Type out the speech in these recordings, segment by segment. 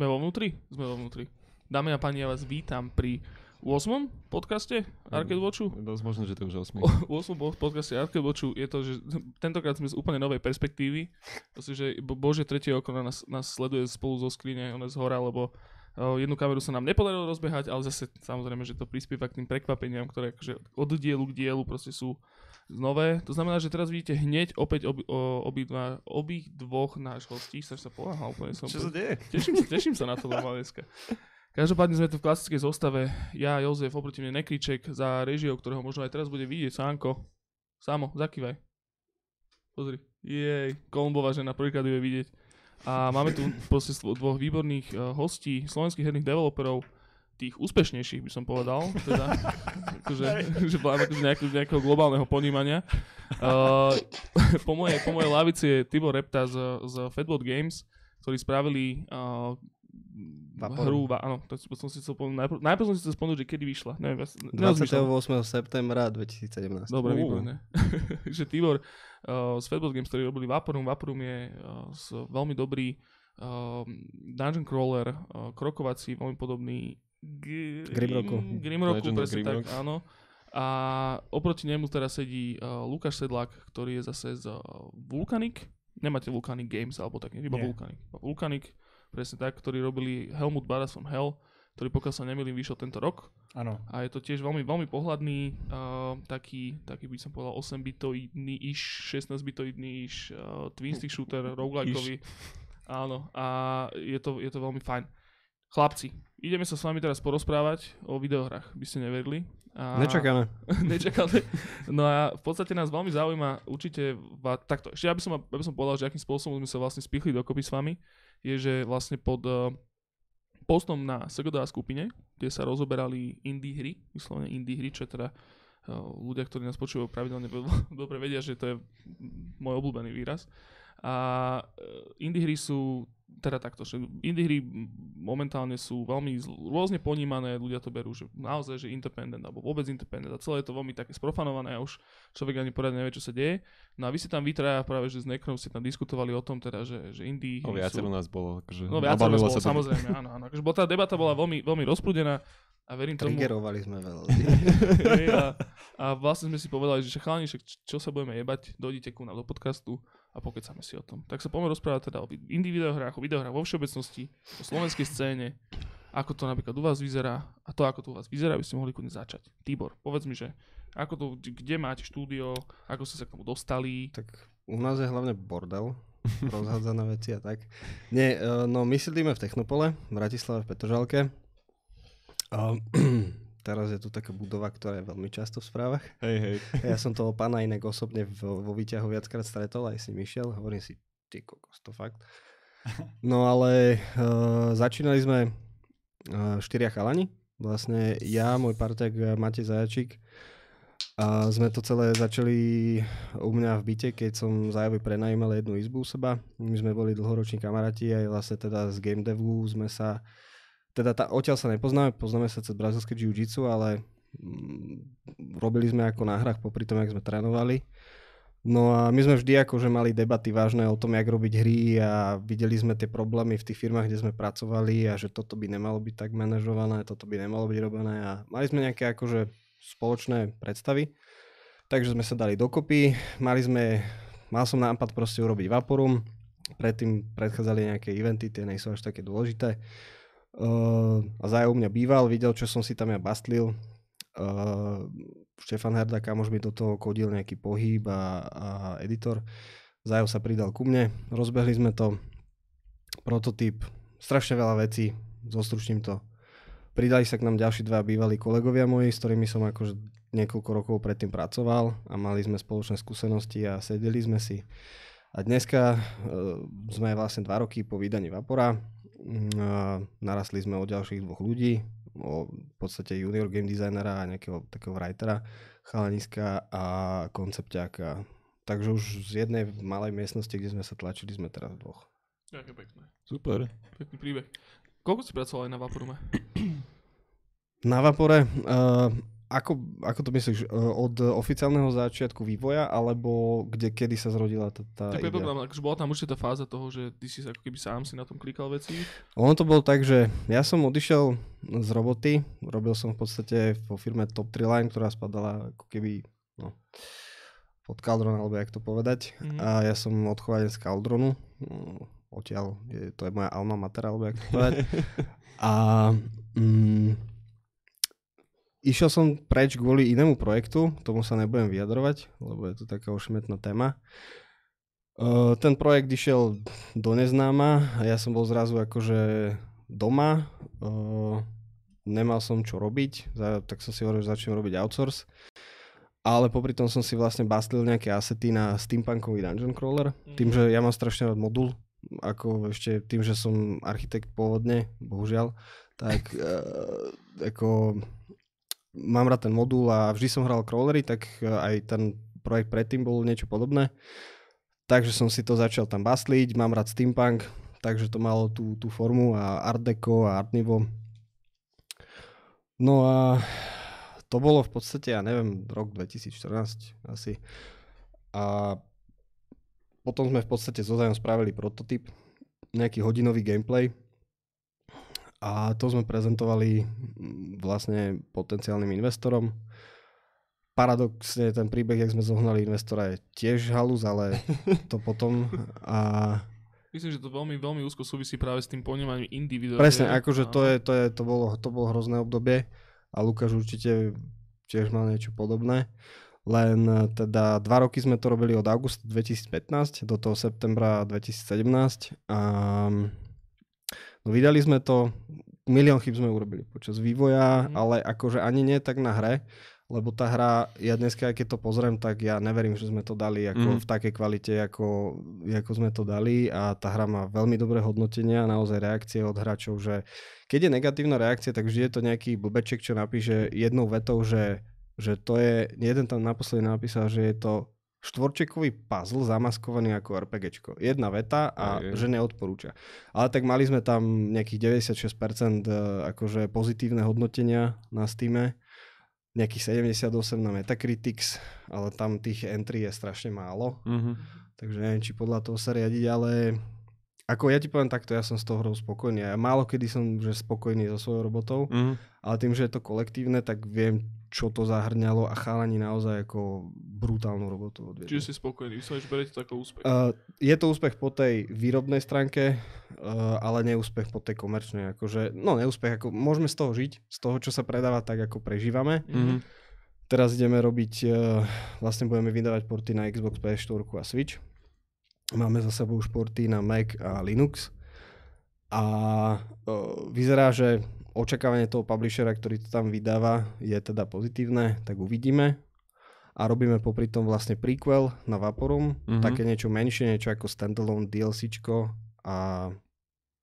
Sme vo vnútri? Sme vo vnútri. Dámy a páni, ja vás vítam pri 8. podcaste Arcade Watchu. Dosť možno, že to už 8. 8. podcaste Arcade Watchu je to, že tentokrát sme z úplne novej perspektívy. Myslím, že bo- Bože tretie oko nás, nás sleduje spolu zo skrine, ona z hora, lebo jednu kameru sa nám nepodarilo rozbehať, ale zase samozrejme, že to prispieva k tým prekvapeniam, ktoré akože od dielu k dielu proste sú nové. To znamená, že teraz vidíte hneď opäť obi, o, obých dvoch náš hostí. Sa sa poláhal úplne som. Čo sa deje? Teším sa, teším sa na to normálne dneska. Každopádne sme tu v klasickej zostave. Ja, Jozef, oproti mne Nekriček za režiou, ktorého možno aj teraz bude vidieť. Sánko, Samo, zakývaj. Pozri. Jej, Kolumbová žena, prvýkrát ju je vidieť. A máme tu proste dvoch výborných uh, hostí, slovenských herných developerov, tých úspešnejších by som povedal, teda, akože, že akože nejakého, nejakého globálneho ponímania. Uh, po, mojej, po mojej lavici je Tibor Repta z, z Fatbot Games, ktorí spravili uh, Vaporu. hru, va- áno, to som si chcel povedať, najprv, najprv som si chcel spomenúť, že kedy vyšla, neviem, ja, s- nerozmýšľam. 28. septembra 2017. Dobre, výborné. že Tibor uh, z Fatbot Games, ktorí robili Vaporum, Vaporum je uh, s, veľmi dobrý uh, dungeon crawler, uh, krokovací, veľmi podobný Grim, Grimrocku. Grimrocku, Legend of presne tak, Grimrock. áno. A oproti nemu teraz sedí uh, Lukáš Sedlák, ktorý je zase z uh, Vulcanic. Nemáte Vulcanic Games alebo tak, iba Nie. Iba Vulcanic, presne tak, ktorí robili Helmut Badass from Hell, ktorý pokiaľ sa nemýlim vyšiel tento rok. Áno. A je to tiež veľmi, veľmi pohľadný, uh, taký, taký by som povedal 8-bitoidný iš, 16-bitoidný iš, uh, twin stick shooter, roguelikeový. Áno, a je to, je to veľmi fajn. Chlapci, ideme sa s vami teraz porozprávať o videohrách, by ste neverili. A... Nečakané. Nečakali. No a v podstate nás veľmi zaujíma určite, va, takto, ešte aby som, aby som povedal, že akým spôsobom sme sa vlastne spichli dokopy s vami, je, že vlastne pod uh, postom na Segoda skupine, kde sa rozoberali indie hry, vyslovene indie hry, čo je teda uh, ľudia, ktorí nás počúvajú pravidelne, dobre vedia, že to je môj obľúbený výraz. A uh, indie hry sú teda takto, že indie hry momentálne sú veľmi rôzne ponímané, ľudia to berú, že naozaj, že independent, alebo vôbec independent a celé je to veľmi také sprofanované a už človek ani poriadne nevie, čo sa deje. No a vy ste tam vytraja práve, že s Nekrom ste tam diskutovali o tom teda, že, že indie No viacero sú... nás bolo. Akože No viacero nás bolo, sa samozrejme, áno, áno. Akože bola tá debata bola veľmi, veľmi rozprúdená a verím tomu... Triggerovali sme veľa. A, a vlastne sme si povedali, že chalani, čo sa budeme jebať, dojdite ku nám do podcastu a pokecáme si o tom. Tak sa poďme rozprávať teda o indie o videohrách vo všeobecnosti, o slovenskej scéne, ako to napríklad u vás vyzerá a to, ako to u vás vyzerá, by ste mohli kudne začať. Tibor, povedz mi, že ako to, kde máte štúdio, ako ste sa k tomu dostali. tak u nás je hlavne bordel. rozhádzané veci a tak. Nie, eh, no my sídlíme v Technopole, v Bratislave, v Petržalke. A teraz je tu taká budova, ktorá je veľmi často v správach. Hej, hej. Ja som toho pána inak osobne vo, vo výťahu viackrát stretol, aj si myšiel, hovorím si, ty kokos, to fakt. No ale uh, začínali sme uh, štyria chalani, vlastne ja, môj parťák eh, Matej Zajačík a sme to celé začali u mňa v byte, keď som Zajovi prenajímal jednu izbu u seba. My sme boli dlhoroční kamaráti aj vlastne teda z game devu sme sa, teda tá, odtiaľ sa nepoznáme, poznáme sa cez brazilské jiu-jitsu, ale mm, robili sme ako na hrách popri tom, jak sme trénovali. No a my sme vždy akože mali debaty vážne o tom, jak robiť hry a videli sme tie problémy v tých firmách, kde sme pracovali a že toto by nemalo byť tak manažované, toto by nemalo byť robené a mali sme nejaké akože spoločné predstavy. Takže sme sa dali dokopy, mali sme, mal som nápad proste urobiť Vaporum, predtým predchádzali nejaké eventy, tie nie sú až také dôležité. Uh, a Zajo u mňa býval, videl, čo som si tam ja bastlil, Uh, Štefan Herda, kamož mi do toho kodil nejaký pohyb a, a editor. Zajo sa pridal ku mne, rozbehli sme to, prototyp, strašne veľa vecí, zostručním to. Pridali sa k nám ďalší dva bývalí kolegovia moji, s ktorými som akože niekoľko rokov predtým pracoval a mali sme spoločné skúsenosti a sedeli sme si. A dneska uh, sme vlastne dva roky po vydaní Vapora, narastli sme o ďalších dvoch ľudí, o v podstate junior game designera a nejakého takého writera, chalaniska a koncepťáka. Takže už z jednej malej miestnosti, kde sme sa tlačili, sme teraz dvoch. Aké pekné. Super. Pekný príbeh. Koľko si pracoval aj na Vaporume? Na Vapore uh, ako, ako to myslíš, e, od oficiálneho začiatku vývoja, alebo kde, kedy sa zrodila tá, tá Tak idea? predpokladám, akože bola tam určite tá fáza toho, že ty si ako keby sám si na tom klikal veci. Ono to bolo tak, že ja som odišiel z roboty, robil som v podstate vo firme Top 3 Line, ktorá spadala ako keby no, pod Caldron, alebo jak to povedať. Mhm. A ja som odchovanec Caldronu, no, odtiaľ, je, to je moja alma mater, alebo jak to povedať. A mm, išiel som preč kvôli inému projektu, tomu sa nebudem vyjadrovať, lebo je to taká ošmetná téma. Uh, ten projekt išiel do neznáma a ja som bol zrazu akože doma, uh, nemal som čo robiť, za, tak som si hovoril, že začnem robiť outsource. Ale popri tom som si vlastne bastlil nejaké asety na steampunkový dungeon crawler, Mhm. tým, že ja mám strašne rád modul, ako ešte tým, že som architekt pôvodne, bohužiaľ, tak uh, ako mám rád ten modul a vždy som hral crawlery, tak uh, aj ten projekt predtým bol niečo podobné. Takže som si to začal tam bastliť, mám rád steampunk, takže to malo tú, tú formu a art deco a art nouveau. No a to bolo v podstate, ja neviem, rok 2014 asi. A potom sme v podstate so Zajom spravili prototyp, nejaký hodinový gameplay a to sme prezentovali vlastne potenciálnym investorom. Paradoxne ten príbeh, jak sme zohnali investora, je tiež halus, ale to potom. A Myslím, že to veľmi, veľmi úzko súvisí práve s tým ponímaním individuálne. presne, akože to, je, to, je, to, bolo, to bolo hrozné obdobie a Lukáš určite tiež mal niečo podobné. Len eh, teda dva roky sme to robili od augusta 2015 do toho septembra 2017 a no vydali sme to, milión chyb sme urobili počas vývoja, Mhm. ale akože ani nie tak na hre, lebo tá hra, ja dneska, keď to pozriem, tak ja neverím, že sme to dali ako Mhm. v takej kvalite, ako, ako sme to dali a tá hra má veľmi dobré hodnotenia, naozaj reakcie od hráčov, že keď je negatívna reakcia, tak vždy je to nejaký blbeček, čo napíše jednou vetou, že, že to je, jeden tam naposledy napísal, že je to štvorčekový puzzle zamaskovaný ako RPGčko. Jedna veta a aj. že neodporúča. Ale tak mali sme tam nejakých 96% e, akože pozitívne hodnotenia na Steame, nejakých 78 na Metacritics, ale tam tých entry je strašne málo, Mhm. takže neviem, či podľa toho sa riadiť, ale ako ja ti poviem takto, ja som z toho hrou spokojný. Ja málo kedy som že spokojný so svojou robotou, Mhm. ale tým, že je to kolektívne, tak viem, čo to zahrňalo a chalani naozaj ako brutálnu robotu odviedli. Čiže si spokojný, vyslovene, že beriete to ako úspech. Uh, je to úspech po tej výrobnej stránke, uh, ale neúspech po tej komerčnej. Akože, no neúspech, ako môžeme z toho žiť, z toho, čo sa predáva, tak ako prežívame. Mhm. Teraz ideme robiť, uh, vlastne budeme vydávať porty na Xbox, PS4 a Switch. Máme za sebou už porty na Mac a Linux. A uh, vyzerá, že očakávanie toho publishera, ktorý to tam vydáva, je teda pozitívne, tak uvidíme. A robíme popri tom vlastne prequel na Vaporum, Mhm. také niečo menšie, niečo ako standalone DLCčko a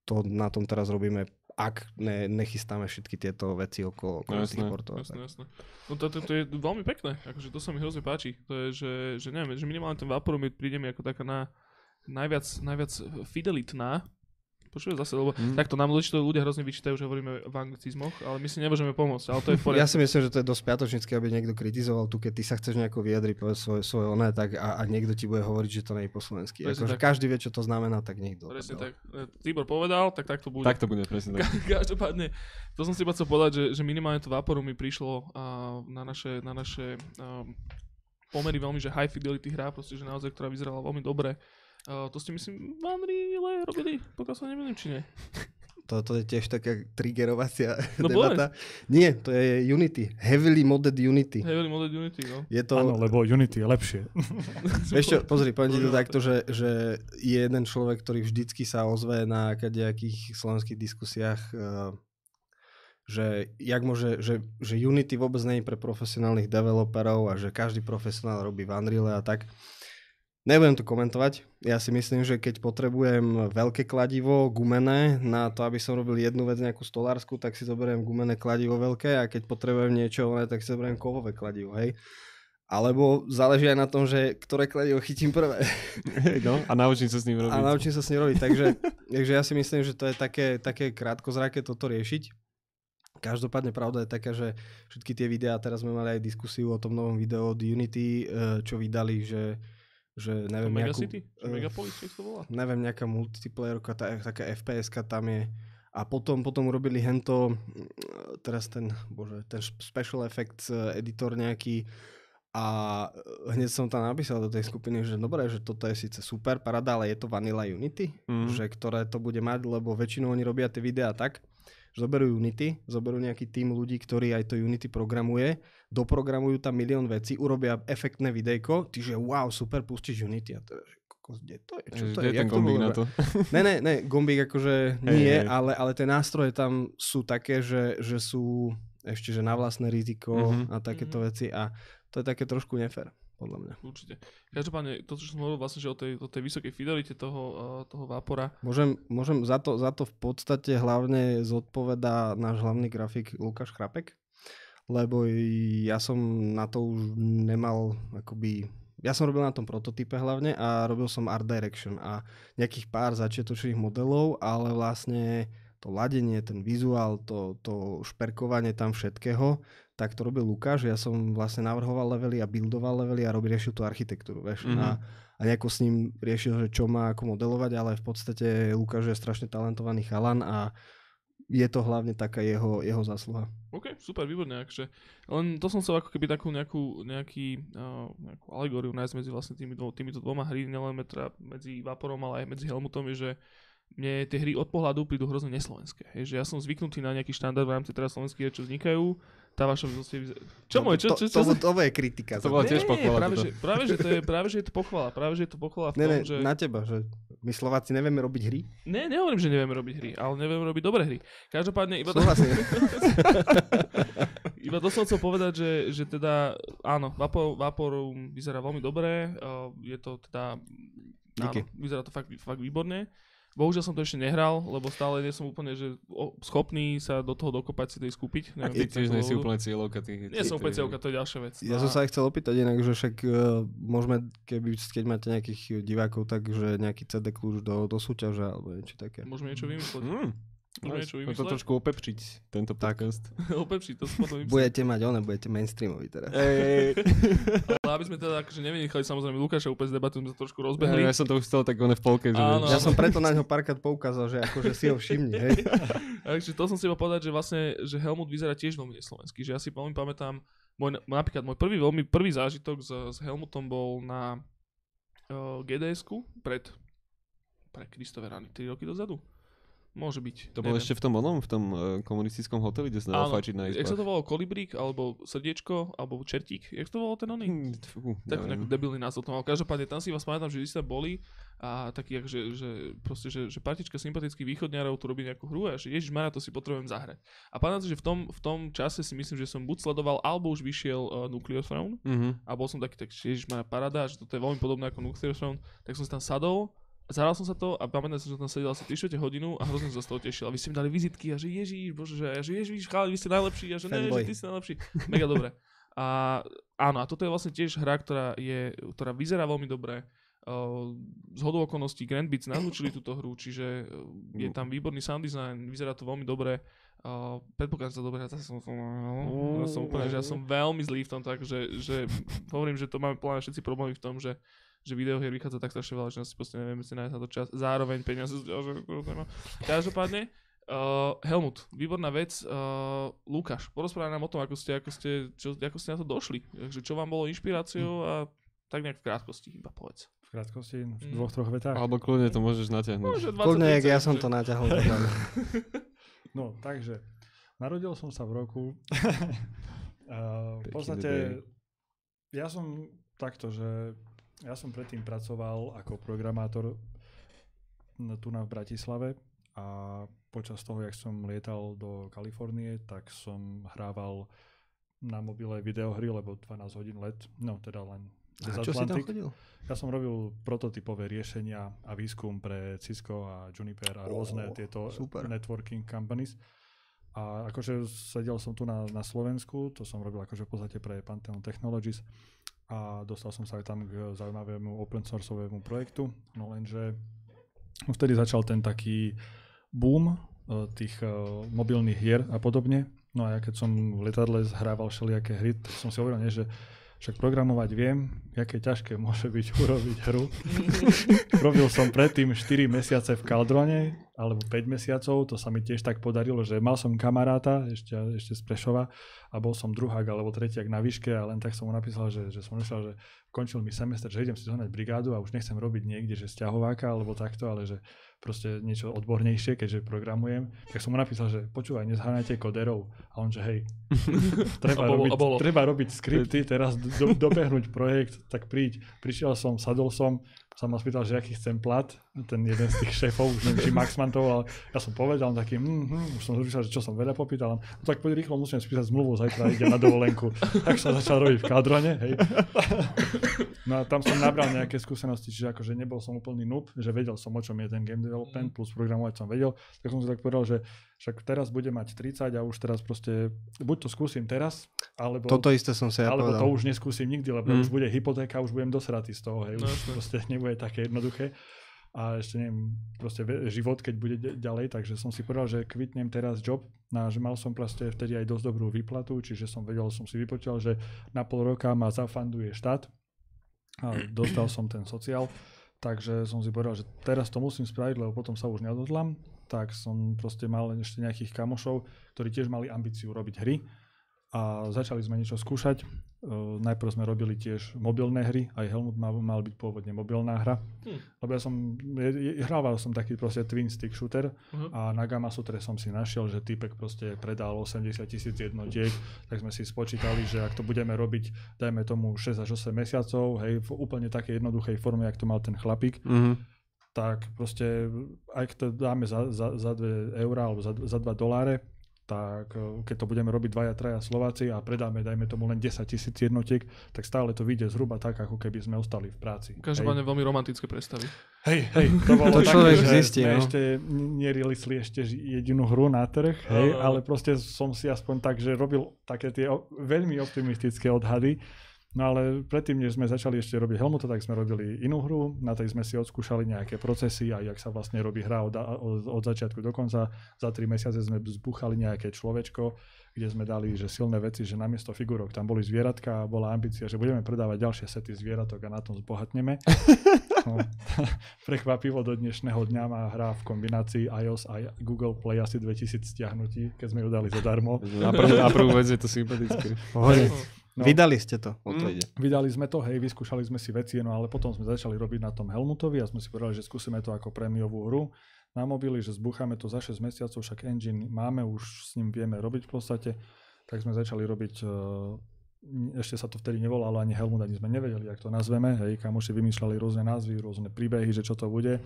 to na tom teraz robíme, ak ne, nechystáme všetky tieto veci okolo, okolo No tých jasné, portov. a Jasné, tak. jasné. No to, to, to je veľmi pekné, akože to sa mi hrozne páči. To je, že, že neviem, že minimálne ten Vaporum príde mi ako taká na, najviac, najviac fidelitná. Počujem zase, lebo Mm. takto nám určite ľudia hrozne vyčítajú, že hovoríme v anglicizmoch, ale my si nemôžeme pomôcť, ale to je v Ja si myslím, že to je dosť piatočnícky, aby niekto kritizoval tu, keď ty sa chceš nejako vyjadriť, povedz svoje, svoje oné, tak a, a niekto ti bude hovoriť, že to nie je po slovensky. Akože tak. každý vie, čo to znamená, tak do. Presne tak. E, Tibor povedal, tak tak to bude. Tak to bude, presne tak. Každopádne, to som si iba chcel povedať, že, že minimálne to Vaporu mi prišlo uh, na naše, na naše um, pomery veľmi, že high fidelity hra, proste, že naozaj, ktorá vyzerala veľmi dobre. Uh, to ste myslím v Unreal robili, pokiaľ sa nemýlim, či nie. To, to je tiež taká triggerovacia No debata. Nie, to je Unity. Heavily modded Unity. Heavily Modded Unity, no. Je to... Áno, lebo Unity je lepšie. Čo, pozri, poviem ti to takto, že, že je jeden človek, ktorý vždycky sa ozve na nejakých slovenských diskusiách, eh, že, jak môže, že, že Unity vôbec nie je pre profesionálnych developerov a že každý profesionál robí v Unreal a tak. Nebudem to komentovať. Ja si myslím, že keď potrebujem veľké kladivo, gumené, na to, aby som robil jednu vec, nejakú stolársku, tak si zoberiem gumené kladivo veľké a keď potrebujem niečo, tak si zoberiem kovové kladivo, hej. Alebo záleží aj na tom, že ktoré kladivo chytím prvé. Hej, no, a naučím sa s ním robiť. A naučím sa s ním robiť. Takže, takže ja si myslím, že to je také, také krátkozraké toto riešiť. Každopádne pravda je taká, že všetky tie videá, teraz sme mali aj diskusiu o tom novom videu od Unity, eh, čo vydali, že, že neviem, Mega nejakú, City? Či eh, Megapolis, to volá? neviem, nejaká multiplayerka, tá, taká fps tam je. A potom, potom urobili hento, mm, teraz ten, bože, ten special effects eh, editor nejaký a hneď som tam napísal do tej skupiny, že dobre, že toto je síce super, parada, ale je to Vanilla Unity, Mhm. že ktoré to bude mať, lebo väčšinou oni robia tie videá tak, že zoberú Unity, zoberú nejaký tým ľudí, ktorý aj to Unity programuje, doprogramujú tam milión vecí, urobia efektné videjko, ty že wow, super, pustíš Unity a teda, že kokos, kde to je? Čo to je? je ten to gombík na to? Ne, ne, ne, gombík akože nie, hej. ale, ale tie nástroje tam sú také, že, že sú ešte že na vlastné riziko Mhm. a takéto Mhm. veci a to je také trošku nefér, podľa mňa. Určite. Každopádne, to, čo som hovoril vlastne, že o tej, o tej vysokej fidelite toho, uh, toho Vapora, Môžem, môžem za, to, za to v podstate hlavne zodpovedá náš hlavný grafik Lukáš Chrapek, lebo ja som na to už nemal akoby ja som robil na tom prototype hlavne a robil som art direction a nejakých pár začiatočných modelov, ale vlastne to ladenie, ten vizuál, to, to šperkovanie tam všetkého, tak to robil Lukáš. Ja som vlastne navrhoval levely a buildoval levely a robil riešil tú architektúru, vieš. Mhm. A, a nejako s ním riešil, že čo má ako modelovať, ale v podstate Lukáš je strašne talentovaný chalan a je to hlavne taká jeho, jeho zásluha. OK, super, výborne. Akže. Len to som chcel ako keby takú nejakú, nejaký, uh, nejakú alegóriu nájsť medzi vlastne tými dvo, týmito dvoma hry, nielen metra medzi Vaporom, ale aj medzi Helmutom, je, že mne tie hry od pohľadu prídu hrozne neslovenské. Je, že ja som zvyknutý na nejaký štandard v rámci teraz slovenských hier, čo vznikajú. Tá vaša. Čo môj, čo, to, čo, to, čo, to, to je kritika. To bola tiež pochvala práve, že, práve, že to je, práve, že je to pochvala. Práve, že je to pochvala v Ne, tom, ne, že... na teba, že my Slováci nevieme robiť hry. Ne, nehovorím, že nevieme robiť hry, ale nevieme robiť dobré hry. Každopádne iba Súhlasím. iba to som chcel povedať, že, že teda áno, Vapor, Vaporum vyzerá veľmi dobre, uh, je to teda, áno, Díky. vyzerá to fakt, fakt výborne. Bohužiaľ som to ešte nehral, lebo stále nie som úplne že schopný sa do toho dokopať si tej skúpiť. Ty Neviem, z tiež nie si úplne cieľovka tých... Nie som úplne cieľka, to je ďalšia vec. Ja som sa aj chcel opýtať inak, že však uh, môžeme, keby, keď máte nejakých divákov, tak že nejaký CD kľúč do, do súťaže alebo niečo také. Môžeme niečo vymysleť. Mm, Niečo Poďme to trošku opepčiť, tento Tak. podcast. Opepčiť, to vymyslel. Budete mať one, budete mainstreamoví teraz. Ej, Ale aby sme teda akože nevynechali samozrejme Lukáša úplne z debatu, sme sa trošku ja, rozbehli. ja som to už chcel tak one v polke, že... Áno. Ja som preto na ňo párkrát poukázal, že akože si ho všimni, hej. Takže to som si iba povedať, že vlastne, že Helmut vyzerá tiež veľmi neslovenský, že ja si veľmi pamätám, môj, napríklad môj prvý, veľmi prvý zážitok s, s Helmutom bol na uh, GDS-ku pred, pre Kristove rány, 3 roky dozadu. Môže byť. To bolo ešte v tom onom, v tom uh, komunistickom hoteli, kde sa dalo fajčiť na jak sa izbách. to volalo, kolibrík, alebo srdiečko, alebo čertík, jak to volalo ten oný? Hm, fú, Tak neviem. nejaký debilný názov to mal. Každopádne tam si vás pamätám, že vy ste boli a taký, že, že, proste, že, že partička sympatických východňarov tu robí nejakú hru a že Ježiš Mara, to si potrebujem zahrať. A pamätám si, že v tom, v tom čase si myslím, že som buď sledoval, alebo už vyšiel uh, Nuclear Throne Mhm. a bol som taký, tak Ježiš Mara, parada, že toto je veľmi podobné ako Nuclear Throne, tak som si tam sadol Zahral som sa to a pamätám si, že som tam sedel asi 3 hodinu a hrozne som sa z toho tešil. A vy ste mi dali vizitky a že Ježiš, bože, že, a že Ježiš, chalani, vy ste najlepší a že ne, že ty si najlepší. Mega dobre. A áno, a toto je vlastne tiež hra, ktorá, je, ktorá vyzerá veľmi dobre. Uh, z hodou okolností Grand Beats nazvučili túto hru, čiže uh, je tam výborný sound design, vyzerá to veľmi dobre. Uh, predpokladám, že to dobre, zase som, som, ja som úplne, že ja som veľmi zlý v tom, tak, že, hovorím, že to máme plne všetci problémy v tom, že že videohier vychádza tak strašne veľa, že nás proste nevieme si nájsť na to čas. Zároveň peniaze z ďalšieho to téma. Každopádne, uh, Helmut, výborná vec. Uh, Lukáš, porozprávaj nám o tom, ako ste, ako ste, čo, ako ste na to došli. Takže čo vám bolo inšpiráciou a tak nejak v krátkosti iba povedz. V krátkosti, v Mm. dvoch, troch vetách. Alebo kľudne to môžeš natiahnuť. Môže 20, Kľudne, jak 30, ja som to áno. No, takže, narodil som sa v roku... uh, v podstate, ja som takto, že ja som predtým pracoval ako programátor tu na v Bratislave a počas toho, jak som lietal do Kalifornie, tak som hrával na mobile videohry, lebo 12 hodín let, no teda len A čo si tam chodil? Ja som robil prototypové riešenia a výskum pre Cisco a Juniper a rôzne Ó, tieto super. networking companies. A akože sedel som tu na, na Slovensku, to som robil akože v podstate pre Pantheon Technologies a dostal som sa aj tam k zaujímavému open sourceovému projektu, no lenže vtedy začal ten taký boom eh, tých eh, mobilných hier a podobne. No a ja keď som v letadle zhrával všelijaké hry, tak som si hovoril, že však programovať viem, aké ťažké môže byť urobiť hru. Robil som predtým 4 mesiace v Kaldrone, alebo 5 mesiacov, to sa mi tiež tak podarilo, že mal som kamaráta ešte, ešte z Prešova a bol som druhák alebo tretiak na výške a len tak som mu napísal, že, že som myslel, že končil mi semester, že idem si zohnať brigádu a už nechcem robiť niekde, že sťahováka alebo takto, ale že proste niečo odbornejšie, keďže programujem, tak som mu napísal, že počúvaj, nezháňajte koderov. A on, že hej, treba, bolo- robiť, bolo. treba robiť skripty, teraz do, dobehnúť projekt, tak príď. Prišiel som, sadol som, sa ma spýtal, že aký chcem plat, ten jeden z tých šéfov, už neviem, či Max Mantov, ale ja som povedal, taký, mm, už som zrušil, že čo som veľa popýtal, no tak poď rýchlo, musím spísať zmluvu, zajtra ide na dovolenku. tak som začal robiť v kadrone, hej. No a tam som nabral nejaké skúsenosti, čiže akože nebol som úplný noob, že vedel som, o čom je ten game development, plus programovať som vedel, tak som si tak povedal, že však teraz budem mať 30 a už teraz proste, buď to skúsim teraz, alebo, Toto isté som si ja alebo povedal. to už neskúsim nikdy, lebo Mm. už bude hypotéka, už budem dosratý z toho, hej, No, už jasné. proste nebude také jednoduché. A ešte neviem, proste život, keď bude de- ďalej, takže som si povedal, že kvitnem teraz job, no, a že mal som proste vtedy aj dosť dobrú výplatu, čiže som vedel, som si vypočítal, že na pol roka ma zafanduje štát a dostal som ten sociál, takže som si povedal, že teraz to musím spraviť, lebo potom sa už neodhodlám, tak som proste mal ešte nejakých kamošov, ktorí tiež mali ambíciu robiť hry a začali sme niečo skúšať. Uh, najprv sme robili tiež mobilné hry, aj Helmut mal, mal byť pôvodne mobilná hra. Hm. Lebo ja som, je, je, hrával som taký proste twin stick shooter Mhm. a na Gamasutre som si našiel, že typek proste predal 80 tisíc jednotiek, tak sme si spočítali, že ak to budeme robiť, dajme tomu 6 až 8 mesiacov, hej, v úplne takej jednoduchej forme, jak to mal ten chlapík, Mhm. Tak proste, aj keď to dáme za, za, za 2 eurá alebo za, za 2 doláre, tak eh, keď to budeme robiť dvaja, traja Slováci a predáme, dajme tomu len 10 tisíc jednotiek, tak stále to vyjde zhruba tak, ako keby sme ostali v práci. Každopádne veľmi romantické predstavy. Hej, hej, to bolo To také, človek že zistí, sme no. ešte nerilisli ešte jedinú hru na trh, hej, ale proste som si aspoň tak, že robil také tie veľmi optimistické odhady. No ale predtým, než sme začali ešte robiť Helmuta, tak sme robili inú hru, na tej sme si odskúšali nejaké procesy a jak sa vlastne robí hra od, od, od začiatku do konca. Za tri mesiace sme zbuchali nejaké človečko, kde sme dali že silné veci, že namiesto figurok tam boli zvieratka a bola ambícia, že budeme predávať ďalšie sety zvieratok a na tom zbohatneme. No, prekvapivo do dnešného dňa má hra v kombinácii iOS a Google Play asi 2000 stiahnutí, keď sme ju dali zadarmo. Na prvú, na prvú vec je to sympatické. No. Vydali ste to. O to ide. Vydali sme to, hej, vyskúšali sme si veci, no ale potom sme začali robiť na tom Helmutovi a sme si povedali, že skúsime to ako prémiovú hru na mobily, že zbucháme to za 6 mesiacov, však engine máme, už s ním vieme robiť v podstate, tak sme začali robiť, eh, ešte sa to vtedy nevolalo ani Helmut, ani sme nevedeli, jak to nazveme, hej, kamoši vymýšľali rôzne názvy, rôzne príbehy, že čo to bude.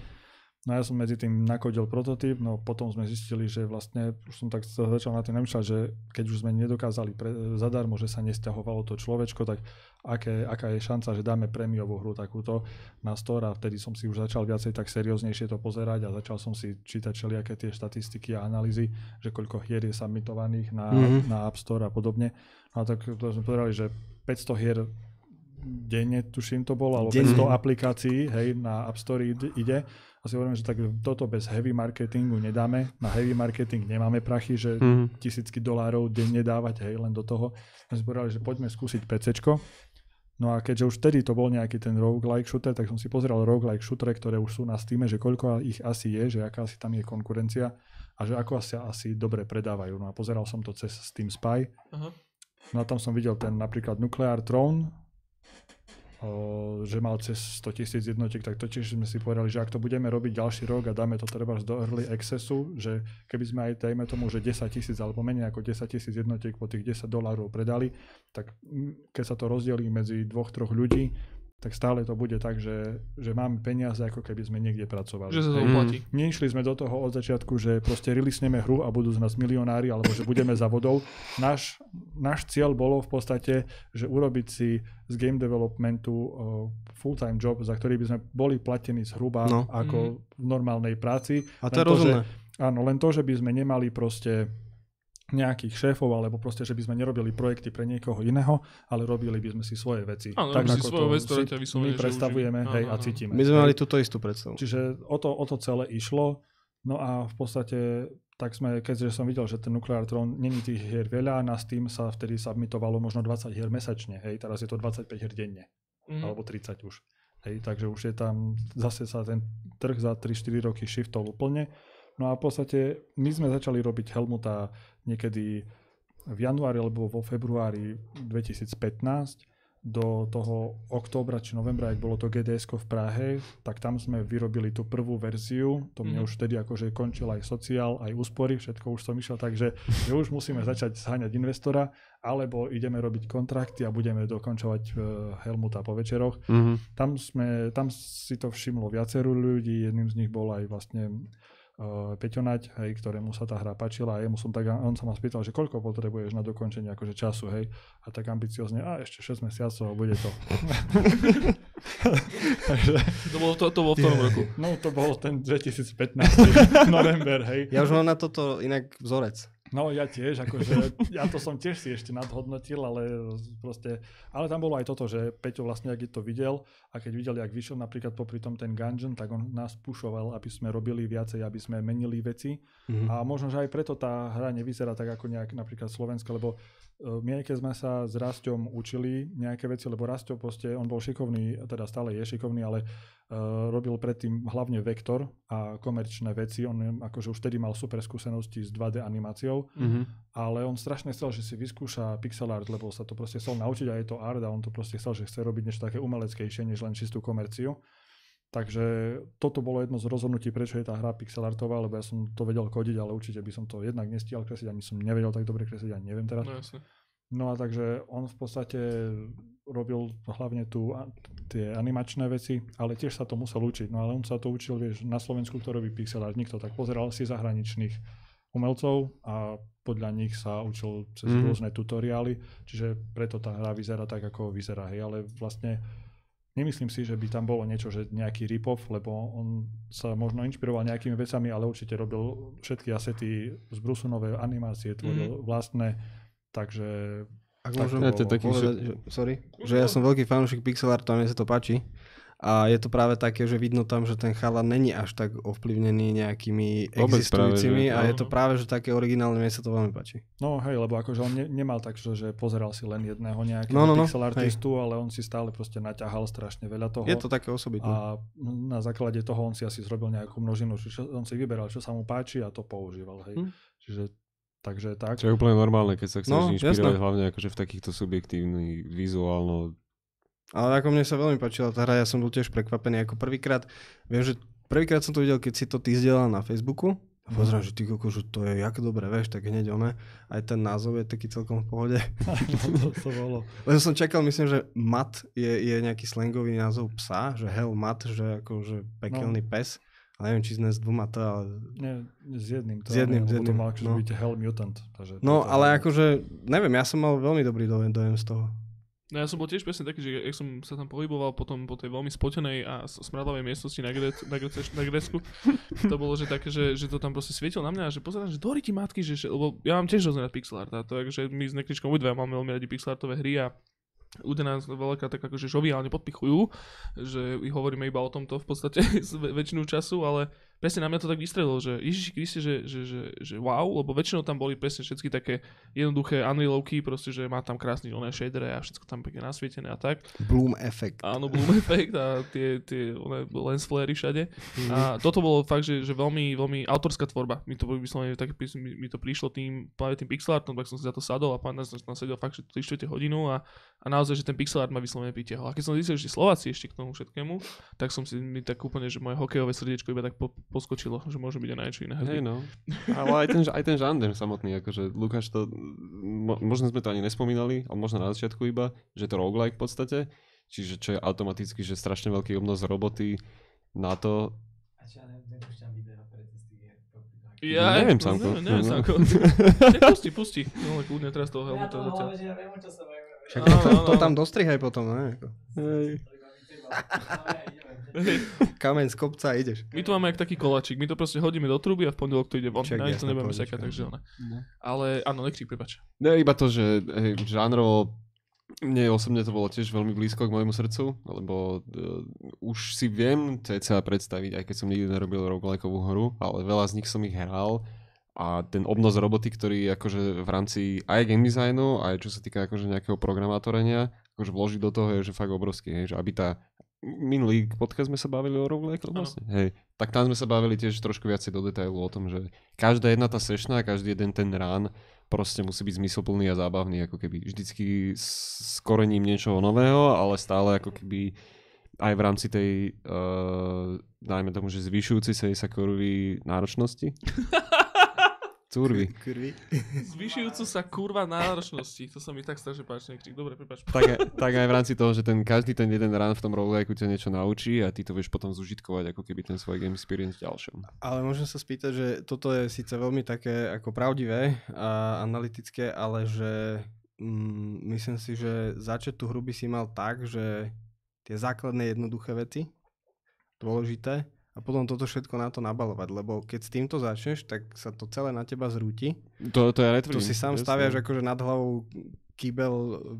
No ja som medzi tým nakodil prototyp, no potom sme zistili, že vlastne, už som tak začal na tým namýšľať, že keď už sme nedokázali pre, zadarmo, že sa nesťahovalo to človečko, tak aké, aká je šanca, že dáme prémiovú hru takúto na store a vtedy som si už začal viacej tak serióznejšie to pozerať a začal som si čítať všelijaké tie štatistiky a analýzy, že koľko hier je submitovaných na, Mhm. na App Store a podobne. No a tak to sme povedali, že 500 hier denne, tuším to bolo, alebo Denne. 500 aplikácií, hej, na App Store ide- ide. A si hovorím, že tak toto bez heavy marketingu nedáme. Na heavy marketing nemáme prachy, že Mhm. tisícky dolárov denne dávať, hej, len do toho. My sme povedali, že poďme skúsiť PCčko. No a keďže už vtedy to bol nejaký ten roguelike shooter, tak som si pozeral roguelike shootere, ktoré už sú na Steam, že koľko ich asi je, že aká asi tam je konkurencia a že ako asi, asi dobre predávajú. No a pozeral som to cez Steam Spy. Aha. No a tam som videl ten napríklad Nuclear Throne, že mal cez 100 tisíc jednotiek, tak to tiež sme si povedali, že ak to budeme robiť ďalší rok a dáme to treba do early accessu, že keby sme aj dajme tomu, že 10 tisíc alebo menej ako 10 tisíc jednotiek po tých 10 dolárov predali, tak keď sa to rozdelí medzi dvoch, troch ľudí, tak stále to bude tak, že, že máme peniaze, ako keby sme niekde pracovali. Že sa to Hej. oplatí. Nešli sme do toho od začiatku, že proste releaseneme hru a budú z nás milionári, alebo že budeme za vodou. Náš, náš cieľ bolo v podstate, že urobiť si z game developmentu uh, full-time job, za ktorý by sme boli platení zhruba No. ako v normálnej práci. A to je že- rozumné. Áno, len to, že by sme nemali proste nejakých šéfov, alebo proste, že by sme nerobili projekty pre niekoho iného, ale robili by sme si svoje veci. Áno, robili si svoju vec, ktorá si ťa vyslovene, my predstavujeme uživí. hej, Áno, a cítime. My sme hej. mali túto istú predstavu. Čiže o to, o to celé išlo. No a v podstate tak sme, keďže som videl, že ten Nuclear Throne není tých hier veľa, na Steam sa vtedy submitovalo možno 20 hier mesačne, hej, teraz je to 25 hier denne, Mhm. alebo 30 už. Hej, takže už je tam, zase sa ten trh za 3-4 roky shiftol úplne. No a v podstate my sme začali robiť Helmuta niekedy v januári alebo vo februári 2015 do toho októbra či novembra, ak bolo to gds v Prahe, tak tam sme vyrobili tú prvú verziu. To mne Mhm. už vtedy akože končil aj sociál, aj úspory, všetko už som išiel, takže že už musíme začať zháňať investora, alebo ideme robiť kontrakty a budeme dokončovať uh, Helmuta po večeroch. Mhm. Tam, sme, tam si to všimlo viacero ľudí, jedným z nich bol aj vlastne Peťo Naď, hej, ktorému sa tá hra páčila a jemu som tak, on sa ma spýtal, že koľko potrebuješ na dokončenie akože času, hej, a tak ambiciozne, a ešte 6 mesiacov a bude to. Takže, To bolo, to, to bolo v tom roku. no to bol ten 2015 november, hej. Ja už mám na toto inak vzorec. No ja tiež, akože, ja to som tiež si ešte nadhodnotil, ale proste, ale tam bolo aj toto, že Peťo vlastne, ak to videl a keď videl, jak vyšiel napríklad popri tom ten Gungeon, tak on nás pušoval, aby sme robili viacej, aby sme menili veci Mhm. a možno, že aj preto tá hra nevyzerá tak ako nejak napríklad Slovenska, lebo aj keď sme sa s Rastom učili nejaké veci, lebo Rasto proste, on bol šikovný, teda stále je šikovný, ale uh, robil predtým hlavne vektor a komerčné veci, on akože už vtedy mal super skúsenosti s 2D animáciou, Mhm. ale on strašne chcel, že si vyskúša pixel art, lebo sa to proste chcel naučiť a je to art a on to proste chcel, že chce robiť niečo také umeleckejšie, než len čistú komerciu. Takže toto bolo jedno z rozhodnutí, prečo je tá hra pixel artová, lebo ja som to vedel kodiť, ale určite by som to jednak nestíhal kresliť, ani som nevedel tak dobre kresliť, ani neviem teraz. No jasne. No a takže on v podstate robil hlavne tu tie animačné veci, ale tiež sa to musel učiť. No ale on sa to učil, vieš, na Slovensku, kto robí pixel art, nikto tak pozeral si zahraničných umelcov a podľa nich sa učil cez Mhm. rôzne tutoriály, čiže preto tá hra vyzerá tak, ako vyzerá. Hej, ale vlastne nemyslím si, že by tam bolo niečo, že nejaký rip-off, lebo on sa možno inšpiroval nejakými vecami, ale určite robil všetky asety z Brusu nové animácie, tvoril Mhm. vlastné, takže Ak Tak môžem Ja, to taký povedať, že, sorry, že ja som veľký fanúšik pixel artu a mne sa to páči. A je to práve také, že vidno tam, že ten chala není až tak ovplyvnený nejakými Vôbec existujúcimi práve, že- a je to áno. práve, že také originálne, mne sa to veľmi páči. No hej, lebo akože on ne, nemal tak, že, že pozeral si len jedného nejakého No, no, no, pixel artistu, ale on si stále proste naťahal strašne veľa toho. Je to také osobitné. a na základe toho on si asi zrobil nejakú množinu, čiže on si vyberal, čo sa mu páči a to používal. Hej. Hm. Čiže, takže tak. Čo je úplne normálne, keď sa chceš No, inšpirovať jasné. hlavne akože v takýchto subjektívnych, vizuálno Ale ako mne sa veľmi páčila tá hra, ja som bol tiež prekvapený ako prvýkrát. Viem, že prvýkrát som to videl, keď si to ty zdieľal na Facebooku. A pozerám, že ty koko, že to je jak dobre, vieš, tak hneď one. Aj ten názov je taký celkom v pohode. no, to, to bolo. Len som čakal, myslím, že mat je, je nejaký slangový názov psa, že hell mat, že ako že pekelný pes. Ale neviem, či z dvoma to, ale... Nie, s jedným. To S jedným, s lebo To jedným, mal akože no. byť Hell Mutant. Takže No, ale akože, neviem, ja som mal veľmi dobrý dojem, dojem z toho. No ja som bol tiež presne taký, že jak som sa tam pohyboval potom po tej veľmi spotenej a smradlavej miestnosti na, Gre- na, to bolo, že také, že, že to tam proste svietilo na mňa a že pozerám, že dory ti matky, že, lebo ja mám tiež rád pixel art a to je, že my s Nekričkom obidva máme veľmi radi pixel artové hry a ľudia nás veľakrát tak akože žoviálne podpichujú, že hovoríme iba o tomto v podstate väčšinu času, ale presne na mňa to tak vystrelilo, že Ježiši Kriste, že, že, že, že wow, lebo väčšinou tam boli presne všetky také jednoduché unrealovky, proste, že má tam krásny oné shadere a všetko tam pekne nasvietené a tak. Bloom effect. Áno, Bloom Effect a tie, tie oné lens flary všade. Mhm. A toto bolo fakt, že, že veľmi, veľmi autorská tvorba. Mi to vyslovene tak, mi, mi to prišlo tým, práve tým pixel artom, tak som si za to sadol a pán nás tam sedel fakt, že 3 čtvrte hodinu a, a naozaj, že ten pixel art ma vyslovene pritiahol. A keď som zistil, že Slováci ešte k tomu všetkému, tak som si mi tak úplne, že moje hokejové srdiečko iba tak po, poskočilo, že môže byť aj na niečo iné. Hej, hrdý. no. Ale aj ten, aj ten žáner samotný, akože Lukáš to, mo, možno sme to ani nespomínali, ale možno na začiatku iba, že to roguelike v podstate, čiže čo je automaticky, že strašne veľký obnos roboty na to, A čo ja ne, nepúšťam videa pre. Ja, Neviem, no, Samko. Neviem, neviem, No. Samko. Nepusti, pusti. No, ale kľudne teraz toho Ja helmuta to zatiaľ. hlavne, že ja viem, čo sa bavíme. Však to, to áno. tam dostrihaj potom, ne? Ako. Kameň z kopca a ideš. My tu máme jak taký koláčik, my to proste hodíme do truby a v pondelok to ide von. Čak, Na to nebudeme sekať, takže ona. No. Ale áno, nekrík, prepač. Ne, iba to, že hej, žánrovo mne osobne to bolo tiež veľmi blízko k môjmu srdcu, lebo uh, už si viem cca predstaviť, aj keď som nikdy nerobil roguelikeovú hru, ale veľa z nich som ich hral a ten obnos roboty, ktorý akože v rámci aj game designu, aj čo sa týka akože nejakého programátorenia, akože vložiť do toho je že fakt obrovský, hej, že aby tá minulý podcast sme sa bavili o roguelike vlastne, hej, tak tam sme sa bavili tiež trošku viacej do detailu o tom, že každá jedna tá sešna, každý jeden ten rán proste musí byť zmysluplný a zábavný, ako keby vždycky s korením niečoho nového, ale stále ako keby aj v rámci tej, uh, dajme tomu, že zvyšujúci sa sa kurvy náročnosti. Curvy. Kurvy. Zvyšujúcu sa kurva náročnosti. To sa mi tak strašne páči. nekrik. Dobre, prepáč. tak, aj, tak aj v rámci toho, že ten, každý ten jeden run v tom roguelike ťa niečo naučí a ty to vieš potom zužitkovať ako keby ten svoj game experience v ďalšom. Ale môžem sa spýtať, že toto je síce veľmi také ako pravdivé a analytické, ale že mm, myslím si, že začať tú hru by si mal tak, že tie základné jednoduché veci, dôležité, a potom toto všetko na to nabalovať, lebo keď s týmto začneš, tak sa to celé na teba zrúti. To, to ja netvrdím. Tu si sám jasné. staviaš akože nad hlavou kýbel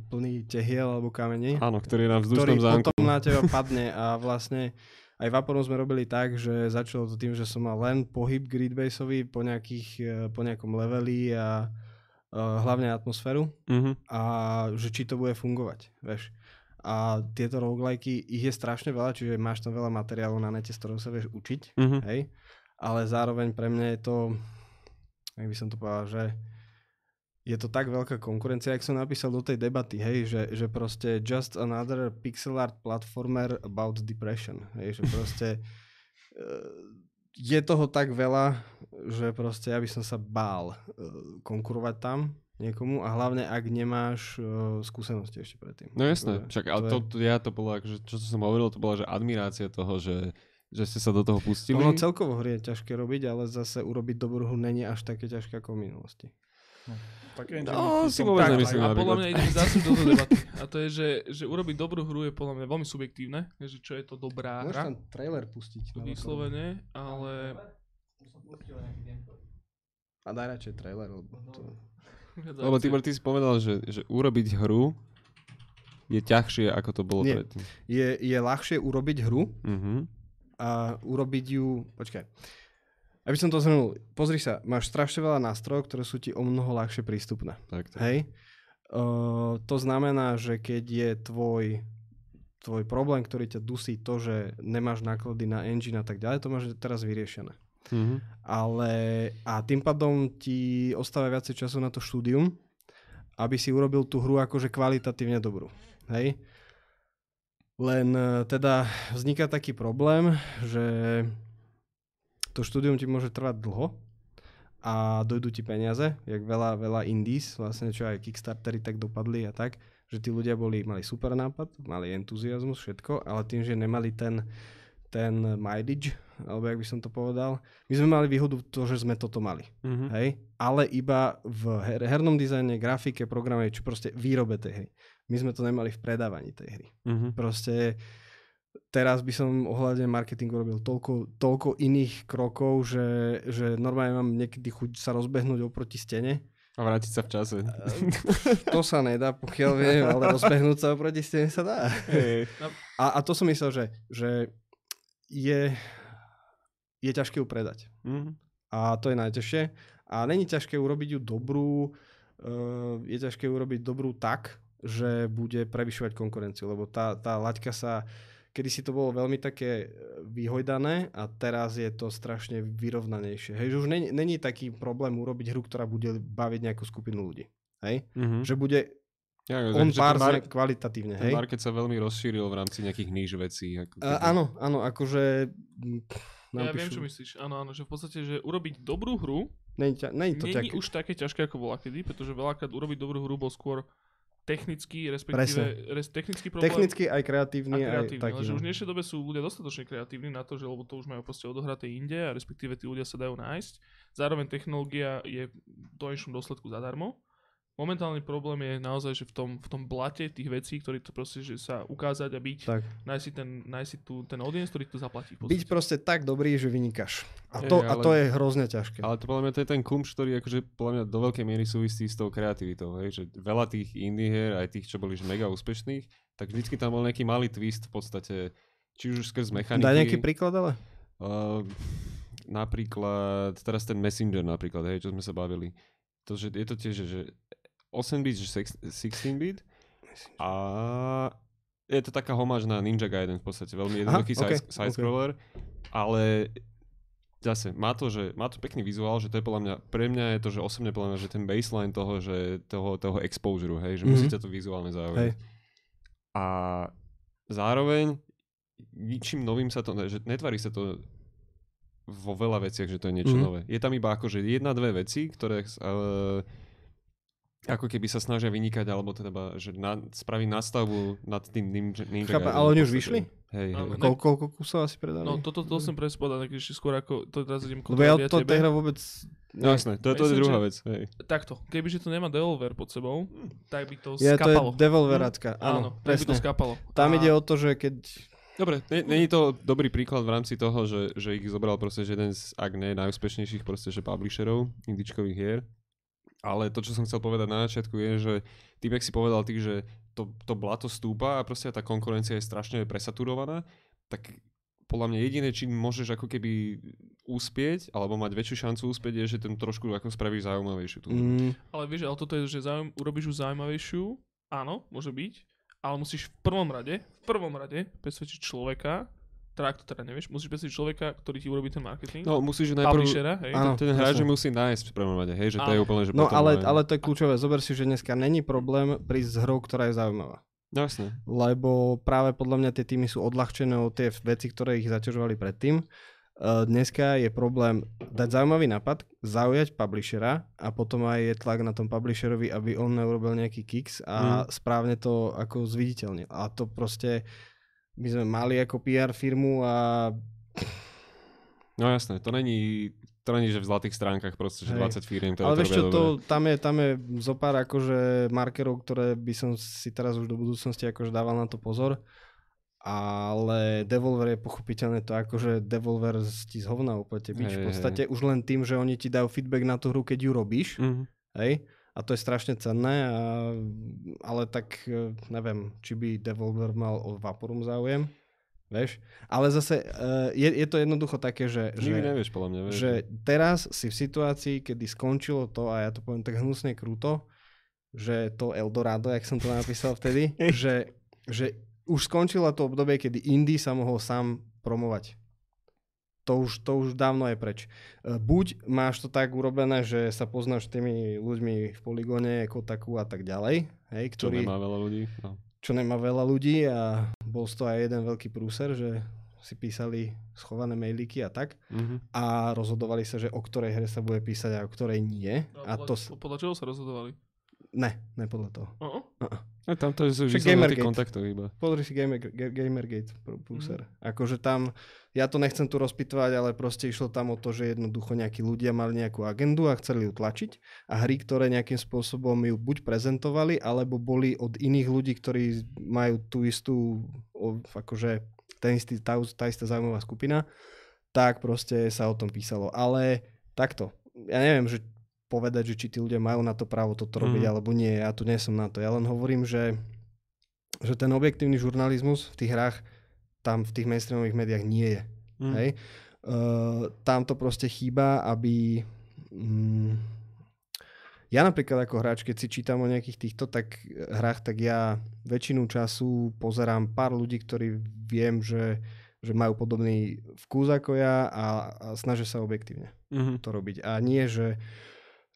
plný tehiel alebo kamení, Áno, ktorý je na ktorý vzdušnom zámku. potom na teba padne a vlastne aj Vaporom sme robili tak, že začalo to tým, že som mal len pohyb gridbaseový po, nejakých, eh, po nejakom leveli a uh, hlavne atmosféru Mhm. a že či to bude fungovať, vieš. A tieto roguelikeky, ich je strašne veľa, čiže máš tam veľa materiálov na nete, z ktorého sa vieš učiť, Mhm. hej. Ale zároveň pre mňa je to, jak by som to povedal, že je to tak veľká konkurencia, jak som napísal do tej debaty, hej, že, že proste just another pixel art platformer about depression, hej, že proste eh, je toho tak veľa, že proste ja by som sa bál eh, konkurovať tam niekomu a hlavne ak nemáš eh, skúsenosti ešte predtým. No jasné, Akože však ale to, to, ja to bolo, akože, čo som hovoril, to bola, že admirácia toho, že, že ste sa do toho pustili. Ono celkovo hry je ťažké robiť, ale zase urobiť dobrú hru není až také ťažké ako v minulosti. Tak No, si vôbec tak- nemyslím. A podľa mňa ideme zase do toho debaty. A to je, že, že urobiť dobrú hru je podľa mňa veľmi subjektívne, že čo je to dobrá Môžeš hra, tam trailer pustiť. vyslovene, ale... A daj radšej trailer, lebo to... Lebo Tibor, ty si povedal, že, že urobiť hru je ťažšie, ako to bolo Nie. predtým. Je, je ľahšie urobiť hru Mhm. a urobiť ju... Počkaj. Aby som to zhrnul, pozri sa, máš strašne veľa nástrojov, ktoré sú ti o mnoho ľahšie prístupné. Tak, tak. Hej? Uh, to znamená, že keď je tvoj, tvoj problém, ktorý ťa dusí to, že nemáš náklady na engine a tak ďalej, to máš teraz vyriešené. Mhm. Ale a tým pádom ti ostáva viacej času na to štúdium, aby si urobil tú hru akože kvalitatívne dobrú. Hej? Len e, teda vzniká taký problém, že to štúdium ti môže trvať dlho a dojdú ti peniaze, jak veľa, veľa indies, vlastne čo aj Kickstartery tak dopadli a tak, že tí ľudia boli, mali super nápad, mali entuziasmus, všetko, ale tým, že nemali ten, ten mileage, alebo jak by som to povedal, my sme mali výhodu to, že sme toto mali. Mhm. Hej? Ale iba v her- hernom dizajne, grafike, programe, či proste výrobe tej hry. My sme to nemali v predávaní tej hry. Mhm. Proste teraz by som ohľadne marketingu robil toľko, toľko iných krokov, že, že normálne mám niekedy chuť sa rozbehnúť oproti stene. A vrátiť sa v čase. To sa nedá, pokiaľ viem, ale rozbehnúť sa oproti stene sa dá. Hej. A, a to som myslel, že, že je, je ťažké ju predať. Mhm. A to je najťažšie. A není ťažké urobiť ju dobrú, uh, je ťažké urobiť dobrú tak, že bude prevyšovať konkurenciu, lebo tá, tá laťka sa, kedy si to bolo veľmi také e, vyhojdané a teraz je to strašne vyrovnanejšie. Hej, že už není, není taký problém urobiť hru, ktorá bude baviť nejakú skupinu ľudí. Hej? Mhm. Že bude Ja, on pár mar- kvalitatívne. Ten Hej? market sa veľmi rozšíril v rámci nejakých níž vecí. Ako keby. áno, áno, akože... Ja viem, napíšu- čo myslíš. Áno, áno, že v podstate, že urobiť dobrú hru Není, ťa, není to ťaké. je už také ťažké, ako bola kedy, pretože veľakrát urobiť dobrú hru bol skôr technický, respektíve res, technický problém. Technicky aj a kreatívny, aj kreatívny, taký. ale že no. už v dnešnej dobe sú ľudia dostatočne kreatívni na to, že lebo to už majú proste odohraté inde a respektíve tí ľudia sa dajú nájsť. Zároveň technológia je v konečnom dôsledku zadarmo. Momentálny problém je naozaj, že v tom, v tom blate tých vecí, ktorý to proste, že sa ukázať a byť, Tak. nájsť si ten, nájsť si tu, ten audience, ktorý to zaplatí. Byť proste tak dobrý, že vynikáš. A Je, to, a ale- to je hrozne ťažké. Ale to podľa mňa to je ten kumš, ktorý akože podľa mňa do veľkej miery súvisí s tou kreativitou. Hej? Že veľa tých indie hier, aj tých, čo boli že mega úspešných, tak vždycky tam bol nejaký malý twist v podstate, či už skrz mechaniky. Daj nejaký príklad ale? Uh, napríklad, teraz ten Messenger napríklad, hej, čo sme sa bavili. To, že je to tiež, že 8 bit, že sex- 16 bit a je to taká homáž na Ninja Gaiden v podstate, veľmi jednoduchý Aha, side, ok, side-scroller, ale zase má to, že má to pekný vizuál, že to je podľa mňa, pre mňa je to, že osobne podľa mňa, že ten baseline toho, že toho, toho exposure, hej, že Mhm. musíte to vizuálne zaujať. Hej. A zároveň ničím novým sa to, že netvarí sa to vo veľa veciach, že to je niečo Mhm. nové. Je tam iba akože jedna, dve veci, ktoré uh, ako keby sa snažia vynikať, alebo teda, že na, spraviť nastavbu nad tým Ninja, ninja Gaiden ale oni už vyšli? Hej, hej. Áno. Kol, koľko kusov asi predali? No toto to som presne povedal, tak ešte skôr ako, to teraz idem Lebo ja to tej hra vôbec... No jasné, to, to je Myslím, druhá vec. Hej. Takto, kebyže to nemá Devolver pod sebou, tak by to Ja, to je skapalo. Devolverácka, Áno, áno, tak by to presne. skapalo. Tam A- ide o to, že keď... Dobre, ne- není to dobrý príklad v rámci toho, že, že ich zobral proste že jeden z, ak nie najúspešnejších proste, že publisherov indičkových hier. Ale to, čo som chcel povedať na začiatku je, že tým, jak si povedal ty, že to, to blato stúpa a proste tá konkurencia je strašne presaturovaná, tak podľa mňa jediné, čím môžeš ako keby úspieť, alebo mať väčšiu šancu úspieť, je, že ten trošku ako spravíš zaujímavejšiu tú. Mm, Ale vieš, ale toto je, že zaujím, urobíš ju zaujímavejšiu, áno, môže byť, ale musíš v prvom rade, v prvom rade presvedčiť človeka, teda ak to teda nevieš, musíš presvedčiť človeka, ktorý ti urobí ten marketing, No musíš najprv... publishera, hej, Áno. Ten hráč presne. ju musí nájsť v prvom rade, hej, že to je úplne, že no ale, len- ale to je kľúčové. Zober si, že dneska není problém prísť s hrou, ktorá je zaujímavá. Jasne. Lebo práve podľa mňa tie týmy sú odľahčené od tie veci, ktoré ich zaťažovali predtým. Uh, dneska je problém dať zaujímavý nápad, zaujať publishera a potom aj je tlak na tom publisherovi, aby on neurobil nejaký kicks a správne to ako zviditeľnil. A to proste my sme mali ako PR firmu a No jasné, to není, to není, že v zlatých stránkach proste, že Hej. 20 firiem, ktoré Ale vieš čo, to, tam, je, tam je zo pár akože markerov, ktoré by som si teraz už do budúcnosti akože dával na to pozor. Ale Devolver je pochopiteľne to akože Devolver ti z hovna úplne byť Hej, v hej. podstate už len tým, že oni ti dajú feedback na tú hru, keď ju robíš, Mhm. hej, a to je strašne cenné, a, ale tak e, neviem, či by Devolver mal o Vaporum záujem, vieš. Ale zase e, je, je to jednoducho také, že, že nevieš, podľa mňa. Vieš. že teraz si v situácii, kedy skončilo to, a ja to poviem tak hnusne krúto, že to Eldorado, jak som to napísal vtedy, že, že už skončilo to obdobie, kedy Indy sa mohol sám promovať. To už, to už dávno je preč. E, Buď máš to tak urobené, že sa poznáš s tými ľuďmi v poligóne, Kotaku a tak ďalej, hej, Čo ktorý, nemá veľa ľudí. No. čo nemá veľa ľudí a bol z toho aj jeden veľký prúser, že si písali schované mailíky a tak Mhm. a rozhodovali sa, že o ktorej hre sa bude písať a o ktorej nie. A to... s- podľa, podľa čoho sa rozhodovali? Ne, ne podľa toho. Uh-uh. A tam to vyslovene na tých Gamergate. kontaktoch iba. Pozri si Gamer, Ga- Gamergate pr- prúser. Akože tam, ja to nechcem tu rozpitvať, ale proste išlo tam o to, že jednoducho nejakí ľudia mali nejakú agendu a chceli ju tlačiť a hry, ktoré nejakým spôsobom ju buď prezentovali, alebo boli od iných ľudí, ktorí majú tú istú, akože ten istý, tá, tá istá zaujímavá skupina, tak proste sa o tom písalo. Ale takto, ja neviem, že povedať, že či tí ľudia majú na to právo toto robiť, Mhm. alebo nie, ja tu nie som na to. Ja len hovorím, že že ten objektívny žurnalizmus v tých hrách tam v tých mainstreamových médiách nie je. Mhm. Hej? Uh, tam to proste chýba, aby... Mm, ja napríklad ako hráč, keď si čítam o nejakých týchto tak hrách, tak ja väčšinu času pozerám pár ľudí, ktorí viem, že, že majú podobný vkus ako ja a, a snažia sa objektívne Mhm. to robiť. A nie, že,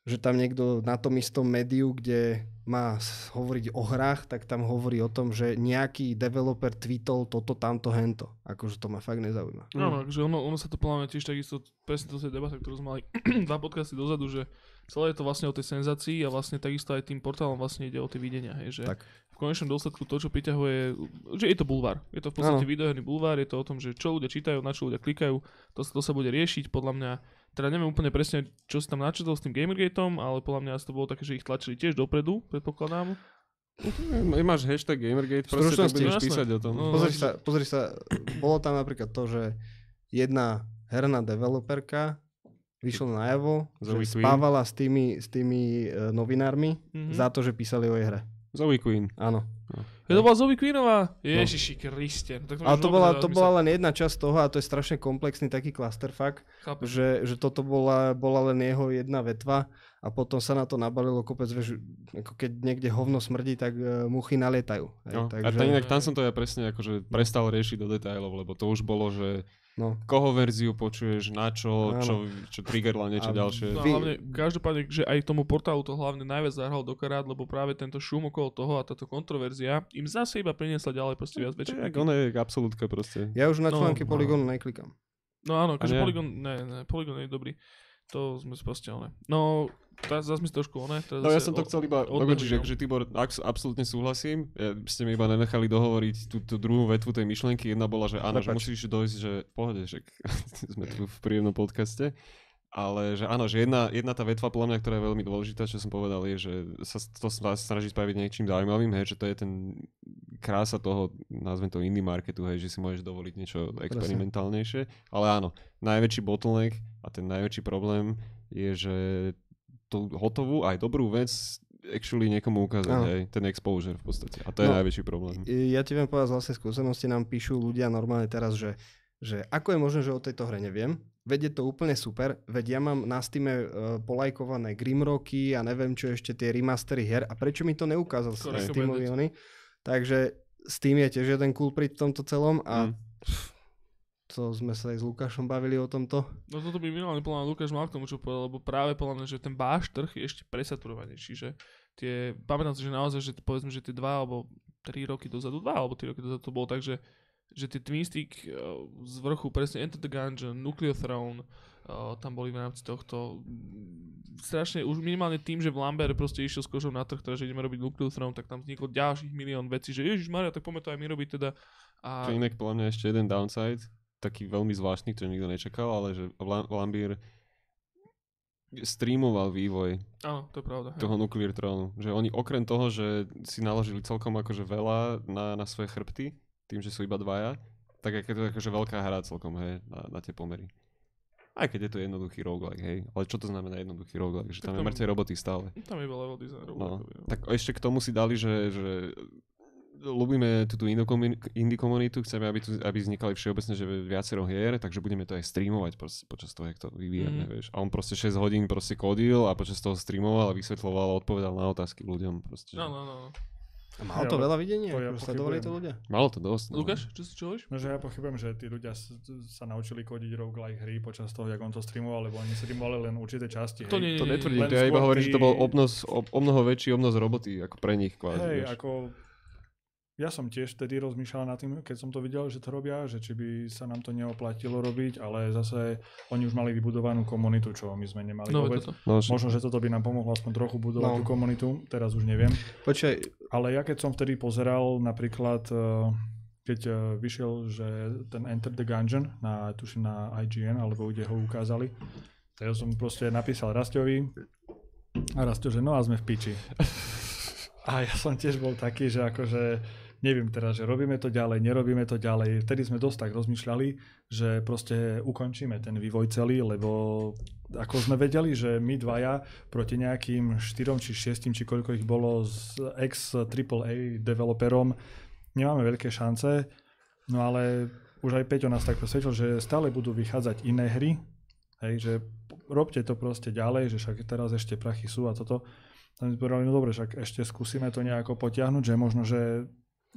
že tam niekto na tom istom médiu, kde má hovoriť o hrách, tak tam hovorí o tom, že nejaký developer tweetol toto, tamto, hento. Akože to ma fakt nezaujíma. Mhm. Áno, takže ono, ono sa to podľa mňa tiež takisto, presne to je debata, ktorú sme mali dva podcasty dozadu, že celé je to vlastne o tej senzácii a vlastne takisto aj tým portálom vlastne ide o tie videnia, hej, že Tak. v konečnom dôsledku to, čo priťahuje, že je to bulvár. Je to v podstate Áno. videoherný bulvár, je to o tom, že čo ľudia čítajú, na čo ľudia klikajú, to, to sa bude riešiť, podľa mňa, teda neviem úplne presne, čo si tam načetol s tým Gamergateom, ale podľa mňa asi to bolo také, že ich tlačili tiež dopredu, predpokladám. E, Máš hashtag Gamergate, proste stručnosti. budeš No jasné. písať o tom. No. Pozri sa, pozri sa, bolo tam napríklad to, že jedna herná developerka vyšla najavo, že spávala s tými, s tými e, novinármi Mhm. za to, že písali o jej hre. Zoe Queen. Áno. Je to bola Zoe Queenová? Ježiši Kriste. No, Ale to bola, to bola len jedna časť toho a to je strašne komplexný taký clusterfuck, že, že toto bola, bola len jeho jedna vetva a potom sa na to nabalilo kopec, vieš, ako keď niekde hovno smrdí, tak uh, muchy nalietajú. Hej, No, takže, a tam, inak tam som to ja presne akože prestal riešiť do detailov, lebo to už bolo, že no. koho verziu počuješ, na čo, Áno. čo, čo triggerla niečo A ďalšie. No, Vy- hlavne, každopádne, že aj tomu portálu to hlavne najviac zahralo do karát, lebo práve tento šum okolo toho a táto kontroverzia im zase iba priniesla ďalej proste viac väčšie kliky. ona je absolútka proste. Ja už na No, články no. Polygonu neklikám. No áno, akože? Polygon, ne, ne, Polygon je dobrý. To sme one. No, teraz zase mi trošku. Teraz No ja som to chcel iba dokončiť, no. že Tibor, abs- absolútne súhlasím. Ja, ste mi iba nenechali dohovoriť tú, tú druhú vetvu tej myšlienky. Jedna bola, že áno, že musíš dojsť, že v pohode, že sme tu v príjemnom podcaste. Ale že áno, že jedna, jedna tá vetva podľa mňa, ktorá je veľmi dôležitá, čo som povedal, je, že sa to snaží spraviť niečím zaujímavým, hej, že to je ten krása toho, nazvem to indie marketu, hej, že si môžeš dovoliť niečo experimentálnejšie. Ale áno, najväčší bottleneck a ten najväčší problém je, že tú hotovú aj dobrú vec actually niekomu ukázať, hej, ten exposure v podstate. A to je No, najväčší problém. Ja ti viem povedať z vlastnej skúsenosti, nám píšu ľudia normálne teraz, že, že ako je možné, že o tejto hre neviem. Veď je to úplne super, veď ja mám na Steam uh, polajkované Grimrocky a neviem čo ešte tie remastery her a prečo mi to neukázal recommended. oni. Takže Steam je tiež jeden kulprit v tomto celom a Mm. To sme sa aj s Lukášom bavili o tomto. No toto by minulý podľa mňa Lukáš mal k tomu čo povedal, lebo práve podľa mňa, že ten váš trh je ešte presaturovanejší, že tie, pamätám si, že naozaj, že povedzme, že tie dva alebo tri roky dozadu, dva alebo tri roky dozadu to bolo tak, že, že tie Twin Stick uh, z vrchu, presne Enter the Gungeon, Nuclear Throne, uh, tam boli v rámci tohto mm, strašne, už minimálne tým, že v Lambert proste išiel s kožou na trh, teda, že ideme robiť Nuclear Throne, tak tam vzniklo ďalších milión vecí, že Ježiš Maria, tak poďme to aj my robiť teda. A, To je inak podľa mňa ešte jeden downside, taký veľmi zvláštny, ktorý nikto nečakal, ale že Lam- Lambír streamoval vývoj áno, to je pravda. hej. toho Nuclear Throne. Že oni okrem toho, že si naložili celkom akože veľa na, na svoje chrbty, tým, že sú iba dvaja, tak keď to je akože veľká hra celkom, hej, na, na tie pomery. Aj keď je to jednoduchý roguelike, hej. Ale čo to znamená jednoduchý roguelike? Že Tak tam je tam- mŕtve roboty stále. Tam je level designerov. No, akoby, no. tak ešte k tomu si dali, že, že ľubíme túto indie komun- indie komunitu, chceme, aby, tu, aby vznikali všeobecne že viacero hier, takže budeme to aj streamovať proste, počas toho, jak to vyvíjame, Mhm. vieš. A on proste 6 hodín proste kodil a počas toho streamoval a vysvetloval a odpovedal na otázky ľuďom. Proste, že- No, no, no. A malo Ja, to veľa videnia? to ja Akože sledovali to ľudia? Malo to dosť. No. Lukáš, čo si čo hovoríš? No, že ja pochybujem, že tí ľudia sa naučili kodiť roguelike hry počas toho, jak on to streamoval, lebo oni streamovali len určité časti. To hej. nie, To netvrdím, to ja iba hovorím, že to bol obnos, o, o mnoho väčší obnos roboty, ako pre nich kvázi. Hej, vieš. ako ja som tiež vtedy rozmýšľal nad tým, keď som to videl, že to robia, že či by sa nám to neoplatilo robiť, ale zase oni už mali vybudovanú komunitu, čo my sme nemali No, vôbec. toto. No, Možno, že toto by nám pomohlo aspoň trochu budovať No. tú komunitu, teraz už neviem. Počkaj, Ale ja keď som vtedy pozeral napríklad, eh, keď eh, vyšiel, že ten Enter the Gungeon, na, tuším na IGN, alebo kde ho ukázali, tak ja som proste napísal Rastovi a Rasto, že no a sme v piči. A ja som tiež bol taký, že akože neviem teraz, že robíme to ďalej, nerobíme to ďalej. Vtedy sme dosť tak rozmýšľali, že proste ukončíme ten vývoj celý, lebo ako sme vedeli, že my dvaja proti nejakým štyrom či šiestim, či koľko ich bolo s ex AAA developerom, nemáme veľké šance, no ale už aj Peťo nás tak presvedčil, že stále budú vychádzať iné hry, hej, že robte to proste ďalej, že však teraz ešte prachy sú a toto. My sme povedali, no dobre, však ešte skúsime to nejako potiahnuť, že možno, že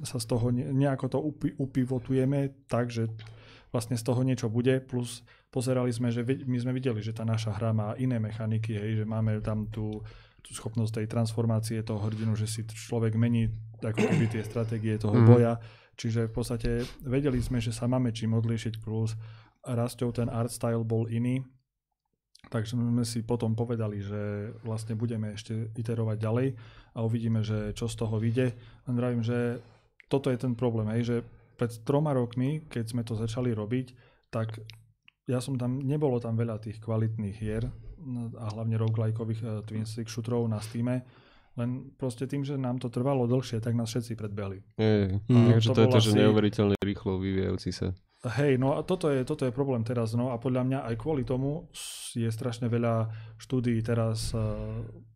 sa z toho ne- nejako to upi- upivotujeme tak, že vlastne z toho niečo bude, plus pozerali sme, že my sme videli, že tá naša hra má iné mechaniky, hej, že máme tam tú, tú schopnosť tej transformácie toho hrdinu, že si človek mení ako keby tie stratégie toho Mhm. boja, čiže v podstate vedeli sme, že sa máme čím odlíšiť, plus Rasťov ten art style bol iný, Takže sme si potom povedali, že vlastne budeme ešte iterovať ďalej a uvidíme, že čo z toho vyjde. Len vravím, že toto je ten problém, hej, že pred troma rokmi, keď sme to začali robiť, tak ja som tam, nebolo tam veľa tých kvalitných hier a hlavne roguelikeových uh, twin stick shooterov na Steame, len proste tým, že nám to trvalo dlhšie, tak nás všetci predbehli. Je, Mm. takže To to, je to, že asi- neuveriteľne rýchlo vyvíjajúci sa. Hej, no a toto je, toto je problém teraz, no a podľa mňa aj kvôli tomu je strašne veľa štúdií teraz uh,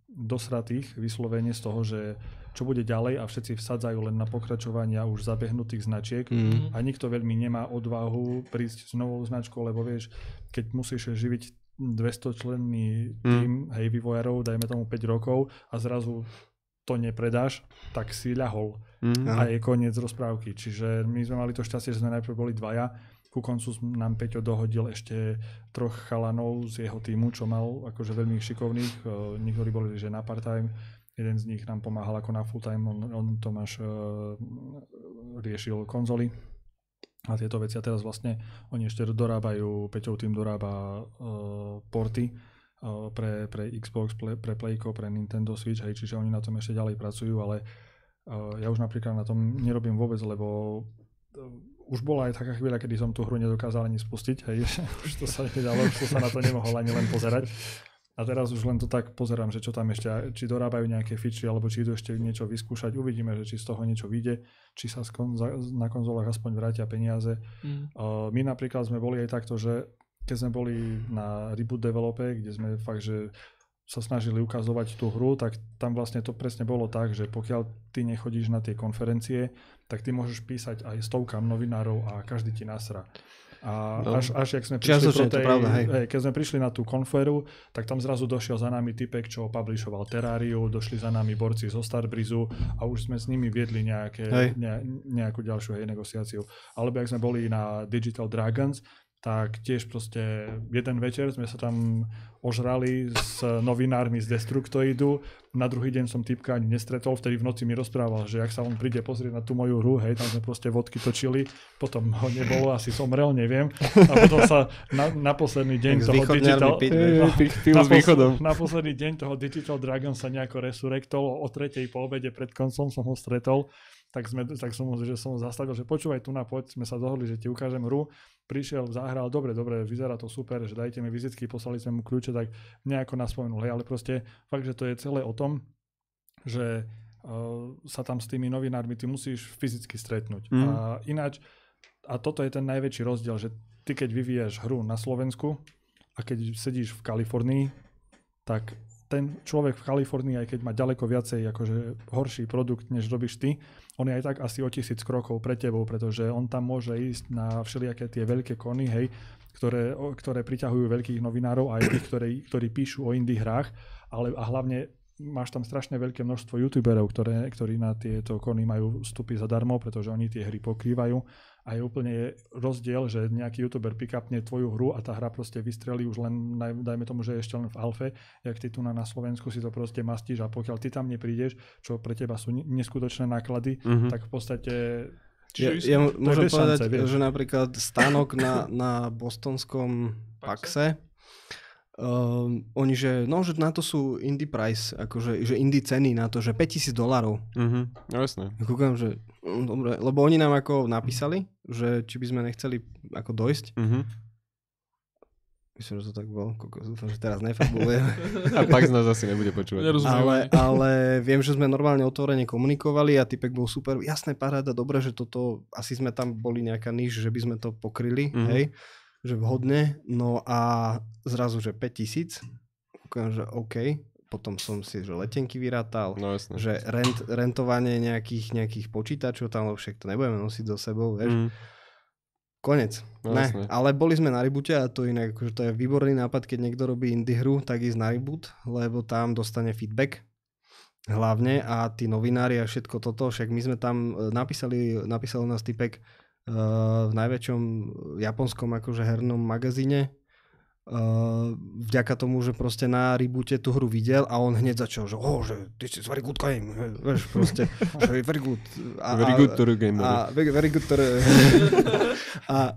dosratých vyslovene z toho, že čo bude ďalej a všetci vsadzajú len na pokračovania už zabehnutých značiek Mm. a nikto veľmi nemá odvahu prísť s novou značkou, lebo vieš, keď musíš živiť 200 členný tým, hej, vývojárov, dajme tomu 5 rokov a zrazu to nepredáš, tak si ľahol Mhm. Áno. a je koniec rozprávky. Čiže my sme mali to šťastie, že sme najprv boli dvaja, ku koncu nám Peťo dohodil ešte troch chalanov z jeho týmu, čo mal akože veľmi šikovných, e, niektorí boli že na part-time, jeden z nich nám pomáhal ako na full-time, on, on Tomáš e, riešil konzoly a tieto veci a teraz vlastne oni ešte dorábajú, Peťov tým dorába e, porty e, pre, pre Xbox, pre, pre Playko, pre Nintendo Switch, hej, čiže oni na tom ešte ďalej pracujú, ale Uh, ja už napríklad na tom nerobím vôbec, lebo uh, už bola aj taká chvíľa, kedy som tú hru nedokázal ani spustiť, hej, už to sa nedalo, už som sa na to nemohol ani len pozerať. A teraz už len to tak pozerám, že čo tam ešte, či dorábajú nejaké feature, alebo či idú ešte niečo vyskúšať. Uvidíme, že či z toho niečo vyjde, či sa na konzolách aspoň vrátia peniaze. Mm. My napríklad sme boli aj takto, že keď sme boli na Reboot Develope, kde sme fakt, že sa snažili ukazovať tú hru, tak tam vlastne to presne bolo tak, že pokiaľ ty nechodíš na tie konferencie, tak ty môžeš písať aj stovkám novinárov a každý ti nasra. A No. až, až jak sme prišli to tej, pravda, hej. hej, keď sme prišli na tú konferu, tak tam zrazu došiel za nami typek, čo publishoval Terrariu, došli za nami borci zo Starbreezu a už sme s nimi viedli nejaké, Hej. ne, nejakú ďalšiu hej, negociáciu. Alebo ak sme boli na Digital Dragons, tak tiež proste jeden večer sme sa tam ožrali s novinármi z Destructoidu. Na druhý deň som typka ani nestretol, vtedy v noci mi rozprával, že ak sa on príde pozrieť na tú moju hru, hej, tam sme proste vodky točili, potom ho nebolo, asi somrel, neviem. A potom sa na, na posledný deň Tak toho Digital... piť, Hej, vieš. pi- pivo Na, pos- na posledný deň toho Digital Dragon sa nejako resurrektol, o tretej po obede pred koncom som ho stretol, tak, sme, tak som, že som zastavil, že počúvaj tu na poď, sme sa dohodli, že ti ukážem hru, prišiel, zahral, dobre, dobre, vyzerá to super, že dajte mi vizitky, poslali sme mu kľúče, tak nejako nás spomenul, hej, ale proste fakt, že to je celé o tom, že uh, sa tam s tými novinármi ty musíš fyzicky stretnúť. Mm. A ináč, a toto je ten najväčší rozdiel, že ty keď vyvíjaš hru na Slovensku a keď sedíš v Kalifornii, tak ten človek v Kalifornii, aj keď má ďaleko viacej akože horší produkt, než robíš ty, on je aj tak asi o tisíc krokov pre tebou, pretože on tam môže ísť na všelijaké tie veľké kony, hej, ktoré, ktoré priťahujú veľkých novinárov aj tých, ktorí, ktorí píšu o indie hrách, ale a hlavne máš tam strašne veľké množstvo youtuberov, ktoré, ktorí na tieto kony majú vstupy zadarmo, pretože oni tie hry pokrývajú a je úplne rozdiel, že nejaký youtuber pick-upne tvoju hru a tá hra proste vystrelí už len, dajme tomu, že je ešte len v alfe, jak ty tu na, na Slovensku si to proste mastíš a pokiaľ ty tam neprídeš, čo pre teba sú ne- neskutočné náklady, Mhm. tak v podstate Čiže Ja, ja môžem šance, povedať, vieš. že napríklad stánok na, na bostonskom Paxe, um, oni, že, no, že na to sú indie price, akože, že indie ceny na to, že 5000 dolarov. Mhm. No jasné. Ja Kúkam, že mm, dobre, lebo oni nám ako napísali, že či by sme nechceli ako dojsť. Mhm. Myslím, že to tak bolo. Dúfam, že teraz nefabulujem. A pak z nás asi nebude počúvať. Ale, ale viem, že sme normálne otvorene komunikovali a typek bol super. Jasné, paráda, dobre, že toto, asi sme tam boli nejaká níž, že by sme to pokryli, Mhm. hej, že vhodne. No a zrazu, že 5000, Kúkam, že OK. Potom som si, že letenky vyrátal, No jasné. že rent, rentovanie nejakých, nejakých počítačov tam, lebo však to nebudeme nosiť so sebou, vieš. Mhm. Konec. No, ne, ale boli sme na reboote a to inak, akože to je výborný nápad, keď niekto robí indie hru, tak ísť na reboot, lebo tam dostane feedback hlavne a tí novinári a všetko toto, však my sme tam e, napísali, napísal nás typek v najväčšom japonskom akože hernom magazíne, vďaka tomu, že proste na reboote tú hru videl a on hneď začal, že oh, že this is very good game, vieš, proste, že very good. A, Very good to game. a very, very good to a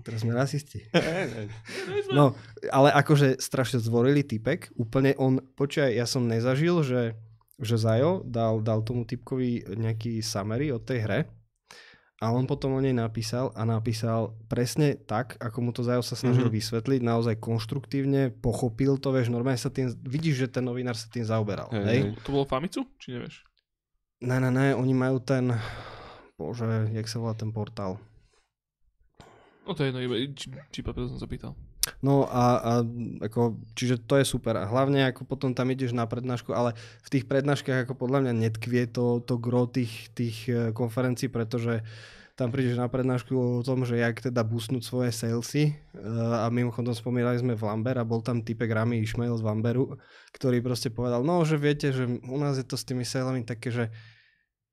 teraz sme rasisti. No, ale akože strašne zvorili typek, úplne on, počkaj, ja som nezažil, že, že Zajo dal, dal tomu typkovi nejaký summary o tej hre a on potom o nej napísal a napísal presne tak, ako mu to Zajo sa snažil Mhm. vysvetliť, naozaj konštruktívne, pochopil to, vieš, normálne sa tým, vidíš, že ten novinár sa tým zaoberal, Hej, hej? To bolo Famicu? Či nevieš? Ne, ne, ne, oni majú ten, bože, jak sa volá ten portál? No to je jedno, iba či, či som sa pýtal. No a, a ako, čiže to je super. A hlavne ako potom tam ideš na prednášku, ale v tých prednáškach ako podľa mňa netkvie to, to gro tých, tých eh, konferencií, pretože tam prídeš na prednášku o tom, že jak teda boostnúť svoje salesy uh, a mimochodom spomínali sme Vlamber a bol tam typek Rami Ishmael z Vamberu, ktorý proste povedal, no že viete, že u nás je to s tými salami také, že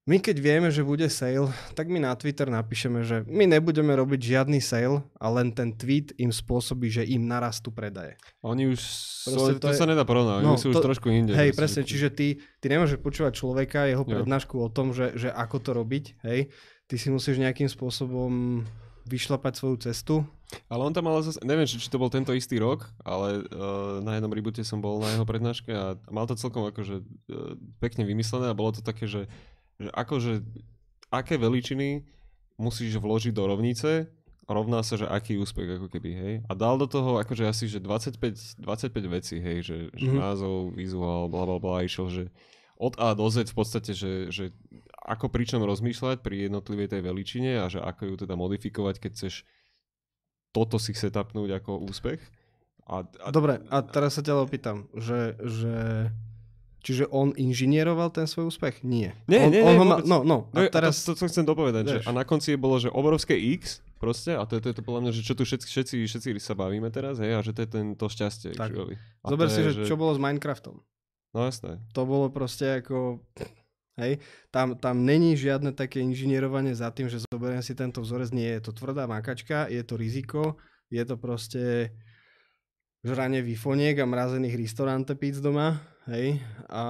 my keď vieme, že bude sale, tak my na Twitter napíšeme, že my nebudeme robiť žiadny sale a len ten tweet im spôsobí, že im narastú predaje. Oni už, Proste to to, je- sa nedá porovnať, No, oni sú to- už trošku inde. Hej, presne, že- čiže ty, ty nemôžeš počúvať človeka, jeho Jo. prednášku o tom, že, že ako to robiť, hej. Ty si musíš nejakým spôsobom vyšlapať svoju cestu. Ale on tam mal zase, neviem, či, či to bol tento istý rok, ale uh, na jednom reboote som bol na jeho prednáške a mal to celkom akože uh, pekne vymyslené a bolo to také, že, že akože aké veličiny musíš vložiť do rovnice rovná sa, že aký úspech ako keby, hej. A dal do toho akože asi, že 25, 25 vecí, hej, že, že Mhm. názov, vizuál, bla bla bla, išiel, že od A do Z v podstate, že, že ako pri čom rozmýšľať pri jednotlivej tej veličine a že ako ju teda modifikovať, keď chceš toto si setupnúť ako úspech. A, a, Dobre, a teraz sa ťa opýtam, že, že čiže on inžinieroval ten svoj úspech? Nie. Nie, on, nie, on nie, ho ma, no, no, a teraz... to, to, to chcem dopovedať, že a na konci bolo, že obrovské X proste, a to je to, je to podľa mňa, že čo tu všetci, všetci, všetci sa bavíme teraz, hej, a že to je ten, to šťastie. Tak. A zober si, je, že čo bolo s Minecraftom. No jasné. To bolo proste ako... Hej, tam, tam není žiadne také inžinierovanie za tým, že zoberiem si tento vzorec, nie je to tvrdá makačka, je to riziko, je to proste žranie výfoniek a mrazených restaurante pizz doma, hej, a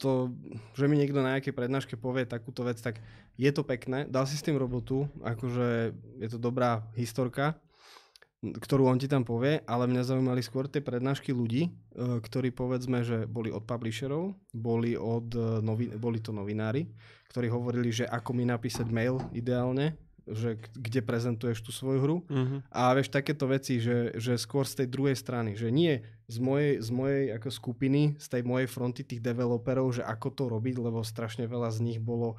to, že mi niekto na nejakej prednáške povie takúto vec, tak je to pekné, dal si s tým robotu, akože je to dobrá historka, ktorú on ti tam povie, ale mňa zaujímali skôr tie prednášky ľudí, e, ktorí povedzme, že boli od publisherov, boli, od, e, novi, boli to novinári, ktorí hovorili, že ako mi napísať mail ideálne, že kde prezentuješ tú svoju hru. Mhm. A vieš, takéto veci, že, že skôr z tej druhej strany, že nie z mojej, z mojej ako skupiny, z tej mojej fronty tých developerov, že ako to robiť, lebo strašne veľa z nich bolo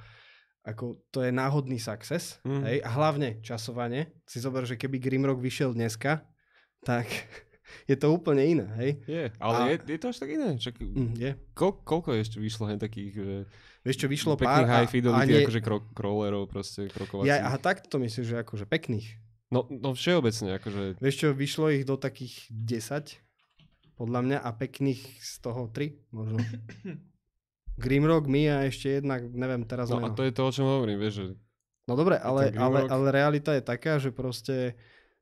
ako to je náhodný success, Mhm. hej, a hlavne časovanie. Si zober, že keby Grimrock vyšiel dneska, tak je to úplne iné, hej. Je, ale A- je, je to až tak iné. Čak, Mm, je. ko, koľko ešte vyšlo takých, že Vieš čo, vyšlo pár pekných a, high fidelity, a nie, akože kro, crawlerov proste, krokovacích. ja, a tak to myslíš, že akože pekných. No, no všeobecne, akože Vieš čo, vyšlo ich do takých 10, podľa mňa, a pekných z toho 3, možno. Grimrock, my a ešte jedna, neviem teraz No a meno. to je to, o čom hovorím, vieš, že No dobre, ale, ale, ale realita je taká, že proste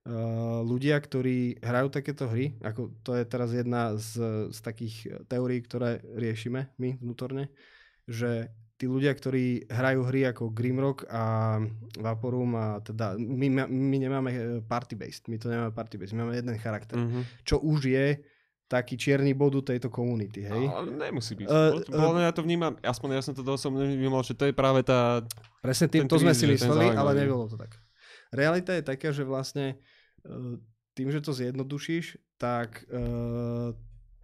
uh, ľudia, ktorí hrajú takéto hry, ako to je teraz jedna z, z takých teórií, ktoré riešime my vnútorne, že tí ľudia, ktorí hrajú hry ako Grimrock a Vaporum a teda my, my nemáme eh, party-based, my to nemáme party-based, my máme jeden charakter, mhm. čo už je taký čierny bodu tejto komunity, hej? Ale nemusí byť. Uh, Podľa mňa ja to vnímam, aspoň ja som to osobne vnímal, že to je práve tá... Presne tým, to sme si mysleli, ale nebolo to tak. Realita je taká, že vlastne eh, tým, že to zjednodušíš, tak eh,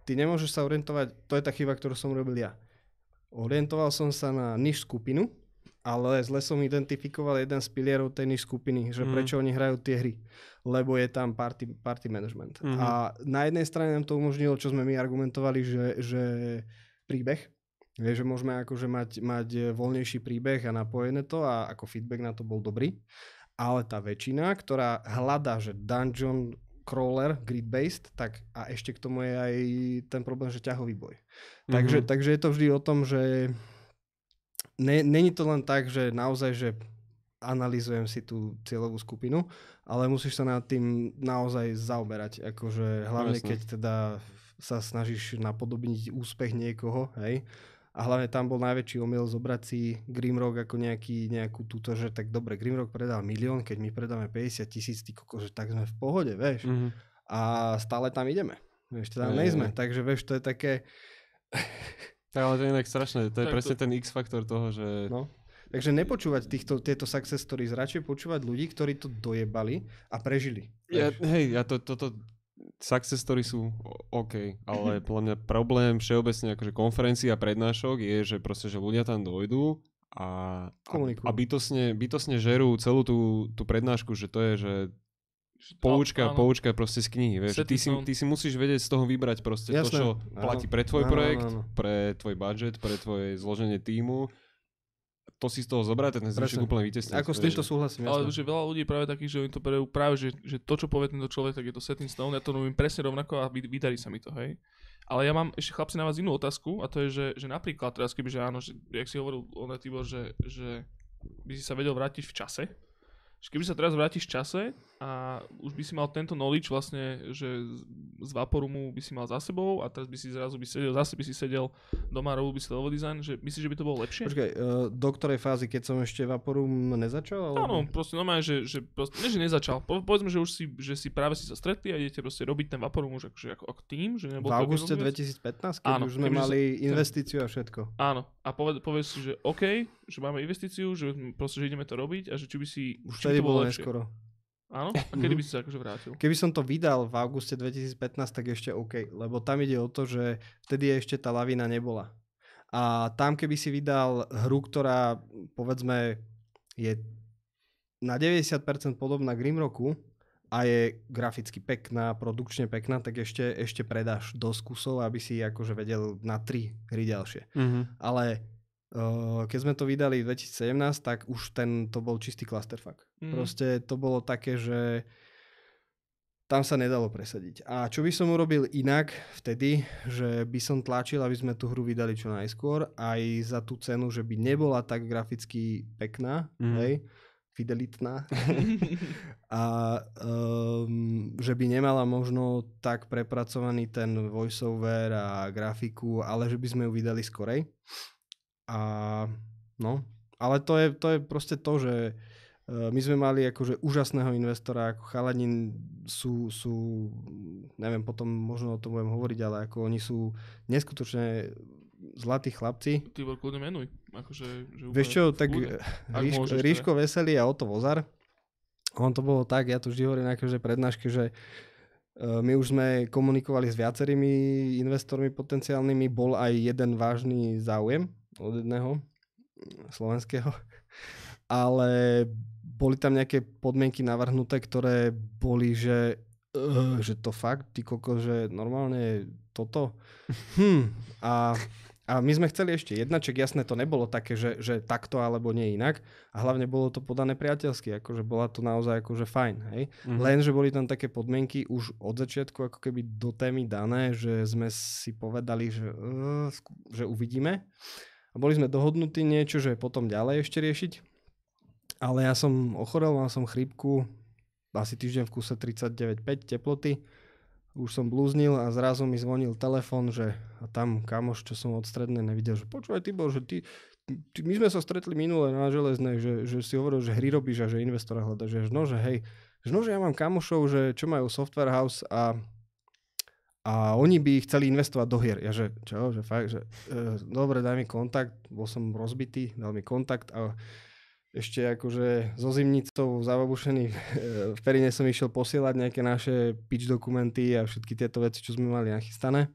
ty nemôžeš sa orientovať, to je tá chyba, ktorú som robil ja. Orientoval som sa na niž skupinu, ale zle som identifikoval jeden z pilierov tej niž skupiny, že Mhm. prečo oni hrajú tie hry. Lebo je tam party, party management. Mhm. A na jednej strane nám to umožnilo, čo sme my argumentovali, že, že príbeh, Vieš, že môžeme akože mať, mať voľnejší príbeh a napojené to a ako feedback na to bol dobrý. Ale tá väčšina, ktorá hľadá, že dungeon crawler, grid-based, tak a ešte k tomu je aj ten problém, že ťahový boj. Takže, Mhm. takže je to vždy o tom, že ne, není to len tak, že naozaj, že analýzujem si tú cieľovú skupinu, ale musíš sa nad tým naozaj zaoberať. Akože hlavne Jasné. keď teda sa snažíš napodobniť úspech niekoho, hej. A hlavne tam bol najväčší omyl zobrať si Grimrock ako nejaký, nejakú túto, že tak dobre, Grimrock predal milión, keď my predáme 50 tisíc, ty koko, že tak sme v pohode, vieš. Mhm. A stále tam ideme. Vieš, teda Hej, nejsme. Takže vieš, to je také, Tak ale to je inak strašné, to je Tak to- presne ten X-faktor toho, že... No. Takže nepočúvať týchto, tieto success stories, radšej počúvať ľudí, ktorí to dojebali a prežili. Ja, hej, ja to, toto, success story sú OK, ale podľa mňa problém všeobecne akože a prednášok je, že proste, že ľudia tam dojdú a, a, Komunikujú. a bytosne, bytosne žerú celú tú, tú prednášku, že to je, že poučka, áno. poučka proste z knihy. Vieš, ty, si, ty si musíš vedieť z toho vybrať proste Jasné, to, čo áno. platí pre tvoj Áno, áno, projekt, áno. pre tvoj budget, pre tvoje zloženie týmu. To si z toho zobrať, ten zvyšok Presne. úplne vytesniť. Ako s týmto súhlasím, Ale že veľa ľudí práve takých, že oni to berú práve, že, že to, čo povie tento človek, tak je to setting stone, ja to robím presne rovnako a vy- vydarí sa mi to, hej. Ale ja mám ešte chlapci na vás inú otázku a to je, že, že napríklad teraz keby, že áno, že, jak si hovoril on Tibor, že, že by si sa vedel vrátiť v čase, keby sa teraz vrátiš v čase a už by si mal tento knowledge vlastne, že z- Vaporumu by si mal za sebou a teraz by si zrazu by sedel, zase by si sedel doma, robil by si design, že myslíš, že by to bolo lepšie? Počkaj, uh, do ktorej fázy, keď som ešte Vaporum nezačal? Alebo... Áno, proste normálne, že, že proste, nie, že nezačal. Po, povedzme, že už si, že si práve si sa stretli a idete proste robiť ten Vaporum už akože ako, ako tým, že V nebol to auguste jednotlivec. 2015, keď Áno, už sme mali investíciu a všetko. Áno. A poved, povedz si, že OK, že máme investíciu, že proste, že ideme to robiť a že či by si... Už vtedy bolo neskoro. Áno? A kedy by si sa akože vrátil? Keby som to vydal v auguste 2015, tak ešte OK, lebo tam ide o to, že vtedy ešte tá lavina nebola. A tam, keby si vydal hru, ktorá povedzme je na 90% podobná Grimrocku a je graficky pekná, produkčne pekná, tak ešte, ešte predáš dosť kusov, aby si akože vedel na 3 hry ďalšie. Mhm. Ale keď sme to vydali v 2017, tak už ten, to bol čistý clusterfuck. Mhm. Proste to bolo také, že tam sa nedalo presadiť. A čo by som urobil inak vtedy, že by som tlačil, aby sme tú hru vydali čo najskôr, aj za tú cenu, že by nebola tak graficky pekná, Mhm. hej, fidelitná. a um, že by nemala možno tak prepracovaný ten voiceover a grafiku, ale že by sme ju vydali skorej. A no, ale to je, to je proste to, že uh, my sme mali akože úžasného investora, ako Chalanin sú, sú, neviem, potom možno o tom budem hovoriť, ale ako oni sú neskutočne zlatí chlapci. Tibor, kľudne menuj. Akože, že Vieš čo, tak Ríško, teda. Ríško Veselý a Oto Vozar, on to bolo tak, ja to vždy hovorím na akože prednáške, že uh, my už sme komunikovali s viacerými investormi potenciálnymi, bol aj jeden vážny záujem od jedného mm, slovenského, ale boli tam nejaké podmienky navrhnuté, ktoré boli, že, uh, že to fakt, ty koko, že normálne toto. Hm. A a my sme chceli ešte jednaček, jasné, to nebolo také, že, že takto alebo nie inak. A hlavne bolo to podané priateľsky, akože bola to naozaj akože fajn, hej. Mhm. Lenže boli tam také podmienky už od začiatku ako keby do témy dané, že sme si povedali, že, uh, že uvidíme. A boli sme dohodnutí niečo, že potom ďalej ešte riešiť. Ale ja som ochorel, mal som chrípku, asi týždeň v kuse 39,5 teploty. Už som blúznil a zrazu mi zvonil telefon, že a tam kamoš, čo som od strednej nevidel, že počúvaj Tibor, že ty, ty, my sme sa stretli minule na železnej, že, že si hovoril, že hry robíš a že investora hľadaš, že no, že hej, že no, že ja mám kamošov, že čo majú software house a a oni by chceli investovať do hier. Ja že, čo, že fakt, že e, dobre, daj mi kontakt, bol som rozbitý, dal mi kontakt a ešte akože so zimnicou zavabušený e, v Perine som išiel posielať nejaké naše pitch dokumenty a všetky tieto veci, čo sme mali nachystané.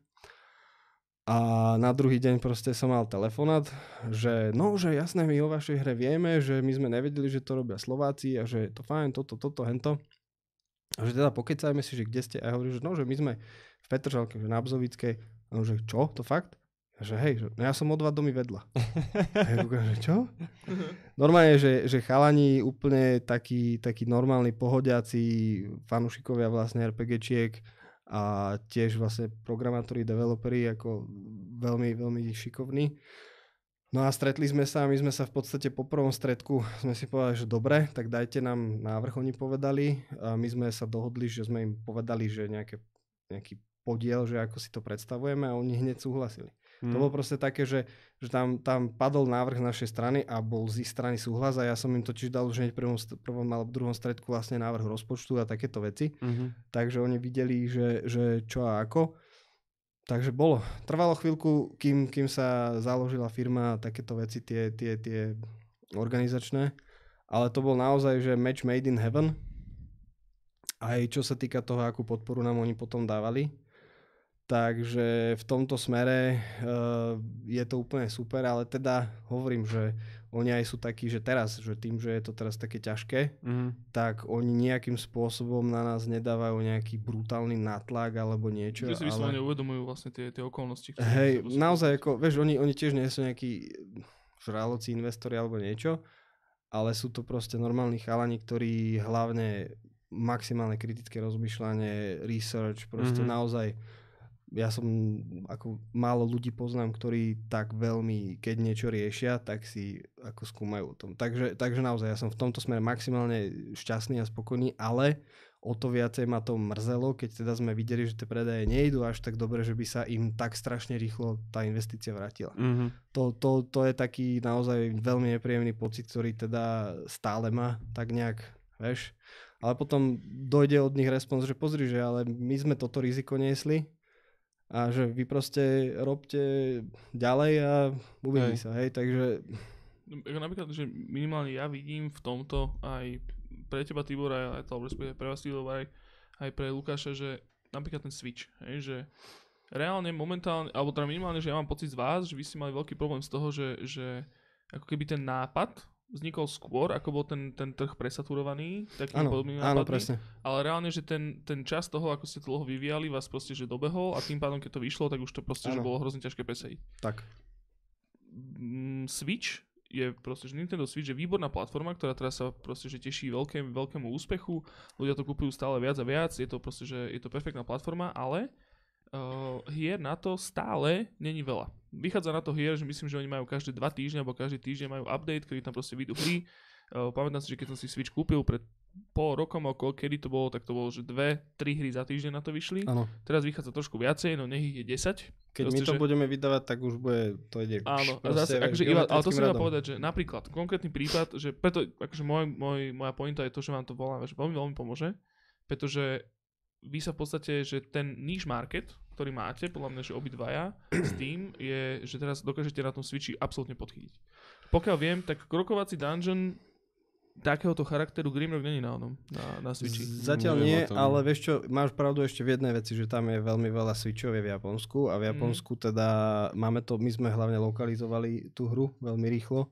A na druhý deň proste som mal telefonát, že no, že jasné, my o vašej hre vieme, že my sme nevedeli, že to robia Slováci a že je to fajn, toto, toto, hento. A že teda pokecajme si, že kde ste. A ja hovorím, že no, že my sme v Petržalke, že na Abzovickej. A on, že čo, to fakt? A že hej, že, no ja som o dva domy vedľa. A ja kúkam, že čo? Normálne, že, že chalani úplne takí, takí normálni, pohodiaci fanúšikovia vlastne RPGčiek a tiež vlastne programátori, developeri ako veľmi, veľmi šikovní. No a stretli sme sa a my sme sa v podstate po prvom stretku sme si povedali, že dobre, tak dajte nám návrh, oni povedali. A my sme sa dohodli, že sme im povedali, že nejaké, nejaký podiel, že ako si to predstavujeme a oni hneď súhlasili. Mhm. To bolo proste také, že, že tam, tam padol návrh z našej strany a bol z ich strany súhlas a ja som im totiž dal už hneď prvom, prvom alebo druhom stredku vlastne návrh rozpočtu a takéto veci. Mhm. Takže oni videli, že, že čo a ako. Takže bolo. Trvalo chvíľku, kým, kým sa založila firma a takéto veci, tie, tie, tie organizačné. Ale to bol naozaj, že match made in heaven. Aj čo sa týka toho, akú podporu nám oni potom dávali. Takže v tomto smere uh, je to úplne super, ale teda hovorím, že oni aj sú takí, že teraz, že tým, že je to teraz také ťažké, Mhm. tak oni nejakým spôsobom na nás nedávajú nejaký brutálny natlak alebo niečo. Že si vyslovene uvedomujú vlastne tie, tie okolnosti. Hej, naozaj ako, vieš, oni, oni tiež nie sú nejakí žraloci, investori alebo niečo, ale sú to proste normálni chalani, ktorí hlavne maximálne kritické rozmýšľanie, research, proste Mhm. mm-hmm. naozaj ja som ako málo ľudí poznám, ktorí tak veľmi, keď niečo riešia, tak si ako skúmajú o tom. Takže, takže naozaj ja som v tomto smere maximálne šťastný a spokojný, ale o to viacej ma to mrzelo, keď teda sme videli, že tie predaje nejdu až tak dobre, že by sa im tak strašne rýchlo tá investícia vrátila. Mhm. To, to, to je taký naozaj veľmi nepríjemný pocit, ktorý teda stále má tak nejak, vieš. Ale potom dojde od nich respons, že pozri, že ale my sme toto riziko niesli a že vy proste robte ďalej a uvidí Hej. sa, hej, takže Ako napríklad, že minimálne ja vidím v tomto aj pre teba Tibor, aj, aj to, respektíve pre vás Tibor, aj, aj pre Lukáša, že napríklad ten switch, hej, že reálne momentálne, alebo teda minimálne, že ja mám pocit z vás, že vy ste mali veľký problém z toho, že, že ako keby ten nápad vznikol skôr, ako bol ten, ten trh presaturovaný takými podobnými áno, nápadmi. presne. Ale reálne, že ten, ten čas toho, ako ste to dlho vyvíjali, vás proste že dobehol a tým pádom, keď to vyšlo, tak už to proste že Áno. bolo hrozne ťažké presadiť. Tak. Mm, Switch je proste, že Nintendo Switch je výborná platforma, ktorá teraz sa proste, že teší veľké, veľkému úspechu, ľudia to kupujú stále viac a viac, je to proste, že je to perfektná platforma, ale uh, hier na to stále není veľa. Vychádza na to hier, že myslím, že oni majú každé dva týždne, alebo každý týždeň majú update, kedy tam proste vyjdú hry. Uh, pamätám si, že keď som si Switch kúpil pred pol rokom, okolo kedy to bolo, tak to bolo, že dve, tri hry za týždeň na to vyšli. Áno. Teraz vychádza trošku viacej, no nech ich je 10. Keď Proste, my to že- budeme vydávať, tak už bude, to ide Áno, a proste, zase, akože iba, ale to som iba povedať, že napríklad, konkrétny prípad, že preto, akože môj, môj, moja pointa je to, že vám to volá, že veľmi, veľmi pomôže, pretože vy sa v podstate, že ten niche market, ktorý máte, podľa mňa, že obidvaja, s tým je, že teraz dokážete na tom Switchi absolútne podchytiť. Pokiaľ viem, tak krokovací dungeon takéhoto charakteru Grimrock není na onom, na, na Switchi. Zatiaľ nie, ale vieš čo, máš pravdu ešte v jednej veci, že tam je veľmi veľa switchov je v Japonsku a v Mhm. Japonsku teda máme to, my sme hlavne lokalizovali tú hru veľmi rýchlo,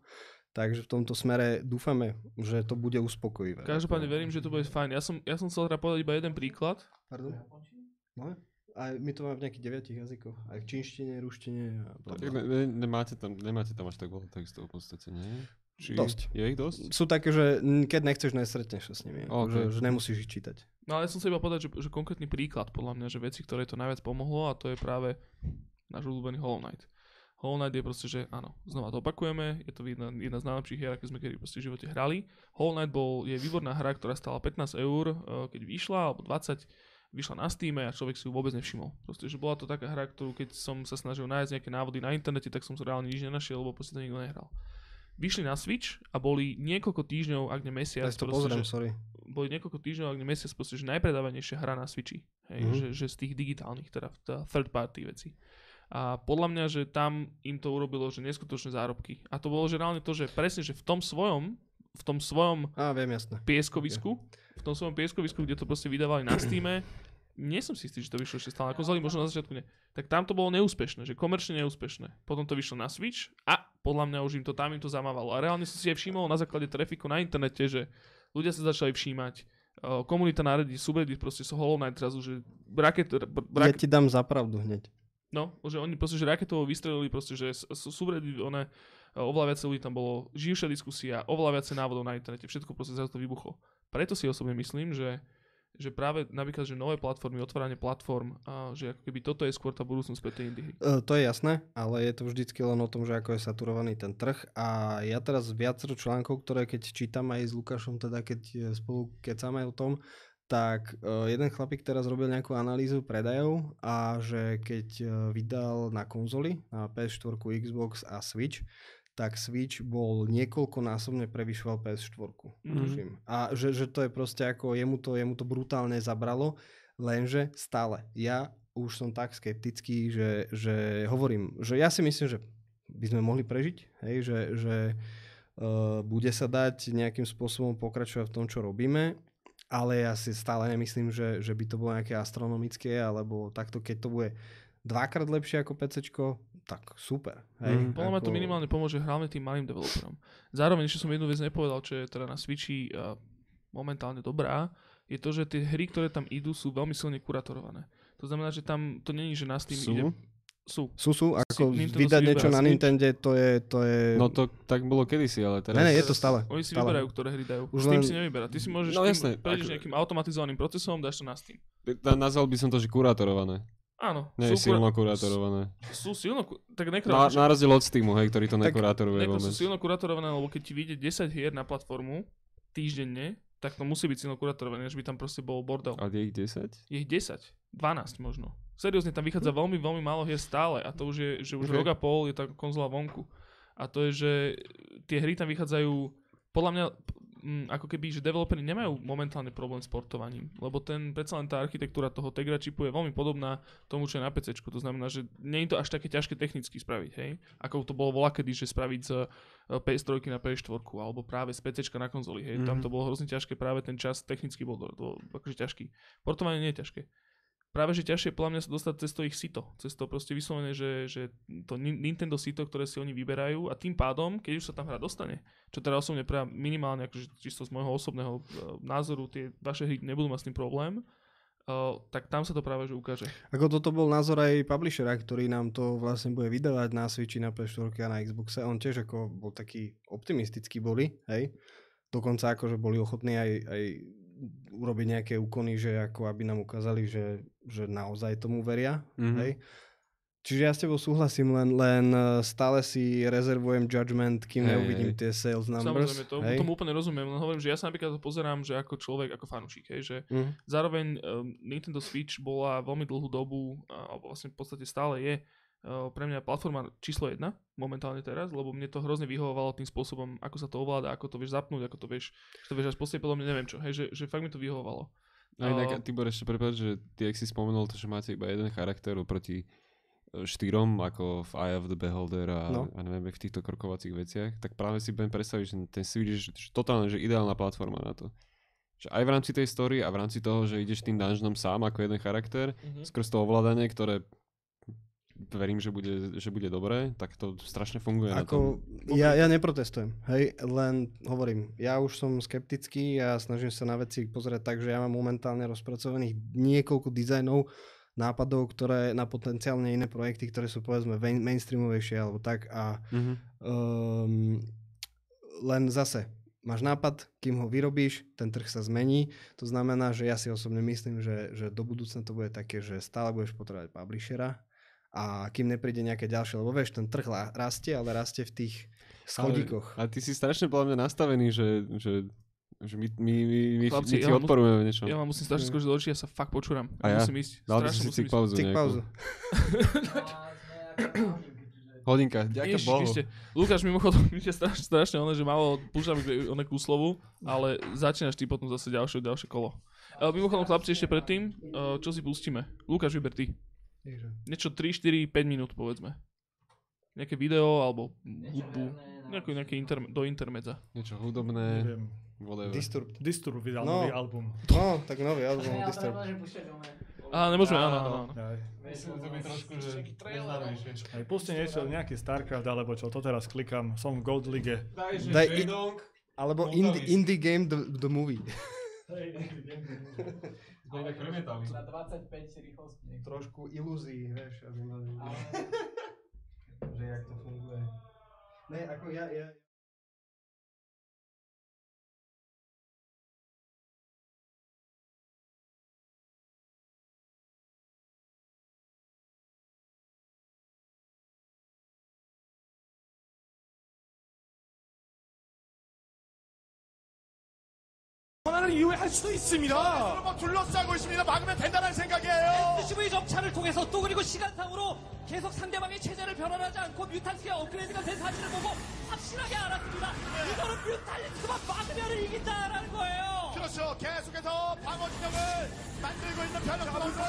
takže v tomto smere dúfame, že to bude uspokojivé. Každopádne verím, že to bude fajn. Ja som, ja som chcel teda povedať iba jeden príklad. Pardon? No? A my to máme v nejakých deviatich jazykoch. Aj v čínštine, ruštine a Tak ne, ne, nemáte, tam, nemáte tam až tak veľa textov v podstate, nie? Či Dosť. Je ich dosť? Sú také, že keď nechceš, nestretneš sa s nimi. ako, OK. Že, že nemusíš ich čítať. No ale ja som sa iba povedať, že, že konkrétny príklad podľa mňa, že veci, ktoré to najviac pomohlo a to je práve náš obľúbený Hollow Knight. Hollow Knight je proste, že áno, znova to opakujeme, je to jedna, jedna z najlepších hier, aké sme kedy proste v živote hrali. Hollow Knight bol, je výborná hra, ktorá stala 15 eur, eh, keď vyšla, alebo 20, vyšla na Steam a človek si ju vôbec nevšimol. Proste, že bola to taká hra, ktorú keď som sa snažil nájsť nejaké návody na internete, tak som sa reálne nič nenašiel, lebo proste to nikto nehral. Vyšli na Switch a boli niekoľko týždňov, ak ne mesiac, Ja to proste, pozriem, že- sorry. boli niekoľko týždňov, ak nie mesiac, proste, že najpredávanejšia hra na Switchi. Hej, Mhm. že, že, z tých digitálnych, teda tá third party veci. A podľa mňa, že tam im to urobilo, že neskutočné zárobky. A to bolo, že reálne to, že presne, že v tom svojom, v tom svojom Á, viem, jasné. pieskovisku, v tom svojom pieskovisku, kde to proste vydávali na Steame, nie som si istý, že to vyšlo ešte stále na konzoli, možno na začiatku nie. Tak tam to bolo neúspešné, že komerčne neúspešné. Potom to vyšlo na Switch a podľa mňa už im to tam im to zamávalo. A reálne som si aj všimol na základe trafiku na internete, že ľudia sa začali všímať, komunita na Reddit, subreddit, proste so Hollow Knight teraz už, že raket, Ja raket, ti dám zapravdu hneď. no, že oni proste, že raketovo vystrelili proste, že subreddit, one, oveľa viac ľudí tam bolo, živšia diskusia, oveľa viac návodov na internete, všetko proste zrazu to vybuchlo. Preto si osobne myslím, že že práve napríklad, že nové platformy, otváranie platform, a že ako keby toto je skôr tá budúcnosť pre tie indie. E, to je jasné, ale je to vždycky len o tom, že ako je saturovaný ten trh a ja teraz viacero článkov, ktoré keď čítam aj s Lukášom, teda keď e, spolu kecáme o tom, tak e, jeden chlapík teraz robil nejakú analýzu predajov a že keď vydal na konzoli, na PS4, Xbox a Switch, tak Switch bol niekoľkonásobne prevyšoval PS4. Mhm. Tuším. A že, že to je proste ako, jemu to, jemu to brutálne zabralo, lenže stále. Ja už som tak skeptický, že, že hovorím, že ja si myslím, že by sme mohli prežiť, hej, že, že uh, bude sa dať nejakým spôsobom pokračovať v tom, čo robíme, ale ja si stále nemyslím, že, že by to bolo nejaké astronomické, alebo takto, keď to bude dvakrát lepšie ako PCčko, tak super. Hej, Mhm. Podľa mňa to minimálne pomôže hlavne tým malým developerom. Zároveň ešte som jednu vec nepovedal, čo je teda na Switchi uh, momentálne dobrá, je to, že tie hry, ktoré tam idú, sú veľmi silne kuratorované. To znamená, že tam to není, že na Steam Sú? ide... Sú. Sú, sú, ako Nintendo vydať niečo na Nintendo, to je, to je... No to tak bolo kedysi, ale teraz... ne, ne, je to stále. Oni si stále. vyberajú, ktoré hry dajú. Už Steam len- si nevyberá. Ty si môžeš, No tým, jasné, prejdeš nejakým automatizovaným procesom, dáš to na Steam. Na- Nazval by som to, že kurátorované. Áno, Nie je sú, silno kura- kurátorované. sú silno, tak Na, nekro, na rozdiel od Steamu, hej, ktorý to nekurátoruje nekro sú vôbec. silno kuratorované, lebo keď ti vyjde 10 hier na platformu týždenne, tak to musí byť silno kuratorované, že by tam proste bol bordel. A je ich 10? Je ich 10, 12 možno. Seriózne, tam vychádza veľmi, veľmi málo hier stále a to už je, že už Ok. rok a pol je tá konzola vonku. A to je, že tie hry tam vychádzajú, podľa mňa, mm, ako keby, že developeri nemajú momentálne problém s portovaním, lebo ten, predsa len tá architektúra toho Tegra čipu je veľmi podobná tomu, čo je na PC. To znamená, že nie je to až také ťažké technicky spraviť, hej? Ako to bolo volakedy, že spraviť z eh, PS3 na PS4 alebo práve z PC na konzoli, hej? Tam Mhm. to bolo hrozne ťažké, práve ten čas technicky bol, bol akože ťažký. Portovanie nie je ťažké práve že ťažšie podľa mňa sa dostať cez to ich sito. Cez to proste vyslovene, že, že to Ni- Nintendo sito, ktoré si oni vyberajú a tým pádom, keď už sa tam hra dostane, čo teda osobne pre minimálne, akože čisto z môjho osobného uh, názoru, tie vaše hry nebudú mať s tým problém, uh, tak tam sa to práve že ukáže. Ako toto bol názor aj publishera, ktorý nám to vlastne bude vydávať na Switchi, na PS4 a na Xboxe. On tiež ako bol taký optimistický boli, hej. Dokonca akože boli ochotní aj, aj urobiť nejaké úkony, že ako aby nám ukázali, že, že naozaj tomu veria, Mhm. hej. Čiže ja s tebou súhlasím, len, len eh, stále si rezervujem judgment, kým Hej, neuvidím hej. tie sales numbers. Samozrejme, to, tomu úplne rozumiem, len hovorím, že ja sa napríklad to pozerám, že ako človek, ako fanúšik, hej, že Mhm. Zároveň um, Nintendo Switch bola veľmi dlhú dobu, a- alebo vlastne v podstate stále je, pre mňa platforma číslo jedna momentálne teraz, lebo mne to hrozne vyhovovalo tým spôsobom, ako sa to ovláda, ako to vieš zapnúť, ako to vieš, že to vieš až poslieť, podľa mňa neviem čo, hej, že, že fakt mi to vyhovovalo. A inak, O- Tibor, ešte prepáč, že ty, ak si spomenul to, že máte iba jeden charakter oproti e, štyrom, ako v Eye of the Beholder a, No. a neviem, v týchto krokovacích veciach, tak práve si budem predstaviť, že ten Switch je že, že totálne, že ideálna platforma na to. Že aj v rámci tej story a v rámci toho, že ideš tým dungeonom sám ako jeden charakter, Mhm. skrz to ovládanie, ktoré verím, že bude, že bude dobré, tak to strašne funguje. Ako, ja, ja neprotestujem, hej, len hovorím, ja už som skeptický a snažím sa na veci pozerať tak, že ja mám momentálne rozpracovaných niekoľko dizajnov, nápadov, ktoré na potenciálne iné projekty, ktoré sú povedzme main- mainstreamovejšie alebo tak a Mhm. um, len zase máš nápad, kým ho vyrobíš, ten trh sa zmení. To znamená, že ja si osobne myslím, že, že do budúcna to bude také, že stále budeš potrebovať publishera a kým nepríde nejaké ďalšie, lebo vieš, ten trh rastie, ale rastie v tých schodíkoch. A ty si strašne podľa mňa nastavený, že, že, že my, my, my, my, Chlapci, my ti ja odporujeme v niečom. Ja vám musím strašne skočiť do očí, ja sa fakt počúram. A ja? Musím ísť. Dal by si si pauzu nejakú. pauzu. Hodinka, ďaká Ježiš, Bohu. ste, Lukáš, mimochodom, vy ste strašne, strašne ono, že malo púšťam one k úslovu, ale začínaš ty potom zase ďalšie, ďalšie kolo. Uh, mimochodom, chlapci, ešte predtým, uh, čo si pustíme? Lukáš, vyber ty. Niečo 3, 4, 5 minút, povedzme. Nejaké video, alebo hudbu. Nejaký, nejaký interme- do intermedza. Niečo hudobné, Neviem. whatever. Disturbed. Disturb vydal No. nový album. No, tak nový album Ja oné. Á, nemôžeme, áno, áno, áno. Aj, Myslím, to trošku, že neznámejšie. aj pusti niečo, nejaký StarCraft alebo čo, to teraz klikám, som v Gold Lige. Daj Alebo indie, indie Game the, the Movie. Na 25 rýchlostí. Trošku ilúzií, vieš, aby mali, Ale že jak to funguje. Ne, ako ja, ja, 하나는 이후에 할 수도 있습니다. 뭐 둘러싸고 있습니다. 막으면 된다는 생각이에요. SCV 정찰을 통해서 또 그리고 시간상으로 계속 상대방의 체제를 변환하지 않고 뮤탈리스가 업그레이드가 된 사실을 보고 확실하게 알았습니다. 이거는 뮤탈리스크만 막으면 이긴다라는 거예요. 그렇죠. 계속해서 방어 진영을 만들고 있는 변혁 선수.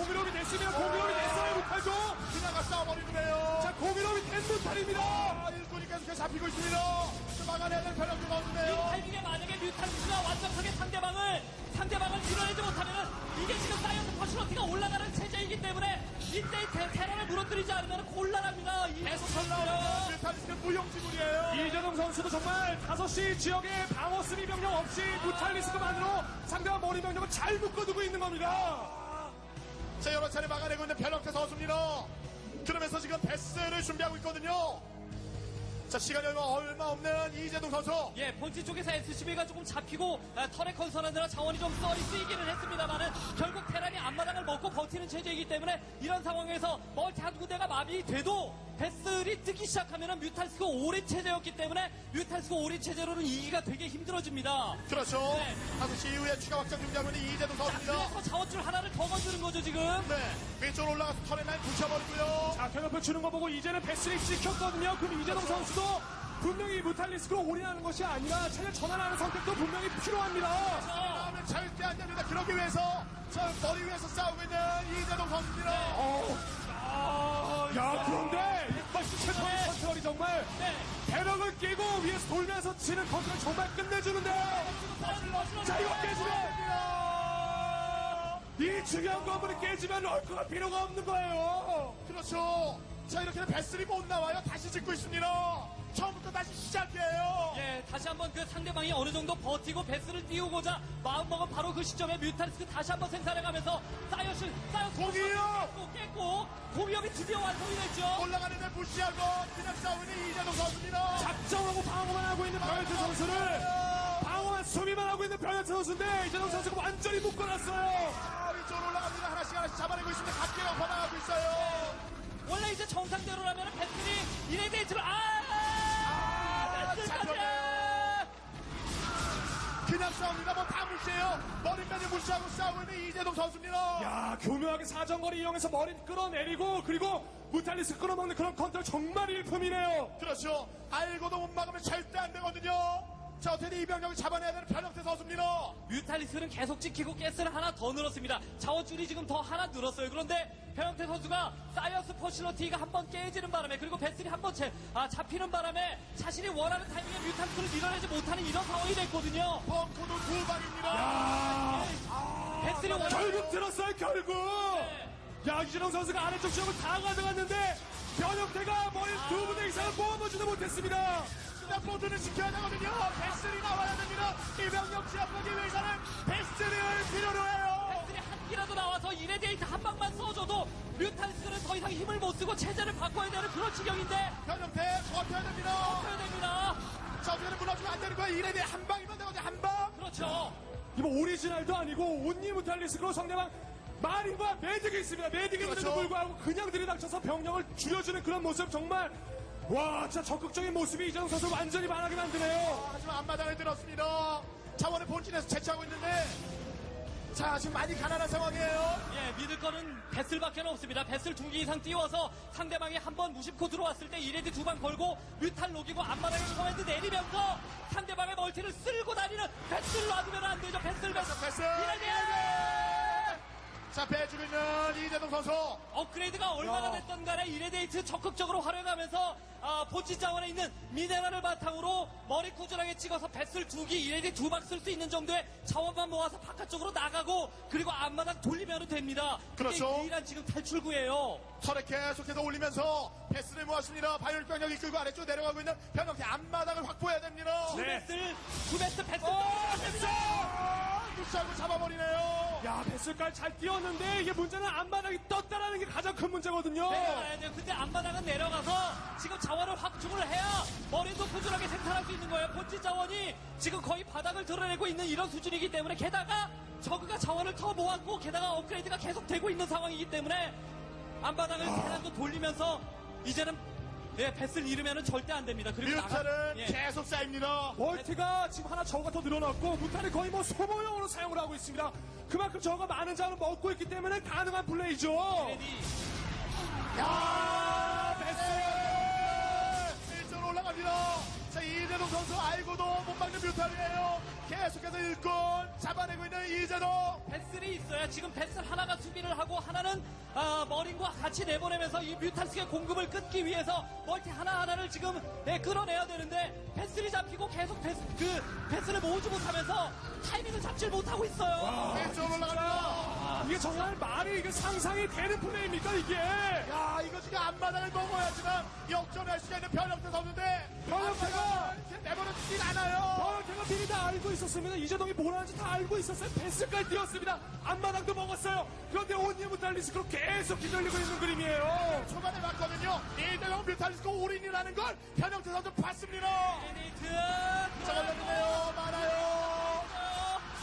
고기록이 됐으면 고기록이 됐어요 못하죠. 그나가 싸워버리는데요. 자 고기록이 된 못할입니다. 아, 일꾼이 계속해서 잡히고 있습니다. 막아내야 될이 없네요. 타이밍에 만약에 뮤탄스가 완벽하게 상대방을 상대방을 밀어내지 못하면은 이게 지금 사이언스 퍼시로티가 올라가는 체제이기 때문에 이때 테, 테란을 무너뜨리지 않으면 곤란합니다. 이 계속 올라오는 뮤탈리스크 무용지물이에요. 이재동 선수도 정말 5시 지역에 방어 수비 병력 없이 무탈리스크만으로 상대방 머리 병력을 잘 묶어두고 있는 겁니다. 자, 여러 차례 막아내고 있는 변형태 선수입니다. 그러면서 지금 베스를 준비하고 있거든요. 자, 시간이 얼마, 얼마 없는 이재동 선수. 예, 본진 쪽에서 SCB가 조금 잡히고 아, 터렛 건설하느라 자원이 좀 썰이 쓰이기는 했습니다만은 결국 테란이 앞마당을 먹고 버티는 체제이기 때문에 이런 상황에서 멀티 한 군데가 마비돼도 베슬이 뜨기 시작하면은 뮤탈스가 오랜 체제였기 때문에 뮤탈스가 오랜 체제로는 이기가 되게 힘들어집니다. 그렇죠. 네. 5시 이후에 추가 확장 준비하고 있는 이재동 자, 선수입니다. 그래서 자원줄 하나를 더 건드는 거죠 지금. 네. 위쪽으로 올라가서 털에 라인 붙여버리고요. 자, 경협표 주는 거 보고 이제는 베스를 찍혔거든요. 그럼 이재동 선수도 분명히 무탈리스크로 올인하는 것이 아니라 체제 전환하는 선택도 분명히 필요합니다. 다음에 절대 안 됩니다. 그러기 위해서 저 머리 위에서 싸우고 있는 이재동 선수입니다. 어, 야, 그런데 이빨수 최고의 컨트롤이 정말 네. 배럭을 끼고 위에서 돌면서 치는 컨트롤 정말 끝내주는데요. 자, 이거 깨지면 이 중요한 건물이 깨지면 럴커가 필요가 없는 거예요. 그렇죠. 자, 이렇게는 베슬이 못 나와요. 다시 짓고 있습니다. 처음부터 다시 시작이에요. 예, 다시 한번 그 상대방이 어느 정도 버티고 베스를 띄우고자 마음먹은 바로 그 시점에 뮤탈리스크 다시 한번 생산해가면서 사이어스, 사이어스 공이요! 깼고, 깼고, 공격이 드디어 완성이 됐죠. 올라가는 데 무시하고 그냥 싸우는 이재동 선수입니다. 작정하고 방어만 하고 있는 변현태 선수를 방어만 수비만 하고 있는 변현태 선수인데 이재동 선수가 완전히 묶어놨어요. 아, 위쪽으로 올라갑니다. 하나씩 하나씩 잡아내고 있습니다. 각계가 번화하고 있어요. 원래 이제 정상대로라면 베스리 이레데이트를, 아! 아! 그냥 싸웁니다. 뭐 다 무시해요. 머리까지 무시하고 싸우고 있는 이재동 선수입니다. 야 교묘하게 사정거리 이용해서 머리 끌어내리고 그리고 무탈리스 끌어먹는 그런 컨트롤 정말 일품이네요. 그렇죠. 알고도 못 막으면 절대 안 되거든요. 자, 어떻게든 이 병력을 잡아내야 되는 변형태 선수입니다. 뮤탈리스는 계속 지키고 가스를 하나 더 늘었습니다. 자원줄이 지금 더 하나 늘었어요. 그런데 배영태 선수가 사이어스 퍼실러티가 한 번 깨지는 바람에 그리고 베슬이 한번 아, 잡히는 바람에 자신이 원하는 타이밍에 뮤탄트를 밀어내지 못하는 이런 상황이 됐거든요. 벙커도 두 방입니다. 베슬이 원하는 결국 들었어요 결국. 야 이재동 선수가 아래쪽 지역을 다 가져갔는데 변형태가 머리 두 분의 이상을 뽑아보지도 못했습니다. 스타포드는 지켜야 되거든요. 베슬이 나와야 됩니다. 이 병력 제압하기 위해서는 베슬을 필요로 해요. 베슬이 한 기라도 나와서 이레데이트 한 방만 써줘도 뮤탈리스는 더 이상 힘을 못 쓰고 체제를 바꿔야 되는 그런 지경인데 변형태 버텨야 됩니다. 해야 됩니다. 자, 어떻게든 무너지면 안 되는 거예요. 이래 대해 한 방이면 되거든요. 한 방. 그렇죠. 이거 오리지널도 아니고 온니 무탈리스크로 상대방 마린과 매직이 있습니다. 매직이 있는데도 그렇죠. 불구하고 그냥 들이닥쳐서 병력을 줄여주는 그런 모습 정말 와 진짜 적극적인 모습이 이재동 선수 완전히 반하게 만드네요. 하지만 앞마당을 들었습니다. 자원을 본진에서 채취하고 있는데 자, 지금 많이 가난한 상황이에요. 예, 믿을 거는 베슬밖에 없습니다. 두개 이상 띄워서 상대방이 한 번 무심코 들어왔을 때 이레드 두방 걸고 뮤탈 녹이고 앞마당에 커맨드 내리면서 상대방의 멀티를 쓸고 다니는 베슬 자, 빼주고 있는 이재동 선수. 업그레이드가 얼마나 됐던 간에 이레데이트 적극적으로 활용하면서 아, 본진 자원에 있는 미네랄을 바탕으로 머리 꾸준하게 찍어서 뱃을 두기 이레디 두방쓸수 있는 정도의 자원만 모아서 바깥쪽으로 나가고 그리고 앞마당 돌리면 됩니다. 그렇죠. 유일한 지금 탈출구예요. 털에 계속해서 올리면서 패스를 모았습니다. 바이올 병력 이 끌고 아래쪽 내려가고 있는 변형태 앞마당을 확보해야 됩니다. 두 베슬, 두 베스 베스. 아, 무시하고 잡아버리네요. 야 배슬까지 잘 뛰었는데 이게 문제는 앞마당이 떴다라는 게 가장 큰 문제거든요. 내려가야 돼요. 근데 앞마당은 내려가서 지금 자원을 확충을 해야 머리도 꾸준하게 생산할 수 있는 거예요. 본진 자원이 지금 거의 바닥을 드러내고 있는 이런 수준이기 때문에 게다가 저그가 자원을 더 모았고 게다가 업그레이드가 계속 되고 있는 상황이기 때문에 앞마당을 계란도 돌리면서 이제는 예, 패스를 잃으면 절대 안 됩니다. 그리고 나가- 뮤타는 예. 계속 쌓입니다. 멀티가 지금 하나 저가 더 늘어났고 무탄이 거의 뭐 소모용으로 사용을 하고 있습니다. 그만큼 저가 많은 자원을 먹고 있기 때문에 가능한 플레이죠. 레디. 야, 패스! 1점 올라갑니다. 자, 이재동 선수 알고도 못 막는 뮤탈이에요. 계속해서 일꾼 잡아내고 있는 이재동. 배슬이 있어요. 지금 배슬 하나가 수비를 하고 하나는 아, 머린과 같이 내보내면서 이 뮤탈스의 공급을 끊기 위해서 멀티 하나하나를 지금 네, 끌어내야 되는데 배슬이 잡히고 계속 배슬, 그 배슬을 모으지 못하면서 타이밍을 잡질 못하고 있어요. 왼쪽으로 올라갑니다. 이게 정말 말이 이게 상상이 되는 플레이입니까 이게? 야 이거 지금 앞마당을 먹어야지만 역전할 수 있는 변형태 선수인데 변형태가 내버려 두진 않아요. 변형태가 미리 다 알고 있었습니다. 이재동이 뭘 하는지 다 알고 있었어요. 패스까지 뛰었습니다. 앞마당도 먹었어요. 그런데 온니무 달리스크로 계속 뒤돌리고 있는 그림이에요. 초반에 봤거든요. 이대로 뮤탈리스크 올인이라는 걸 변형태 선수 봤습니다. 베네이트 자 걸렸는데요. 많아요.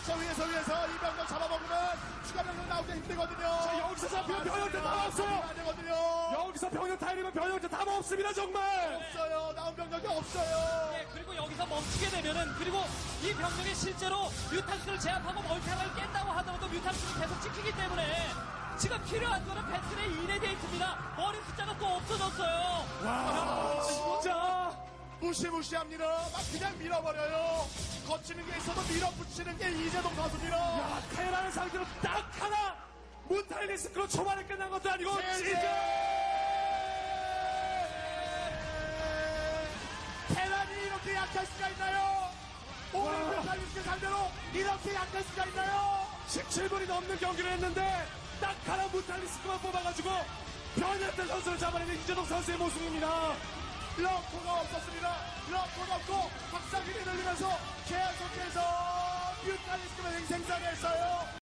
저 위에서 위에서 이 병력 잡아먹으면 추가 병력 나오기 힘들거든요. 자, 여기서 잡히면 변형태 다 나왔어요. 안 되거든요. 여기서 병력 타이르면 병력자 다 없습니다 정말. 없어요. 나온 병력이 없어요. 네, 그리고 여기서 멈추게 되면은 그리고 이 병력이 실제로 뮤탄스를 제압하고 멀티 하나를 깬다고 하더라도 뮤탄스를 계속 지키기 때문에 지금 필요한 거는 배틀의 1의 데이트입니다. 머리 숫자가 또 없어졌어요. 진짜. 무시무시합니다. 막 그냥 밀어버려요. 거치는 게 있어도 밀어붙이는 게 이재동 선수입니다. 야, 테라를 상대로 딱 하나 무탈리스크로 초반에 끝난 것도 아니고! 진짜 테란이 이렇게 약할 수가 있나요? 오늘 뮤탈리스크 상대로 이렇게 약할 수가 있나요? 17분이 넘는 경기를 했는데 딱 하나 무탈리스크만 뽑아가지고 변현태 선수를 잡아내는 이재동 선수의 모습입니다. 럭커가 없었습니다. 럭커가 없고 박상민이 늘리면서 계속해서 뮤탈리스크를 생산했어요.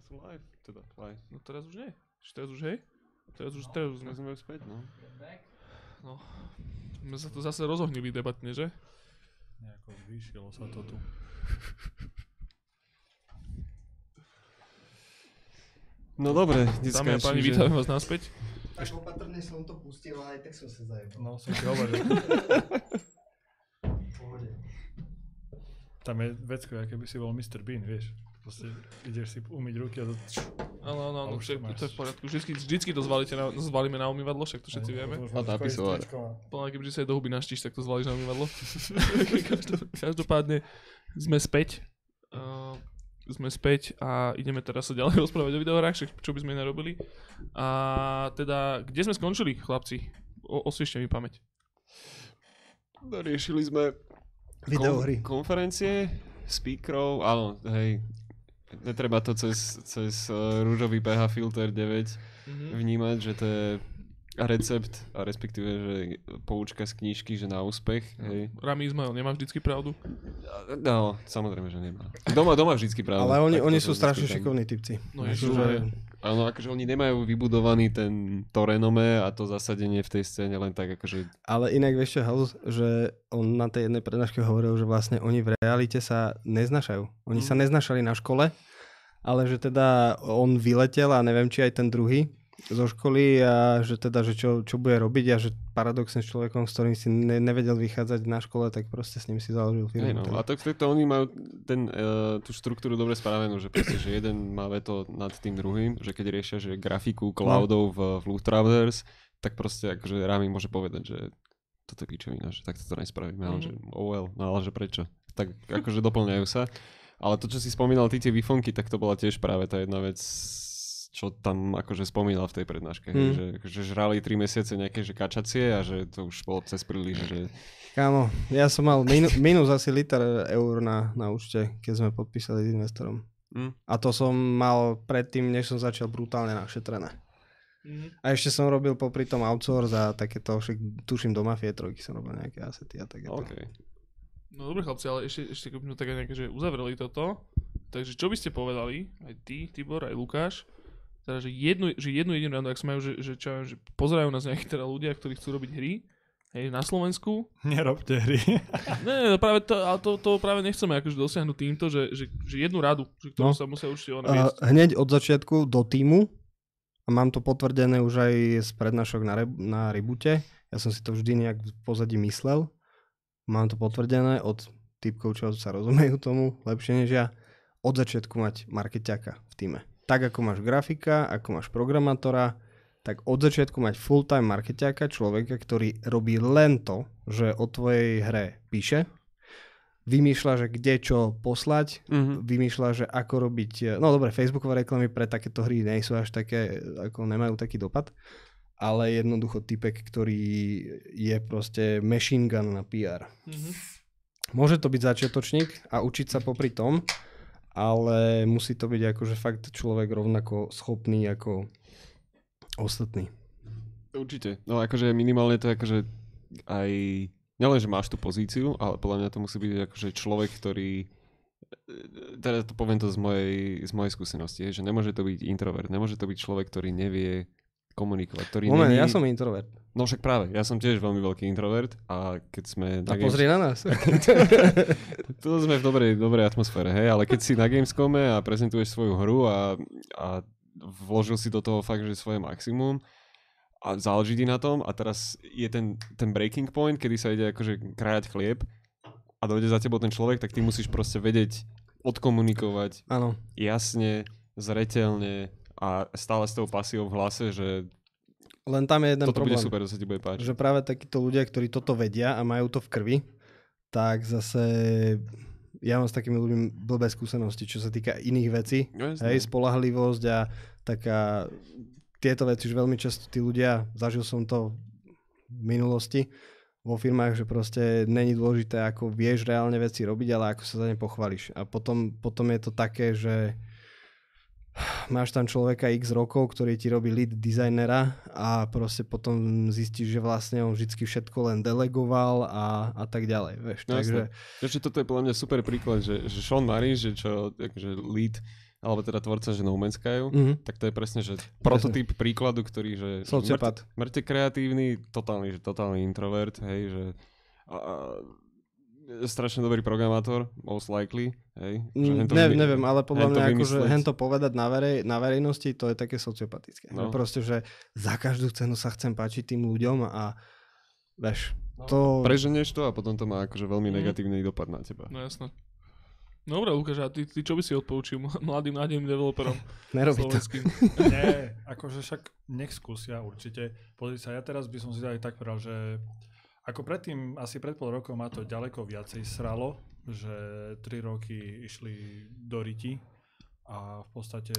Teraz sú live, teda live. No teraz už nie. Čiže Teraz už hej? Teraz už, teraz už sme, späť, no. no, sme sa tu zase rozohnili debatne, že? Nejako zvýšilo sa to tu. No dobre, Dámy a dneska páni, vítame vás naspäť. Tak opatrne som to pustil, ale aj tak som sa zajebal. No, som ti hovoril. Tam je vecko, aké by si bol Mr. Bean, vieš. Proste ideš si umyť ruky a to... Áno, áno, áno, to je v poriadku. Vždycky, vždycky to zvalíte na, zvalíme na umývadlo, však to všetci vieme. A napisovať. Plná, kebyže sa aj do huby naštíš, tak to zvalíš na umývadlo. Každop- Každopádne sme späť. Uh, sme späť a ideme teraz sa ďalej rozprávať o videohrách, však čo by sme iné robili. A teda, kde sme skončili, chlapci? O, osviešte mi pamäť. No, riešili sme Videohry. Kon- konferencie, speakerov, áno, hej. Netreba to cez, cez uh, rúžový pH filter 9 Mhm. vnímať, že to je recept, a respektíve, že poučka z knížky, že na úspech, hej. Rami Izmael nemá vždycky pravdu. No, samozrejme, že nemá. Doma, doma vždycky pravda. Ale oni, Tak oni sú strašne šikovní typci. No Sú, že... Áno, akože oni nemajú vybudovaný ten, to renome a to zasadenie v tej scéne len tak akože... Ale inak vieš čo, Halus, že on na tej jednej prednáške hovoril, že vlastne oni v realite sa neznašajú. Oni sa neznašali na škole, ale že teda on vyletel a neviem, či aj ten druhý zo školy a že teda, že čo, čo bude robiť a že paradoxne s človekom, s ktorým si ne, nevedel vychádzať na škole, tak proste s ním si založil firmu. no, teda. a tak to, to oni majú ten, uh, tú štruktúru dobre spravenú, že proste, že jeden má veto nad tým druhým, že keď riešia, že grafiku cloudov v, v Loot Travelers, tak proste akože Rami môže povedať, že toto je pičovina, že takto to nespravíme, mm-hmm. ale že oh well, no ale že prečo? Tak akože doplňajú sa. Ale to, čo si spomínal, ty tie výfonky, tak to bola tiež práve tá jedna vec, čo tam akože spomínal v tej prednáške, Mm. že, že žrali 3 mesiace nejaké že kačacie a že to už bolo cez príliš, že Kámo, ja som mal minu, minus asi liter eur na, na účte, keď sme podpísali s investorom. Mm. A to som mal predtým, než som začal brutálne našetrené. Mhm. A ešte som robil popri tom outsource a takéto, však tuším do Mafie trojky som robil nejaké asety a takéto. OK. No dobre chlapci, ale ešte, ešte keby sme tak nejaké, že uzavreli toto, takže čo by ste povedali, aj ty, Tibor, aj Lukáš, teda, že jednu, že jednu jedinú randu, ak sa majú, že, že, čo, že pozerajú nás nejakí teda ľudia, ktorí chcú robiť hry, hej, na Slovensku, Nerobte hry. Ne, ne, práve to, ale to, to práve nechceme akože dosiahnuť týmto, že, že, že jednu radu, že ktorú No. sa musia určite ona Uh, hneď od začiatku do týmu a mám to potvrdené už aj z prednášok na, re- na Reboote. Ja som si to vždy nejak v pozadí myslel. Mám to potvrdené od typkov, čo sa rozumejú tomu lepšie než ja. Od začiatku mať markeťaka v týme. Tak ako máš grafika, ako máš programátora, tak od začiatku mať full-time markeťaka, človeka, ktorý robí len to, že o tvojej hre píše, vymýšľa, že kde čo poslať, Mhm. vymýšľa, že ako robiť, no dobre, Facebookové reklamy pre takéto hry nie sú až také, ako nemajú taký dopad, ale jednoducho typek, ktorý je proste machine gun na PR. Mhm. Môže to byť začiatočník a učiť sa popri tom, ale musí to byť akože fakt človek rovnako schopný ako ostatní. Určite. No akože minimálne to akože aj... Nielen, že máš tú pozíciu, ale podľa mňa to musí byť akože človek, ktorý... Teda to poviem to z mojej, z mojej skúsenosti, že nemôže to byť introvert, nemôže to byť človek, ktorý nevie komunikovať, ktorý Moment, není... ja som introvert. No však práve, ja som tiež veľmi veľký introvert a keď sme... A pozri na nás. tu sme v dobrej, dobrej atmosfére, hej, ale keď si na Gamescome a prezentuješ svoju hru a, a vložil si do toho fakt, že svoje maximum a záleží ti na tom a teraz je ten, ten breaking point, kedy sa ide akože krajať chlieb a dojde za tebou ten človek, tak ty musíš proste vedieť odkomunikovať Áno. jasne, zreteľne a stále s tou pasiou v hlase, že Len tam je jeden toto problém. bude super, to sa ti bude páčiť. že práve takíto ľudia, ktorí toto vedia a majú to v krvi, tak zase ja mám s takými ľuďmi blbé skúsenosti, čo sa týka iných vecí. No. Hej, spolahlivosť a taká tieto veci, že veľmi často tí ľudia, zažil som to v minulosti vo firmách, že proste není dôležité, ako vieš reálne veci robiť, ale ako sa za ne pochváliš. A potom, potom je to také, že máš tam človeka x rokov, ktorý ti robí lead designera a proste potom zistíš, že vlastne on vždy všetko len delegoval a, a tak ďalej. Vieš. No Takže. Ešte toto je podľa mňa super príklad, že, že Sean Murray, že čo, akože lead, alebo teda tvorca, že No Man's Sky, Mhm. tak to je presne, že prototyp príkladu, ktorý, že Sociopat. mŕte, mŕte kreatívny, totálny, že totálny introvert, hej, že a, strašne dobrý programátor, most likely, hej. Že Mm, hento ne, neviem, ale podľa hento mňa akože vymysleť. hen to povedať na, verej, na verejnosti, to je také sociopatické. No. Proste, že za každú cenu sa chcem páčiť tým ľuďom a vieš, No. to... Preženieš to a potom to má akože veľmi Mhm. negatívny dopad na teba. No jasné. No Dobre, Lukáš, a ty, ty čo by si odporúčil mladým nádejným developerom Nerobí to. slovenským? Nie, akože však nech skúsia určite. Pozri sa, ja teraz by som si aj tak povedal, že ako predtým, asi pred pol rokom ma to ďaleko viacej sralo, že 3 roky išli do riti a v podstate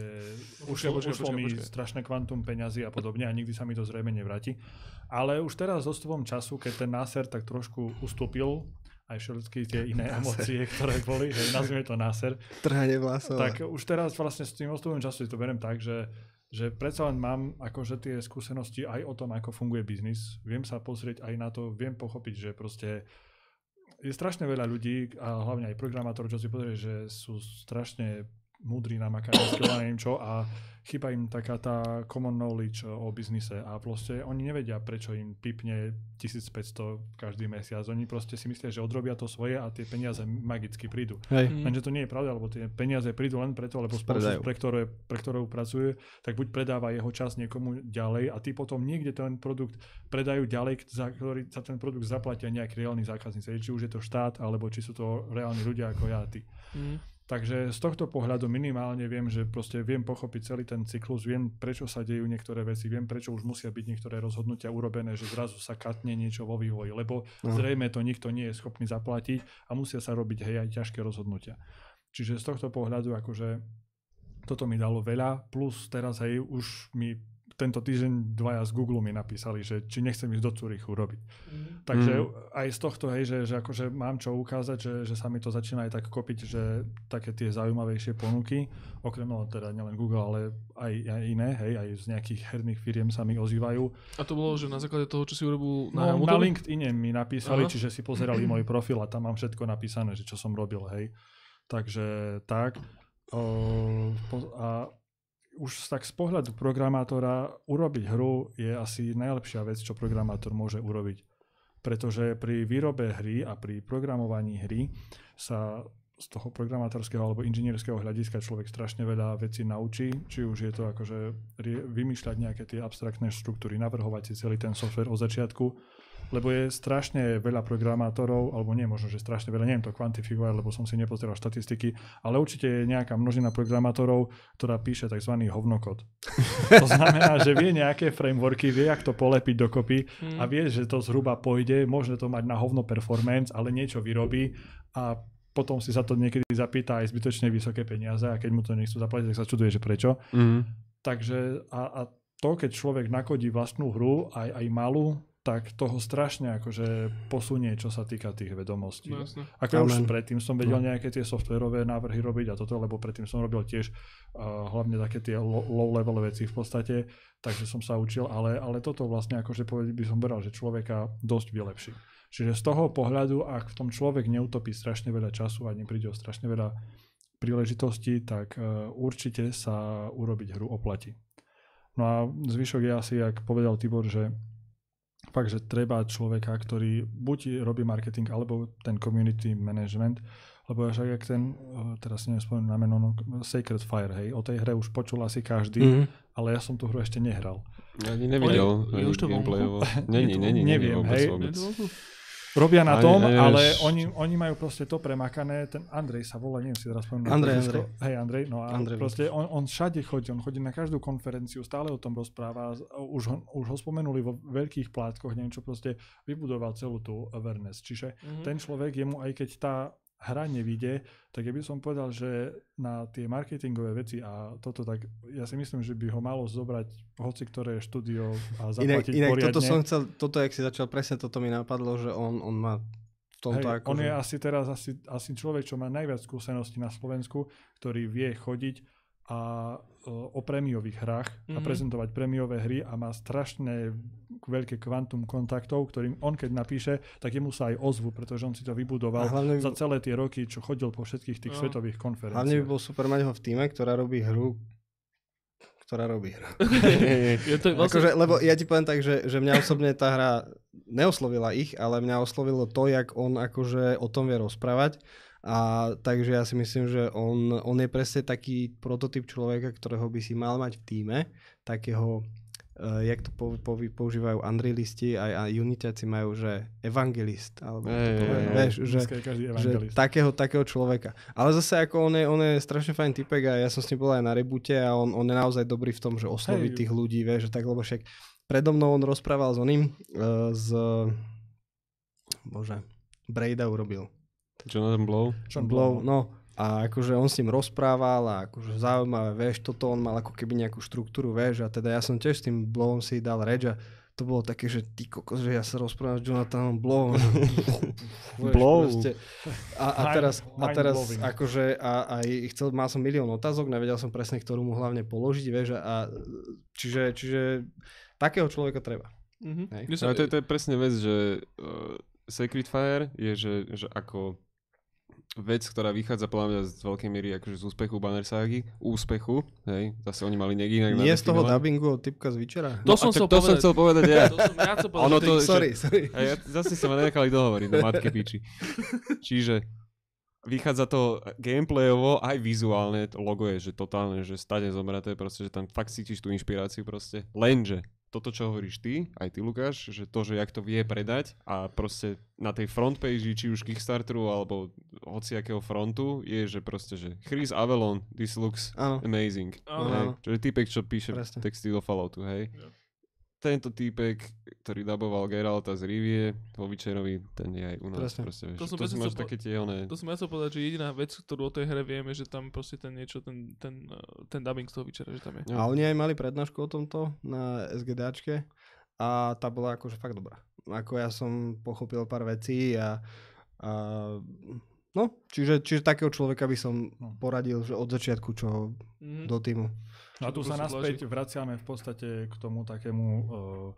ušlo, počkaj, ušlo počkaj, mi počkaj. strašné kvantum peňazí a podobne a nikdy sa mi to zrejme nevráti. Ale už teraz s odstupom času, keď ten náser tak trošku ustúpil, aj všetky tie iné emócie, ktoré boli, hej, nazvime to náser, Trhanie vlasov. tak už teraz vlastne s tým odstupom času to beriem tak, že, že predsa len mám akože tie skúsenosti aj o tom, ako funguje biznis. Viem sa pozrieť aj na to, viem pochopiť, že proste je strašne veľa ľudí a hlavne aj programátorov, čo si pozrie, že sú strašne múdri na makanické, neviem čo a chýba im taká tá common knowledge o biznise a proste oni nevedia, prečo im pipne 1500 každý mesiac. Oni proste si myslia, že odrobia to svoje a tie peniaze magicky prídu. Hej. Mm. Lenže to nie je pravda, lebo tie peniaze prídu len preto, lebo spoločnosť, pre, ktoré, pre ktorú pracuje, tak buď predáva jeho čas niekomu ďalej a ty potom niekde ten produkt predajú ďalej, za ktorý sa ten produkt zaplatia nejaký reálny zákazníci. Či už je to štát, alebo či sú to reálni ľudia ako ja a ty. Mm. Takže z tohto pohľadu minimálne viem, že proste viem pochopiť celý ten cyklus, viem prečo sa dejú niektoré veci, viem prečo už musia byť niektoré rozhodnutia urobené, že zrazu sa katne niečo vo vývoji, lebo No. zrejme to nikto nie je schopný zaplatiť a musia sa robiť hej aj ťažké rozhodnutia. Čiže z tohto pohľadu akože toto mi dalo veľa, plus teraz hej už mi tento týždeň dvaja z Google mi napísali, že či nechcem ísť do Zurichu robiť. Mhm. Takže Mhm. aj z tohto, hej, že, že akože mám čo ukázať, že, že sa mi to začína aj tak kopiť, že také tie zaujímavejšie ponuky, okrem no, teda nielen Google, ale aj, aj iné, hej, aj z nejakých herných firiem sa mi ozývajú. A to bolo, že na základe toho, čo si urobil na No, na Helmutovi? LinkedIn mi napísali, Aha. čiže si pozerali môj profil a tam mám všetko napísané, že čo som robil, hej. Takže tak. O, po- a už tak z pohľadu programátora urobiť hru je asi najlepšia vec, čo programátor môže urobiť. Pretože pri výrobe hry a pri programovaní hry sa z toho programátorského alebo inžinierského hľadiska človek strašne veľa vecí naučí, či už je to akože vymýšľať nejaké tie abstraktné štruktúry, navrhovať si celý ten software od začiatku, lebo je strašne veľa programátorov, alebo nie možno, že strašne veľa, neviem to kvantifikovať, lebo som si nepozeral štatistiky, ale určite je nejaká množina programátorov, ktorá píše tzv. hovnokod. to znamená, že vie nejaké frameworky, vie, jak to polepiť dokopy Mm. a vie, že to zhruba pôjde, môže to mať na hovno performance, ale niečo vyrobí a potom si za to niekedy zapýta aj zbytočne vysoké peniaze a keď mu to nechcú zaplatiť, tak sa čuduje, že prečo. Mhm. Takže a, a to, keď človek nakodí vlastnú hru, aj, aj malú, tak toho strašne akože posunie, čo sa týka tých vedomostí. No, jasne. Ako ja už Amen. predtým som vedel nejaké tie softverové návrhy robiť a toto, lebo predtým som robil tiež uh, hlavne také tie lo- low-level veci v podstate, takže som sa učil, ale, ale toto vlastne akože povedať by som beral, že človeka dosť vylepší. Čiže z toho pohľadu, ak v tom človek neutopí strašne veľa času a nepríde o strašne veľa príležitostí, tak uh, určite sa urobiť hru oplatí. No a zvyšok je asi, ak povedal Tibor, že fakt, že treba človeka, ktorý buď robí marketing, alebo ten community management, lebo však jak ten, eh, teraz si neviem na meno, no, Sacred Fire, hej, o tej hre už počul asi každý, Mhm. ale ja som tú hru ešte nehral. Ja ani nevidel. je ani už to vonku? gameplayovo. Je není, není neviem, vôbec, hej. vôbec. Robia na tom, ani ale nevieš- oni, oni majú proste to premakané, ten Andrej sa volá, neviem si teraz spomenúť. Andrej, Andrej. Hej, Andrej, no a Andrej proste on, on všade chodí, on chodí na každú konferenciu, stále o tom rozpráva, už ho, už ho spomenuli vo veľkých plátkoch, neviem čo, proste vybudoval celú tú awareness. Čiže Mhm. ten človek, jemu aj keď tá hra nevidie, tak ja by som povedal, že na tie marketingové veci a toto, tak ja si myslím, že by ho malo zobrať hoci ktoré štúdio a Inak, zaplatiť inak poriadne. toto som chcel, toto, jak si začal, presne toto mi napadlo, že on, on má v tomto Hej, ako... on je asi teraz asi, asi človek, čo má najviac skúseností na Slovensku, ktorý vie chodiť a e, o prémiových hrách a Mhm. prezentovať prémiové hry a má strašné veľké kvantum kontaktov, ktorým on keď napíše, tak jemu sa aj ozvu, pretože on si to vybudoval hlavne, by, za celé tie roky, čo chodil po všetkých tých No. svetových hlavne by konferenciách. bol super mať ho v týme, ktorá robí hru, ktorá robí hru. je to vlastne... Akože, lebo ja ti poviem tak, že, že mňa osobne tá hra neoslovila ich, ale mňa oslovilo to, jak on akože o tom vie rozprávať. A takže ja si myslím, že on, on je presne taký prototyp človeka, ktorého by si mal mať v týme, takého, uh, jak to po, po, používajú Andrilisti aj, a Unitiaci majú, že evangelist, alebo Ej, to poviem, ej. vieš, že, že takého, takého človeka. Ale zase ako on je, on je strašne fajn typek a ja som s ním bol aj na rebute a on, on je naozaj dobrý v tom, že osloví Hej. tých ľudí, vieš, že tak, lebo však predo mnou on rozprával s oným, uh, z bože, Brejda urobil. Jonathan Blow. John Blow, Blow, no. A akože on s ním rozprával a akože zaujímavé, vieš, toto on mal ako keby nejakú štruktúru, vieš, a teda ja som tiež s tým Blowom si dal reč a to bolo také, že ty kokos, že ja sa rozprávam s Jonathanom Blowom. Blow. proste. A, a teraz, a teraz akože a, aj chcel, mal som milión otázok, nevedel som presne, ktorú mu hlavne položiť, vieš, a čiže, čiže takého človeka treba. Mhm. Hej. No, to, je, to je presne vec, že uh, Sacred Fire je, že, že ako vec, ktorá vychádza podľa mňa z veľkej miery akože z úspechu Banner Sagy, úspechu, hej, zase oni mali niekde inak Nie z toho dubbingu od typka z Vyčera? To No, som a chcel to som povedať. chcel povedať ja. To som ja chcel povedať, Ono to, ty- že- Sorry, sorry. A ja, zase sa ma nenechali dohovoriť do matky piči. Čiže vychádza to gameplayovo, aj vizuálne, to logo je, že totálne, že stade zomraté, proste, že tam fakt cítiš tú inšpiráciu proste. Lenže toto, čo hovoríš ty, aj ty Lukáš, že to, že jak to vie predať a proste na tej front page, či už Kickstarteru alebo hociakého frontu, je, že proste, že Chris Avalon, this looks Áno. amazing. Áno. Hej. Áno. Čo je typek, čo píše Presne. texty do Falloutu, hej. Tento týpek, ktorý daboval Geralta z Rivie vo Witcherovi, ten je aj u nás. Presne. Proste, vieš. To som to máš chcel po- také tie. To som ja chcel povedať, že jediná vec, ktorú o tej hre vieme, že tam proste ten niečo, ten, ten, eh, ten dubbing z toho Witchera, že tam je. A oni aj mali prednášku o tomto na SGDAčke a tá bola akože fakt dobrá. Ako ja som pochopil pár vecí a, a no, čiže, čiže takého človeka by som No. poradil, že od začiatku čo Mhm. do týmu. No a tu sa naspäť vraciame v podstate k tomu takému, uh,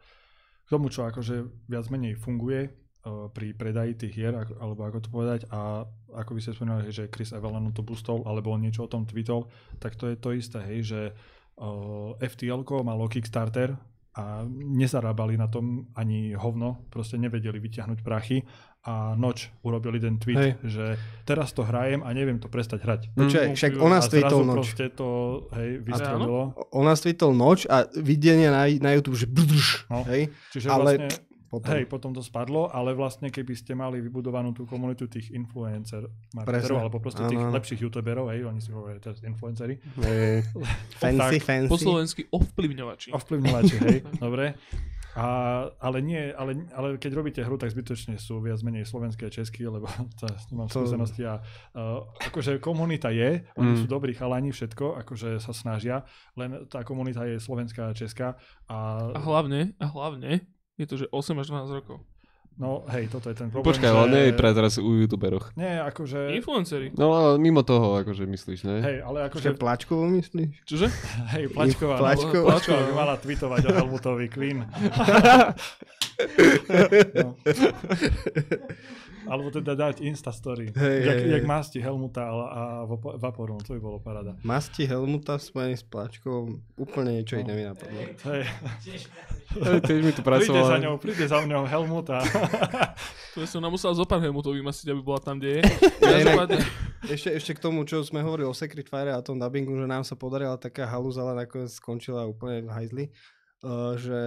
k tomu, čo akože viac menej funguje uh, pri predaji tých hier, alebo ako to povedať, a ako by ste spomínali, že Chris Evelyn to boostol, alebo on niečo o tom tweetol, tak to je to isté, hej, že uh, FTL malo Kickstarter a nezarábali na tom ani hovno, proste nevedeli vyťahnuť prachy a Noč urobili ten tweet, Hej. že teraz to hrajem a neviem to prestať hrať. Počkaj, Mm, však ona zrazu noč. to hej, vystrelilo. Ona tweetol noč a videnie na, na YouTube, že brdš, No. hej, Čiže ale vlastne, potom. hej, potom to spadlo, ale vlastne keby ste mali vybudovanú tú komunitu tých influencer marketerov, alebo proste tých lepších youtuberov, hej, oni si hovoria teraz influenceri, Hej, fancy, tak, fancy. Po slovensky ovplyvňovači. ovplyvňovači, hej, dobre. A, ale nie, ale, ale keď robíte hru, tak zbytočne sú viac menej slovenské a česky, lebo to, mám To- skúsenosti a uh, akože komunita je, oni Mm. sú dobrí chalani, všetko, akože sa snažia, len tá komunita je slovenská a česká a, A hlavne, a hlavne je to, že 8 až 12 rokov. No hej, toto je ten problém, Počkaj, že... ale nie je pre teraz u youtuberoch. Nie, akože... Influenceri. No ale mimo toho, akože myslíš, ne? Hej, ale Že akože... plačkovo myslíš? Čože? Hej, Plačková. no, Plačková. Plačková by mala tweetovať o Helmutovi Queen. no. Alebo teda dať Instastory. Hej, jak, hej, jak masti Helmuta a, a Vapo- Vaporu, to by bolo parada. Masti Helmuta spojený s plačkou, úplne niečo No. iné mi napadlo. Hej. Tiež mi tu Príde za ňou, príde za mňou Helmuta. To som nám musel zo Helmutov vymasiť, aby bola tam, kde je. Ešte, ešte k tomu, čo sme hovorili o Secret Fire a tom dubbingu, že nám sa podarila taká halúza, ale nakoniec skončila úplne v hajzli, uh, že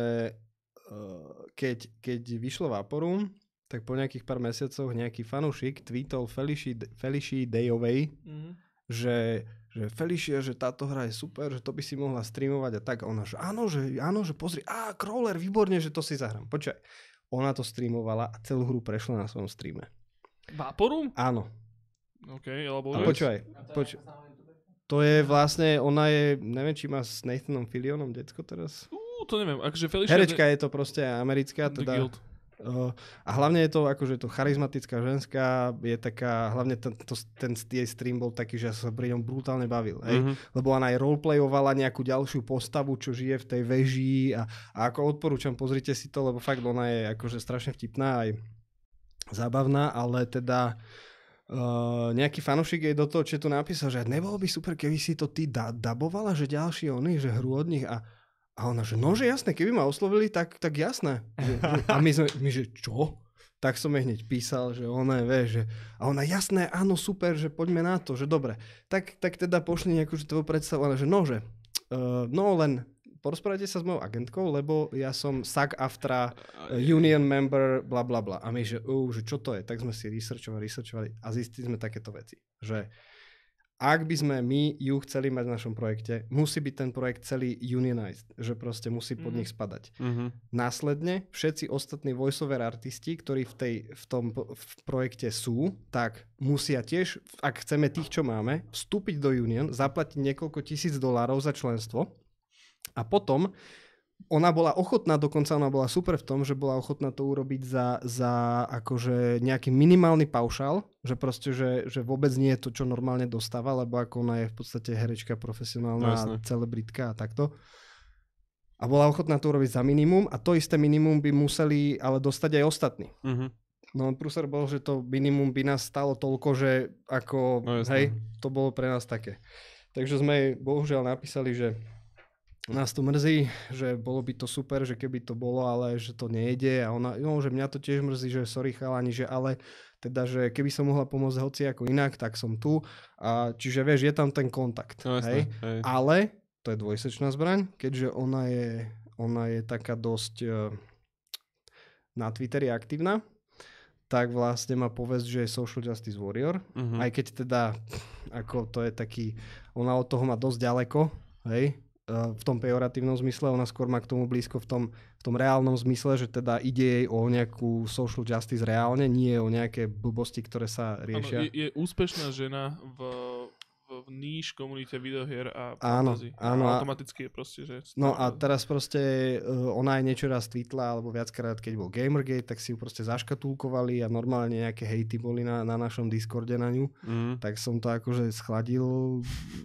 uh, keď, keď vyšlo Vaporum, tak po nejakých pár mesiacoch nejaký fanúšik tweetol Felici, Felici Dayovej, Mhm. že, že Felicia, že táto hra je super, že to by si mohla streamovať a tak. A ona, že áno, že, áno, že pozri, á, crawler, výborne, že to si zahrám. Počkaj, ona to streamovala a celú hru prešla na svojom streame. Vaporum? Áno. OK, alebo... A počúvaj, poč- to je vlastne, ona je, neviem, či má s Nathanom Fillionom decko teraz. Ú, to neviem, akože Felicia... Herečka je to proste americká, The teda. Guild. A hlavne je to akože to charizmatická ženská, je taká, hlavne ten, to, ten jej stream bol taký, že ja sa pri ňom brutálne bavil. Hej? Mhm. Lebo ona aj roleplayovala nejakú ďalšiu postavu, čo žije v tej veži a, a ako odporúčam, pozrite si to, lebo fakt ona je akože strašne vtipná aj zábavná, ale teda uh, nejaký fanúšik jej do toho, čo tu napísal, že nebolo by super, keby si to ty da- dabovala, že ďalší oni, že hru od nich a a ona, že no, že jasné, keby ma oslovili, tak, tak jasné. A my sme, my, že čo? Tak som jej hneď písal, že ona je, vie, že... A ona, jasné, áno, super, že poďme na to, že dobre. Tak, tak teda pošli nejakú tvoju predstavu, ale že no, že... Uh, no len porozprávajte sa s mojou agentkou, lebo ja som SAG AFTRA uh, union member, bla bla bla. A my, že, uh, že čo to je? Tak sme si researchovali, researchovali a zistili sme takéto veci. Že ak by sme my ju chceli mať v našom projekte, musí byť ten projekt celý unionized, že proste musí pod Mhm. nich spadať. Mhm. Následne všetci ostatní voiceover artisti, ktorí v, tej, v tom v projekte sú, tak musia tiež, ak chceme tých, čo máme, vstúpiť do Union, zaplatiť niekoľko tisíc dolárov za členstvo a potom ona bola ochotná, dokonca ona bola super v tom, že bola ochotná to urobiť za, za akože nejaký minimálny paušál, že proste, že, že vôbec nie je to, čo normálne dostáva, lebo ako ona je v podstate herečka No, profesionálna, jasné. celebritka a takto. A bola ochotná to urobiť za minimum a to isté minimum by museli ale dostať aj ostatní. Mhm. No prúser bol, že to minimum by nás stalo toľko, že ako, No, jasné. hej, to bolo pre nás také. Takže sme bohužiaľ napísali, že nás to mrzí, že bolo by to super, že keby to bolo, ale že to nejde a ona, no, že mňa to tiež mrzí, že sorry chalani, že ale teda, že keby som mohla pomôcť hoci ako inak, tak som tu. A, čiže vieš, je tam ten kontakt. No hej? jasné, hej. Ale to je dvojsečná zbraň, keďže ona je, ona je taká dosť uh, na Twitteri aktívna, tak vlastne má povesť, že je social justice warrior. Mhm. Aj keď teda, ako to je taký, ona od toho má dosť ďaleko, hej, v tom pejoratívnom zmysle, ona skôr má k tomu blízko v tom, v tom reálnom zmysle, že teda ide jej o nejakú social justice reálne, nie o nejaké blbosti, ktoré sa Áno, riešia. je, je úspešná žena v, v, v níž komunite videohier a Áno, fantasy. áno, A automaticky je proste, že... No a teraz proste uh, ona aj niečo raz tweetla, alebo viackrát, keď bol Gamergate, tak si ju proste zaškatulkovali a normálne nejaké hejty boli na, na našom Discorde na ňu. Mm. Tak som to akože schladil,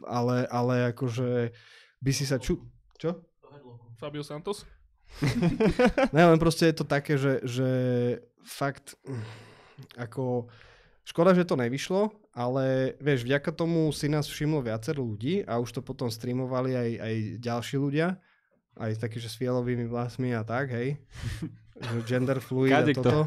ale, ale akože by si sa ču... Čo? Fabio Santos? Ne, len proste je to také, že, že fakt ako škoda, že to nevyšlo, ale vieš, vďaka tomu si nás všimlo viacero ľudí a už to potom streamovali aj, aj ďalší ľudia, aj takí, že s fialovými vlasmi a tak, hej. Gender fluid a Kadekto. toto.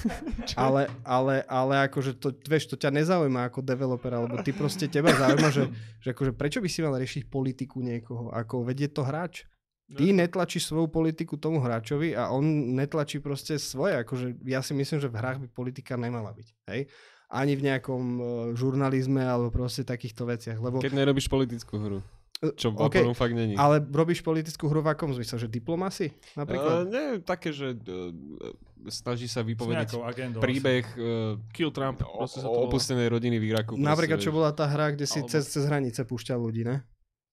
ale, ale, ale akože to, vieš, to ťa nezaujíma ako developera, lebo ty proste teba zaujíma, že, že akože prečo by si mal riešiť politiku niekoho, ako vedie to hráč. Ty netlačíš svoju politiku tomu hráčovi a on netlačí proste svoje. Akože ja si myslím, že v hrách by politika nemala byť. Hej? Ani v nejakom uh, žurnalizme alebo proste takýchto veciach. Lebo, Keď nerobíš politickú hru. Čo v okay, fakt není. ale robíš politickú hru v akom zmysle? Že diplomasi? Uh, Napríklad? nie, také, že uh, snaží sa vypovedať agendou. príbeh uh, Kill Trump. o, sa to o opustenej rodiny v Iraku. Napríklad, čo bola tá hra, kde si Alebo- cez, cez hranice púšťal ľudí, ne?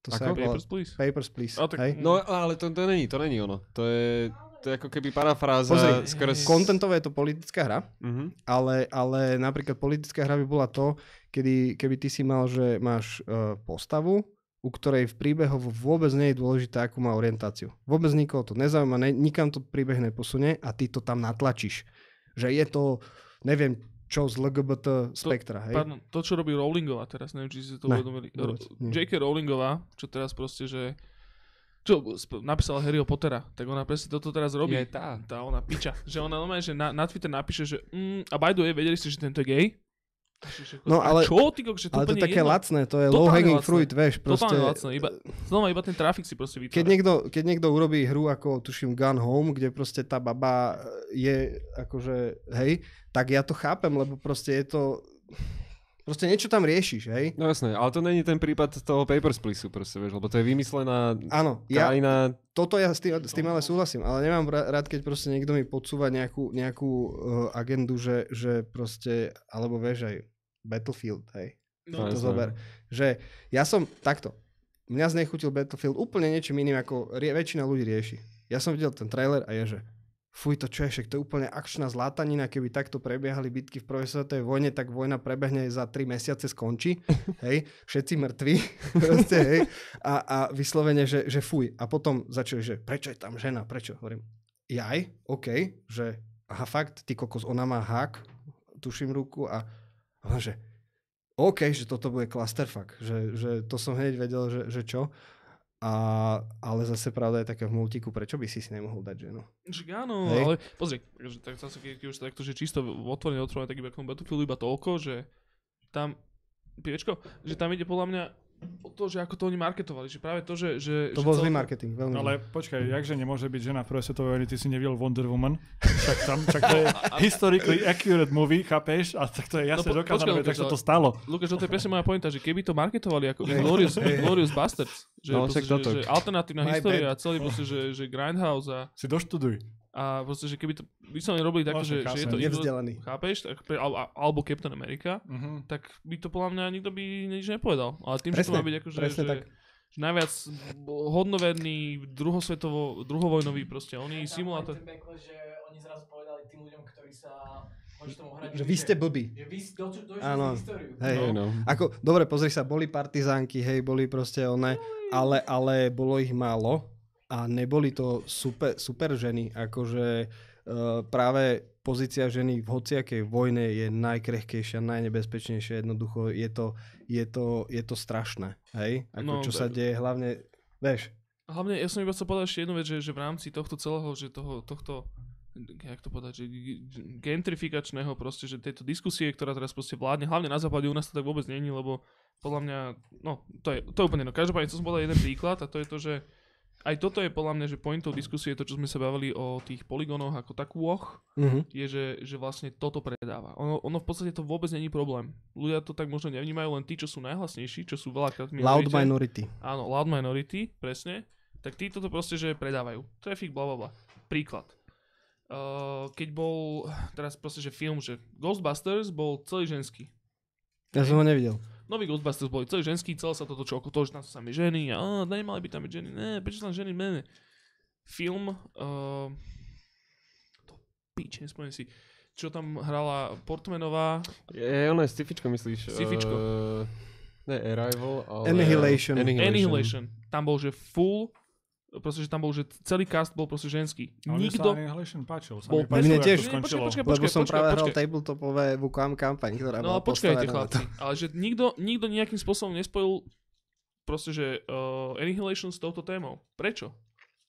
To sa Ako? volá? Papers, please. Papers, please. A tak- Hej? No ale to, to není, to není ono. To je, to je ako keby parafráza. Pozri, skoro s- Kontentové je to politická hra, Mhm. ale, ale napríklad politická hra by bola to, kedy, keby ty si mal, že máš uh, postavu, u ktorej v príbehu vôbec nie je dôležité, akú má orientáciu. Vôbec nikoho to nezaujíma, ne, nikam to príbeh neposunie a ty to tam natlačíš. Že je to, neviem, čo z LGBT spektra, hej? Pardon, to, čo robí Rowlingová teraz, neviem, či si to Ne, uvedomili. vôbec. J.K. Rowlingová, čo teraz proste, že čo napísala Harryho Pottera, tak ona presne toto teraz robí. Je tá. Tá ona piča. Že ona normálne, že na, na Twitter napíše, že mm, a by the way, vedeli ste, že tento je gay? No, a ale- čo? Ty, že to Ale to je také jedno. lacné, to je low hanging lacné. fruit, vieš, proste. Totálne lacné, iba, znova iba ten trafik si proste vytvára. Keď niekto, keď niekto urobí hru ako, tuším, Gun Home, kde proste tá baba je akože, hej, tak ja to chápem, lebo proste je to, proste niečo tam riešiš, hej. No jasné, ale to není ten prípad toho Papers, Please, proste, vieš, lebo to je vymyslená Áno, ja, krajina. toto ja s tým, s tým ale súhlasím, ale nemám rád, keď proste niekto mi podsúva nejakú, nejakú uh, agendu, že, že proste, alebo vieš aj Battlefield, hej. No, to zober. Že ja som takto. Mňa znechutil Battlefield úplne niečím iným, ako rie, väčšina ľudí rieši. Ja som videl ten trailer a je, že fuj, to čo je, však to je úplne akčná zlátanina, keby takto prebiehali bitky v prvej svetovej vojne, tak vojna prebehne za 3 mesiace, skončí, hej, všetci mŕtvi, proste, hej, a, a vyslovene, že, že fuj. A potom začali, že prečo je tam žena, prečo? Hovorím, jaj, OK, že aha, fakt, ty kokos, ona má hák, tuším ruku a, a že OK, že toto bude clusterfuck, že, že to som hneď vedel, že, že čo. A, ale zase pravda je taká v multiku, prečo by si si nemohol dať ženu? Však áno, Hej. ale pozri, tak zase keď, už takto, že čisto otvorene, otvorene, tak iba k tomu Battlefieldu iba toľko, že tam, piečko, že tam ide podľa mňa o to, že ako to oni marketovali, že práve to, že... že To že bol zlý marketing, veľmi Ale zlý. počkaj, jakže nemôže byť žena v prvej svetovej vojny, ty si nevidel Wonder Woman? Však tam, však to je historically accurate movie, chápeš? A tak to je jasne po- dokázané, počkaj, tak sa to stalo. Lukáš, toto je presne moja pointa, že keby to marketovali ako Inglorious, Inglorious Bastards, že, No, proste, že, že alternatívna My história bad. a celý proste, že, že Grindhouse a, Si doštuduj. A proste, že keby to vyslovene robili takto, No, že, že je to Nevzdelaný. chápeš, tak, al, al- alebo Captain America, Mhm. tak by to podľa mňa nikto by nič nepovedal. Ale tým, že to Presne, má byť akože, presne že, tak. že najviac hodnoverný druhosvetovo, druhovojnový proste, oni simulátor. Ten backlash, že oni zrazu povedali tým ľuďom, ktorí sa hrať, Že vy ste blbí. Že vy ste došli do Áno. Hej, no. Ako, dobre, pozri sa, boli partizánky, hej, boli proste one, ale, ale bolo ich málo a neboli to super, super ženy, akože uh, práve pozícia ženy v hociakej vojne je najkrehkejšia, najnebezpečnejšia, jednoducho je to, je to, je to strašné, hej, ako No, čo sa deje hlavne, vieš, Hlavne, ja som iba chcel povedať ešte jednu vec, že, že v rámci tohto celého, že toho, tohto, jak to povedať, že gentrifikačného proste, že tejto diskusie, ktorá teraz proste vládne, hlavne na západe u nás to tak vôbec není, lebo podľa mňa, no, to je, to je úplne, no, každopádne, to som povedal jeden príklad a to je to, že aj toto je podľa mňa, že pointou diskusie, to čo sme sa bavili o tých poligónoch ako takúoch, Mhm. je, že, že vlastne toto predáva. Ono, ono v podstate to vôbec není problém. Ľudia to tak možno nevnímajú, len tí, čo sú najhlasnejší, čo sú veľakrát v Loud minority. Áno, loud minority, presne. Tak títo to proste, že predávajú. Traffic, bla bla bla. Príklad. Uh, keď bol, teraz proste, že film, že Ghostbusters bol celý ženský. Ja som ho nevidel. Nový Ghostbusters boli celý ženský, celé sa to točilo okolo toho, že tam sú sami ženy a á, nemali by tam byť ženy, ne, prečo tam ženy, ne, ne. Film, uh, to pič, nespomínam si, čo tam hrala Portmanová, Je, ono je sci-fičko, myslíš? Sci-fičko. Uh, ne, Arrival, ale... Annihilation. Annihilation. Tam bol, že full, proste, že tam bol, že celý cast bol proste ženský. Ale mne Nikto, sa Annihilation páčil. Sa Bol mne tiež. skončilo. počkaj, Lebo som počkaj, práve hral tabletopové VQM kampaň, ktorá No bola počkajte chlapci, ale že nikto, nikto nejakým spôsobom nespojil proste, že uh, Annihilation s touto témou. Prečo?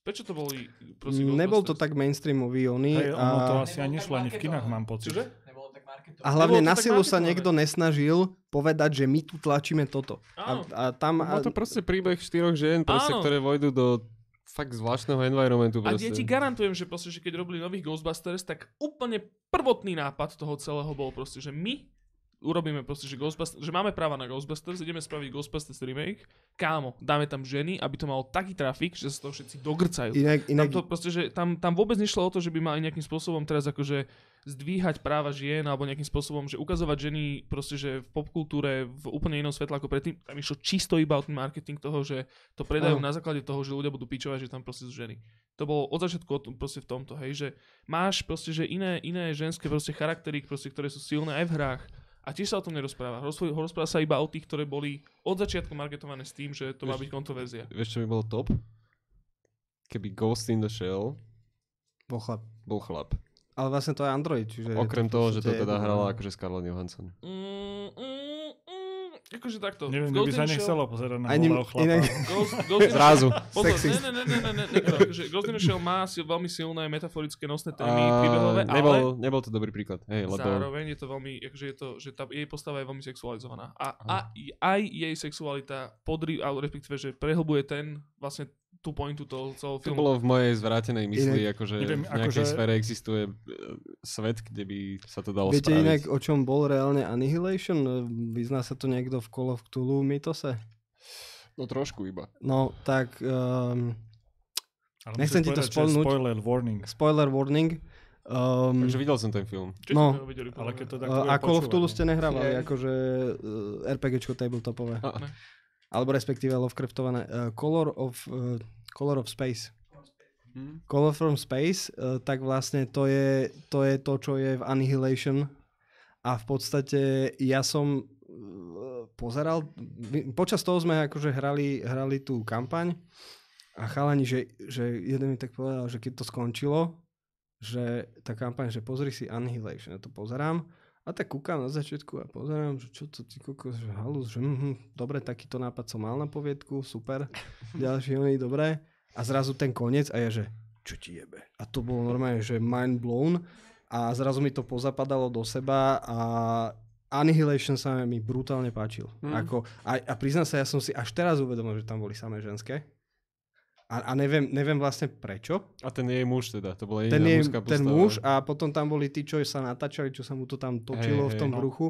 Prečo to boli proste Nebol to tak mainstreamový oný. Hej, ono to a, asi ani nešlo ani v kinách, mám pocit. Čože? A hlavne na silu sa niekto nesnažil povedať, že my tu tlačíme toto. A, Áno. a tam... Bol A, to proste príbeh štyroch žien, proste, Áno. ktoré vojdu do fakt zvláštneho environmentu. A Proste. ja ti garantujem, že, proste, že keď robili nových Ghostbusters, tak úplne prvotný nápad toho celého bol proste, že my urobíme proste, že, Ghostbusters, že máme práva na Ghostbusters, ideme spraviť Ghostbusters remake, kámo, dáme tam ženy, aby to malo taký trafik, že sa to všetci dogrcajú. inak, Tam, inak, to proste, že tam, tam vôbec nešlo o to, že by mali nejakým spôsobom teraz akože zdvíhať práva žien alebo nejakým spôsobom, že ukazovať ženy proste, že v popkultúre v úplne inom svetle ako predtým. Tam išlo čisto iba o ten marketing toho, že to predajú Áno. na základe toho, že ľudia budú pičovať, že tam proste sú ženy. To bolo od začiatku proste v tomto, hej, že máš proste, že iné, iné ženské proste charaktery, proste, ktoré sú silné aj v hrách. A tiež sa o tom nerozpráva. Rozpráva, sa iba o tých, ktoré boli od začiatku marketované s tým, že to má byť kontroverzia. Vieš, čo by bolo top? Keby Ghost in the Shell bol chlap. bol chlap. Ale vlastne to je Android, čiže... je Okrem v toho, že to teda jedno. hrala akože Scarlett Johansson. Mm, mm, akože takto. Neviem, by sa nechcelo pozerať na Ani- holého chlapa. inak- Ghost, Ghost Zrazu. Pozor, ne, ne, ne, ne, ne, ne, Ghost in the Shell má si veľmi silné metaforické nosné témy A príbehové, ale nebol, nebol to dobrý príklad. Hej, lebo zároveň je to veľmi, akože je to, že tá jej postava je veľmi sexualizovaná. A, a aj jej sexualita podri, ale respektíve, že prehlbuje ten, vlastne tú pointu toho celého to filmu. bolo v mojej zvrátenej mysli, akože neviem, v nejakej akože- sfére existuje e, svet, kde by sa to dalo Viete spraviť. inak, o čom bol reálne Annihilation? Vyzná sa to niekto v Call of Cthulhu mytose? No trošku iba. No, tak... Um, Ale Nechcem ti to spoilnúť. Spoiler warning. spoiler warning. Um, Takže videl som ten film. Čo no. videli, Ale keď to tak Uh, a Call of Cthulhu ste nehrávali, akože uh, RPGčko tabletopové. A- Ne. Alebo respektíve Lovecraftované. Uh, Color of, uh, Color of Space. Hm? Color from Space, uh, tak vlastne to je, to je to, čo je v Annihilation. A v podstate ja som uh, pozeral, počas toho sme akože hrali, hrali tú kampaň a chalani, že, že jeden mi tak povedal, že keď to skončilo, že tá kampaň, že pozri si Annihilation, ja to pozerám a tak kúkam na začiatku a pozerám, že čo to ty kokos, že halus, že mhm, dobre, takýto nápad som mal na poviedku, super, ďalší oný, dobre. A zrazu ten koniec a ja, že čo ti jebe. A to bolo normálne, že mind blown a zrazu mi to pozapadalo do seba a Annihilation sa mi brutálne páčil. Mm. Ako, a, a priznám sa, ja som si až teraz uvedomil, že tam boli samé ženské. A, a neviem, neviem vlastne prečo. A ten jej muž teda, to bola Ten, je, mužská ten postava. muž a potom tam boli tí, čo sa natáčali, čo sa mu to tam točilo Hej, v tom hej, no. bruchu.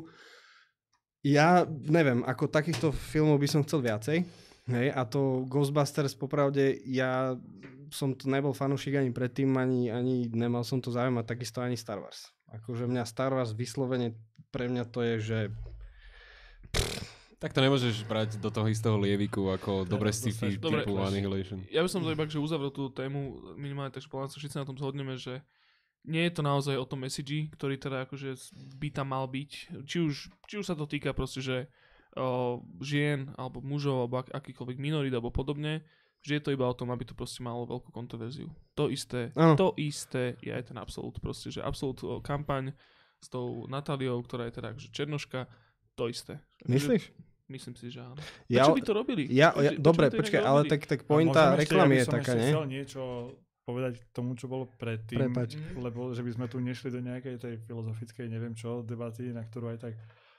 Ja neviem, ako takýchto filmov by som chcel viacej. Hej, a to Ghostbusters, popravde, ja som to nebol fanúšik ani predtým, ani, ani nemal som to záujem a takisto ani Star Wars. Akože mňa Star Wars vyslovene, pre mňa to je, že Tak to nemôžeš brať do toho istého lieviku ako dobre to sci-fi Dobre. typu Annihilation. Ja by som to iba že uzavrel tú tému minimálne, takže podľa sa všetci na tom zhodneme, že nie je to naozaj o tom message, ktorý teda akože by tam mal byť. Či už, či už sa to týka proste, že o, žien, alebo mužov, alebo ak, akýkoľvek minorít, alebo podobne, že je to iba o tom, aby to proste malo veľkú kontroverziu. To isté, Áno. to isté je aj ten Absolut, proste, že Absolut o, kampaň s tou Natáliou, ktorá je teda akože černoška, to isté. myslíš? Myslím si, že áno. Ja, Prečo by to robili? ja, ja, prečo dobre, počkaj, ale robili? tak, tak pointa ešte, reklamy ja je taká, ešte nie? chcel niečo povedať k tomu, čo bolo predtým. Prepač. Lebo že by sme tu nešli do nejakej tej filozofickej, neviem čo, debaty, na ktorú aj tak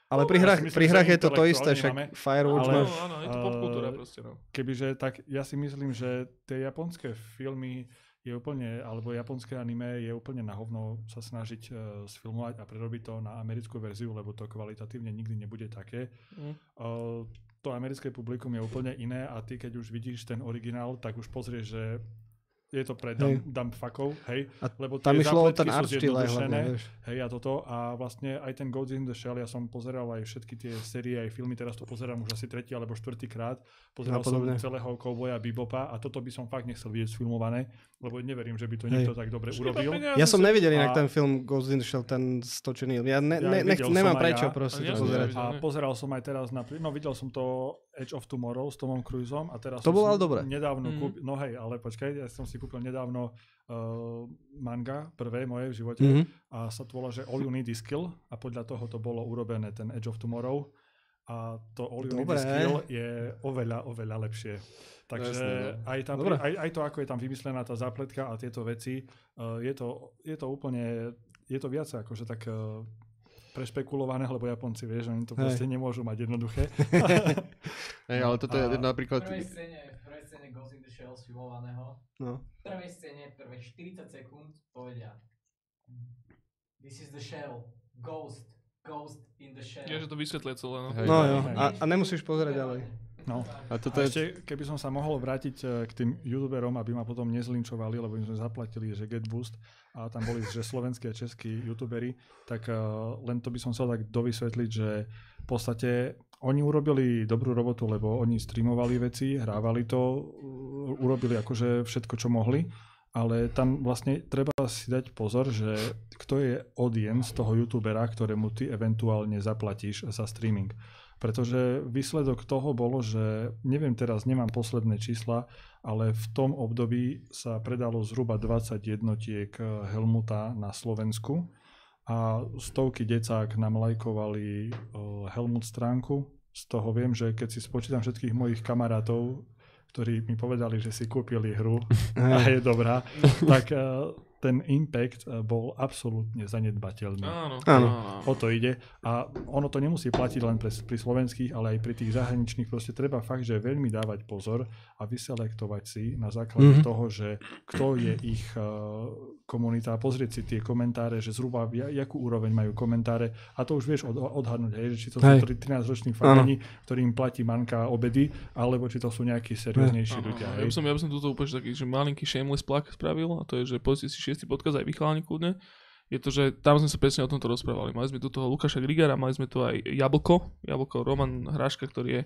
Ale pri Ja hrách, myslím, pri hrách je to to isté, však Firewatch ale- No, máš... áno, je to Eh, popkultúra proste, no. kebyže tak, ja si myslím, že tie japonské filmy je úplne, alebo japonské anime je úplne na hovno sa snažiť uh, sfilmovať a prerobiť to na americkú verziu, lebo to kvalitatívne nikdy nebude také. Mm. Uh, to americké publikum je úplne iné a ty keď už vidíš ten originál, tak už pozrieš, že je to pre Hej. dumb, dumb fuckov, hej, A lebo Tam išlo o ten art štýl aj hlavne, vieš. Hej, a toto. A vlastne aj ten Ghost in the Shell, ja som pozeral aj všetky tie série, aj filmy, teraz to pozerám už asi tretí alebo štvrtý krát. Pozeral som celého Cowboya Bebopa a toto by som fakt nechcel vidieť sfilmované, lebo neverím, že by to Hej. niekto tak dobre urobil. Ja som nevidel inak A- ten film Ghost in the Shell, ten stočený. Ja, ne, Ja ne, nech, nemám prečo ja. proste A ja to pozerať. A pozeral som aj teraz, na, no videl som to Edge of Tomorrow s Tomom Cruiseom a teraz To bolo ale dobré. nedávno Mhm. kúpil, no hej, ale počkaj, ja som si kúpil nedávno uh, manga, prvé moje v živote Mhm. a sa to volá, že All You Need is Skill a podľa toho to bolo urobené, ten Edge of Tomorrow a to All You Need Dobre. is Skill je oveľa, oveľa lepšie. Takže Jasné, no. aj, Dobre. aj, aj to, ako je tam vymyslená tá zápletka a tieto veci, uh, je, to, je to úplne, je to viac akože tak uh, prešpekulované, lebo Japonci, vieš, oni to Hej. proste nemôžu mať jednoduché. Hej, ale toto je A- V napríklad... prvej scéne, v prvej scéne Ghost in the Shell sfilmovaného, No. v prvej scéne, prvé 40 sekúnd povedia This is the shell, ghost, ghost in the shell. Je, že to vysvetlia celé, no. Hej. No hej, jo, a, a nemusíš pozerať ďalej. No. A toto A ešte, keby som sa mohol vrátiť eh, k tým youtuberom, aby ma potom nezlinčovali, lebo im sme zaplatili, že Get Boost a tam boli, že slovenskí a českí youtuberi, tak uh, len to by som chcel tak dovysvetliť, že v podstate oni urobili dobrú robotu, lebo oni streamovali veci, hrávali to, urobili akože všetko, čo mohli, ale tam vlastne treba si dať pozor, že kto je audience toho youtubera, ktorému ty eventuálne zaplatíš za streaming. Pretože výsledok toho bolo, že neviem teraz, nemám posledné čísla, ale v tom období sa predalo zhruba 20 jednotiek Helmuta na Slovensku a stovky decák nám lajkovali eh, Helmut stránku. Z toho viem, že keď si spočítam všetkých mojich kamarátov, ktorí mi povedali, že si kúpili hru a je dobrá, tak eh, ten impact eh, bol absolútne zanedbateľný. Áno. Áno. O to ide. A ono to nemusí platiť len pre, pri slovenských, ale aj pri tých zahraničných. Proste treba fakt, že veľmi dávať pozor a vyselektovať si na základe Mhm. mm-hmm. toho, že kto je ich uh, komunita a pozrieť si tie komentáre, že zhruba ja- jakú úroveň majú komentáre a to už vieš od, odhadnúť, hej, že či to Hej. sú 13-roční fagani, ktorým platí manka obedy, alebo či to sú nejakí serióznejší ľudia. Ja by som, ja by som túto úplne že taký, že malinký shameless plug spravil a to je, že pozrite si šiestý podcast aj vychalani kľudne. Je to, že tam sme sa presne o tomto rozprávali. Mali sme tu toho Lukáša Grigara, mali sme tu aj Jablko, Jablko Roman Hráška, ktorý je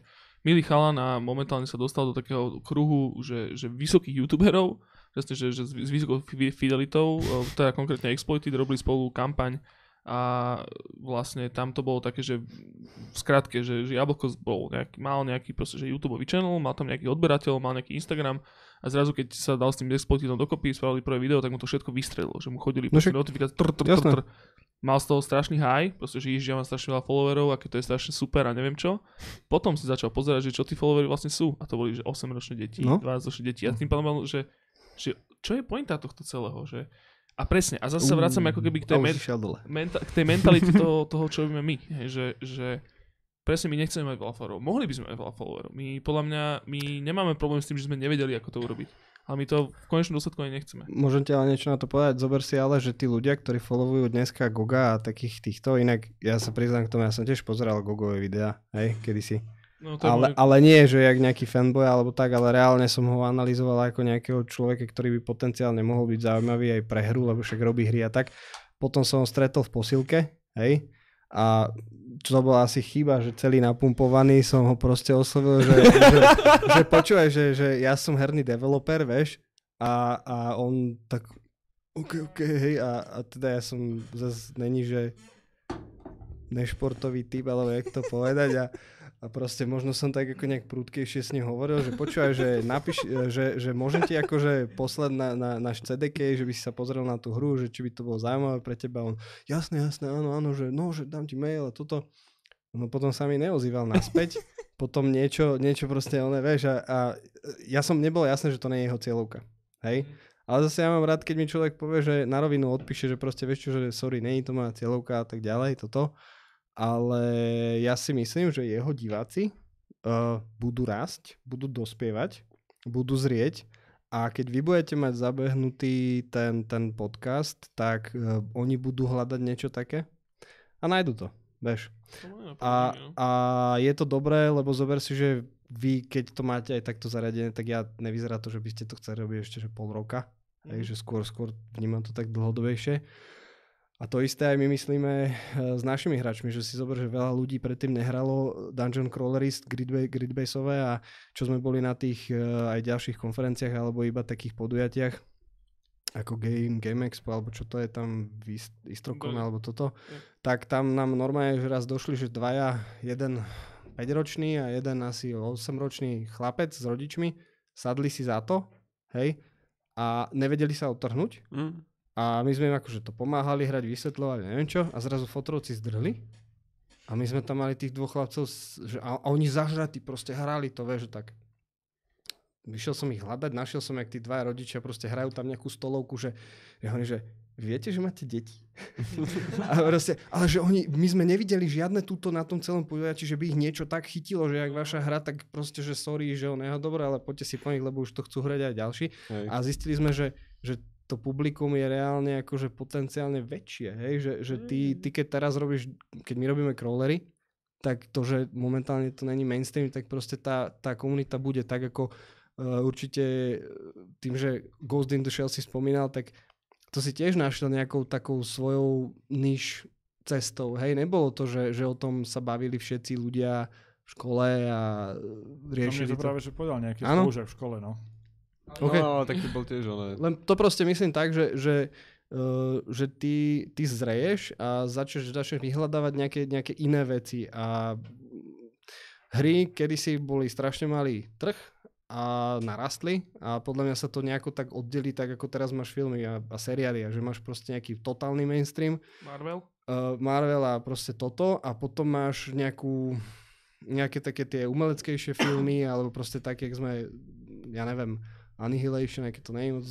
milý chalan a momentálne sa dostal do takého kruhu, že, že vysokých youtuberov, presne, že, že s vysokou fi- fidelitou, teda konkrétne Exploited, robili spolu kampaň a vlastne tam to bolo také, že v skratke, že, že Jablko bol nejaký, mal nejaký proste, že YouTube channel, mal tam nejaký odberateľ, mal nejaký Instagram a zrazu keď sa dal s tým Exploited dokopy, spravili prvé video, tak mu to všetko vystrelilo, že mu chodili No však- notifikácie, tr, tr, tr, tr. Mal z toho strašný high, proste, že ježiš, ja mám strašne veľa followerov, aké to je strašne super a neviem čo. Potom si začal pozerať, že čo tí followery vlastne sú. A to boli, že 8-ročné deti, No. 12-ročné deti. A tým pádom, že, že čo je pointa tohto celého, že a presne, a zase sa vracame ako keby k tej, men- menta- k tej mentalite toho, toho, čo robíme my. Hej, že, že presne my nechceme mať veľa followerov. Mohli by sme mať veľa followerov. My podľa mňa, my nemáme problém s tým, že sme nevedeli, ako to urobiť. Ale my to v konečnom dôsledku ani nechceme. Môžem ti ale niečo na to povedať. Zober si ale, že tí ľudia, ktorí followujú dneska Goga a takých týchto, inak ja sa priznám k tomu, ja som tiež pozeral Gogové videá, hej, kedysi. No, Ale, môj- ale nie, že jak nejaký fanboy alebo tak, ale reálne som ho analyzoval ako nejakého človeka, ktorý by potenciálne mohol byť zaujímavý aj pre hru, lebo však robí hry a tak. Potom som ho stretol v posilke, hej, a to bola asi chyba, že celý napumpovaný som ho proste oslovil, že, že, že počúvaj, že, že ja som herný developer, vieš, a, a on tak OK, OK, hej, a, a teda ja som zase není, že nešportový typ, alebo jak to povedať a, a proste možno som tak ako nejak prúdkejšie s ním hovoril, že počúvaj, že napíš, že, že môžem ti akože poslať na, na náš CDK, že by si sa pozrel na tú hru, že či by to bolo zaujímavé pre teba. On, jasné, jasné, áno, áno, že no, že dám ti mail a toto. No potom sa mi neozýval naspäť, potom niečo, niečo proste, oné, vieš, a, a ja som nebol jasné, že to nie je jeho cieľovka, hej. Ale zase ja mám rád, keď mi človek povie, že na rovinu odpíše, že proste vieš čo, že sorry, není to moja cieľovka a tak ďalej, toto. Ale ja si myslím, že jeho diváci uh, budú rásť, budú dospievať, budú zrieť a keď vy budete mať zabehnutý ten, ten podcast, tak uh, oni budú hľadať niečo také a nájdu to, vieš. A, a je to dobré, lebo zober si, že vy, keď to máte aj takto zariadené, tak ja nevyzerá to, že by ste to chceli robiť ešte že pol roka. Mm. Hej, že skôr, skôr vnímam to tak dlhodobejšie. A to isté aj my myslíme eh, s našimi hráčmi, že si zober, že veľa ľudí predtým nehralo Dungeon Crawlerist gridba- gridbaseové a čo sme boli na tých eh, aj ďalších konferenciách alebo iba takých podujatiach ako Game, Game Expo, alebo čo to je tam, Istrokon, alebo toto, Je. tak tam nám normálne že raz došli, že dvaja, jeden 5-ročný a jeden asi 8-ročný chlapec s rodičmi, sadli si za to, hej, a nevedeli sa odtrhnúť. Mm. A my sme im akože to pomáhali hrať, vysvetľovali, neviem čo, a zrazu fotrovci zdrhli. A my sme tam mali tých dvoch chlapcov, že, a, a oni zažratí proste hrali to, vieš, tak. Vyšiel som ich hľadať, našiel som, jak tí dva rodičia proste hrajú tam nejakú stolovku, že, ja hovorím, že viete, že máte deti? a proste, ale že oni, my sme nevideli žiadne túto na tom celom podujatí, že by ich niečo tak chytilo, že jak vaša hra, tak proste, že sorry, že on je dobré, ale poďte si po nich, lebo už to chcú hrať aj ďalší. Hej. A zistili sme, že, že to publikum je reálne akože potenciálne väčšie, hej? Že, že ty, ty keď teraz robíš, keď my robíme crawlery, tak to, že momentálne to není mainstream, tak proste tá, tá komunita bude tak ako uh, určite uh, tým, že Ghost in the Shell si spomínal, tak to si tiež našiel nejakou takou svojou niž cestou, hej? Nebolo to, že, že o tom sa bavili všetci ľudia v škole a uh, No riešili to práve, že povedal nejaký spolužiak v škole, no. OK. No, tak to bol tiež ono. Len to proste myslím tak, že, že, uh, že ty, ty zreješ a začneš, začneš vyhľadávať nejaké, nejaké iné veci a hry kedysi boli strašne malý trh a narastli a podľa mňa sa to nejako tak oddelí, tak ako teraz máš filmy a, a seriály a že máš proste nejaký totálny mainstream Marvel? uh, Marvel a proste toto a potom máš nejakú nejaké také tie umeleckejšie filmy alebo proste také, jak sme, ja neviem, Annihilation, aj keď to nie je moc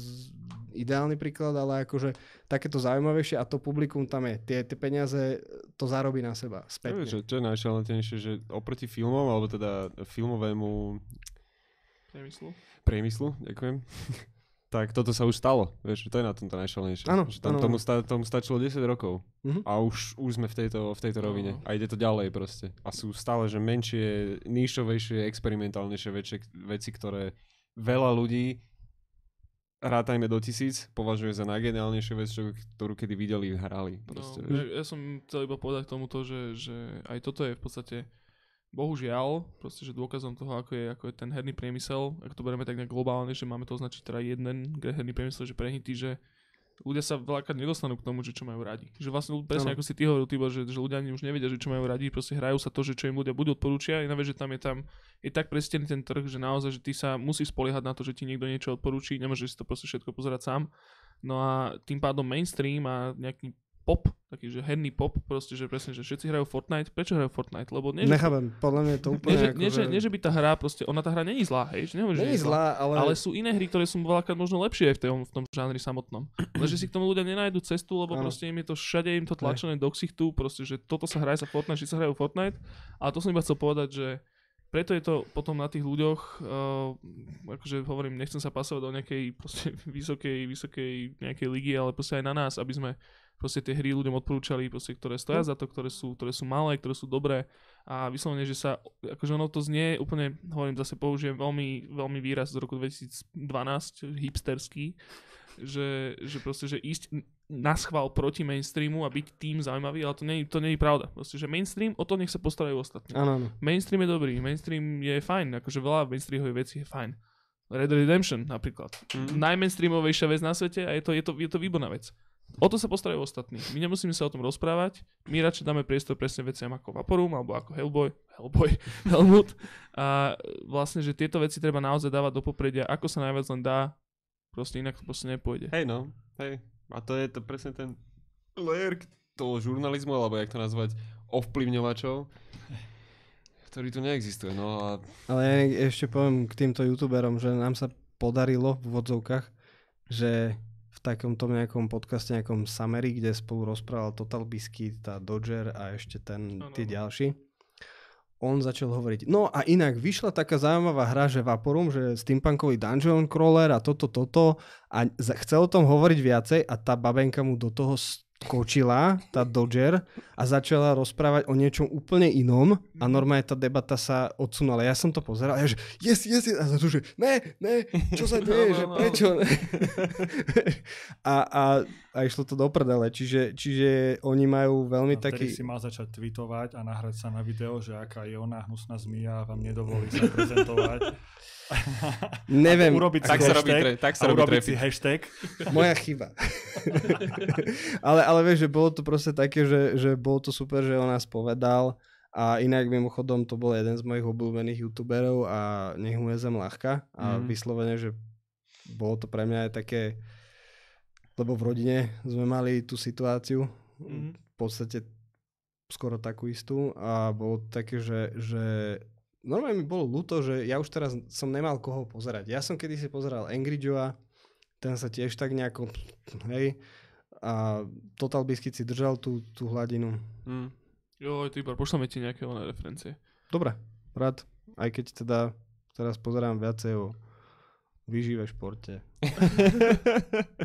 ideálny príklad, ale akože takéto zaujímavejšie a to publikum tam je. Tie, tie peniaze to zarobí na seba Čo, spätne. čo, čo je najšalentnejšie, že oproti filmom, alebo teda filmovému Priemyslu? priemyslu, ďakujem, tak toto sa už stalo. Vieš, to je na tomto najšalnejšie. Áno, že tam tomu, sta, tomu stačilo 10 rokov Mhm. a už, už sme v tejto, v tejto rovine. No. A ide to ďalej proste. A sú stále, že menšie, níšovejšie, experimentálnejšie veci, veci, ktoré veľa ľudí rátajme do tisíc, považuje za najgeniálnejšiu vec, čo, ktorú kedy videli, hrali. Proste, no, ja, ja som chcel iba povedať k tomuto, že, že aj toto je v podstate bohužiaľ, proste, že dôkazom toho, ako je, ako je ten herný priemysel, ak to bereme tak nejak globálne, že máme to označiť teda jeden herný priemysel, že prehnitý, že ľudia sa veľakrát nedostanú k tomu, že čo majú radi. Že vlastne presne Áno. ako si ty hovoril, Tibor, že, že ľudia ani už nevedia, že čo majú radi, proste hrajú sa to, že čo im ľudia budú odporúčia, iná vec, že tam je tam je tak prestený ten trh, že naozaj, že ty sa musíš spoliehať na to, že ti niekto niečo odporúči, nemôžeš si to proste všetko pozerať sám. No a tým pádom mainstream a nejaký pop, taký, že herný pop, proste, že presne, že všetci hrajú Fortnite. Prečo hrajú Fortnite? Lebo nie, že, Nechápem, podľa mňa je to nie, úplne že, ako, nie, že, nie, že by tá hra, proste, ona tá hra není zlá, hej, že nehovorím, že nie je zlá, ale, ale sú iné hry, ktoré sú veľakrát možno lepšie aj v tom, v tom žánri samotnom. Lenže si k tomu ľudia nenájdu cestu, lebo Áno. proste im je to všade im to tlačené do ksichtu, proste, že toto sa hraje sa Fortnite, či sa hrajú Fortnite. A to som iba chcel povedať, že preto je to potom na tých ľuďoch, uh, akože hovorím, nechcem sa pasovať do nejakej proste vysokej, vysokej nejakej ligy, ale proste aj na nás, aby sme proste tie hry ľuďom odporúčali, proste, ktoré stoja za to, ktoré sú, ktoré sú malé, ktoré sú dobré a vyslovene, že sa, akože ono to znie úplne, hovorím, zase použijem veľmi, veľmi výraz z roku 2012, hipsterský, že, že proste, že ísť na schvál proti mainstreamu a byť tým zaujímavý, ale to nie, to nie je pravda. Proste, že mainstream, o to nech sa postarajú ostatní. áno, áno. Mainstream je dobrý, mainstream je fajn, akože veľa mainstreamových vecí je fajn. Red Redemption napríklad. Mm. Najmainstreamovejšia vec na svete a je to, je to, je to výborná vec. O to sa postarajú ostatní. My nemusíme sa o tom rozprávať. My radšej dáme priestor presne veciam ako Vaporum alebo ako Hellboy, Hellboy, Helmut. A vlastne, že tieto veci treba naozaj dávať do popredia, ako sa najviac len dá. Proste inak to proste nepôjde. Hej no, hej. A to je to presne ten layer toho žurnalizmu, alebo jak to nazvať, ovplyvňovačov, ktorý tu neexistuje. No a Ale ja ešte poviem k týmto youtuberom, že nám sa podarilo v vodzovkách, že v takom tom nejakom podcaste, nejakom Summary, kde spolu rozprával Total Biscuit, tá Dodger a ešte ten, áno. ďalší. On začal hovoriť, no a inak vyšla taká zaujímavá hra, že Vaporum, že steampunkový dungeon crawler a toto, toto a chcel o tom hovoriť viacej a tá babenka mu do toho skočila, tá Dodger a začala rozprávať o niečom úplne inom a normálne tá debata sa odsunula. Ja som to pozeral a ja že yes, yes, yes. a za to, že ne, ne, čo sa deje, No, že no, no. prečo? a, a, a išlo to do prdele, čiže, čiže oni majú veľmi A taký... si mal začať tweetovať a nahrať sa na video, že aká je ona hnusná zmia a vám nedovolí sa prezentovať. Neviem, urobiť Tak si sa robí hashtag, tre- tak sa robí urobiť si hashtag. Moja chyba. ale, ale vieš, že bolo to proste také, že, že bolo to super, že on nás povedal a inak mimochodom to bol jeden z mojich obľúbených youtuberov a nech mu je zem ľahká a Mhm. vyslovene, že bolo to pre mňa aj také, lebo v rodine sme mali tú situáciu Mhm. v podstate skoro takú istú a bolo také, že, že normálne mi bolo ľúto, že ja už teraz som nemal koho pozerať. Ja som kedysi pozeral Angry Joea, ten sa tiež tak nejako, hej, a Total Biscuit si držal tú, tú hladinu. Mm. Jo, Tibor, pošleme ti nejaké oné referencie. Dobre, rád, aj keď teda teraz pozerám viacej o výžive športe.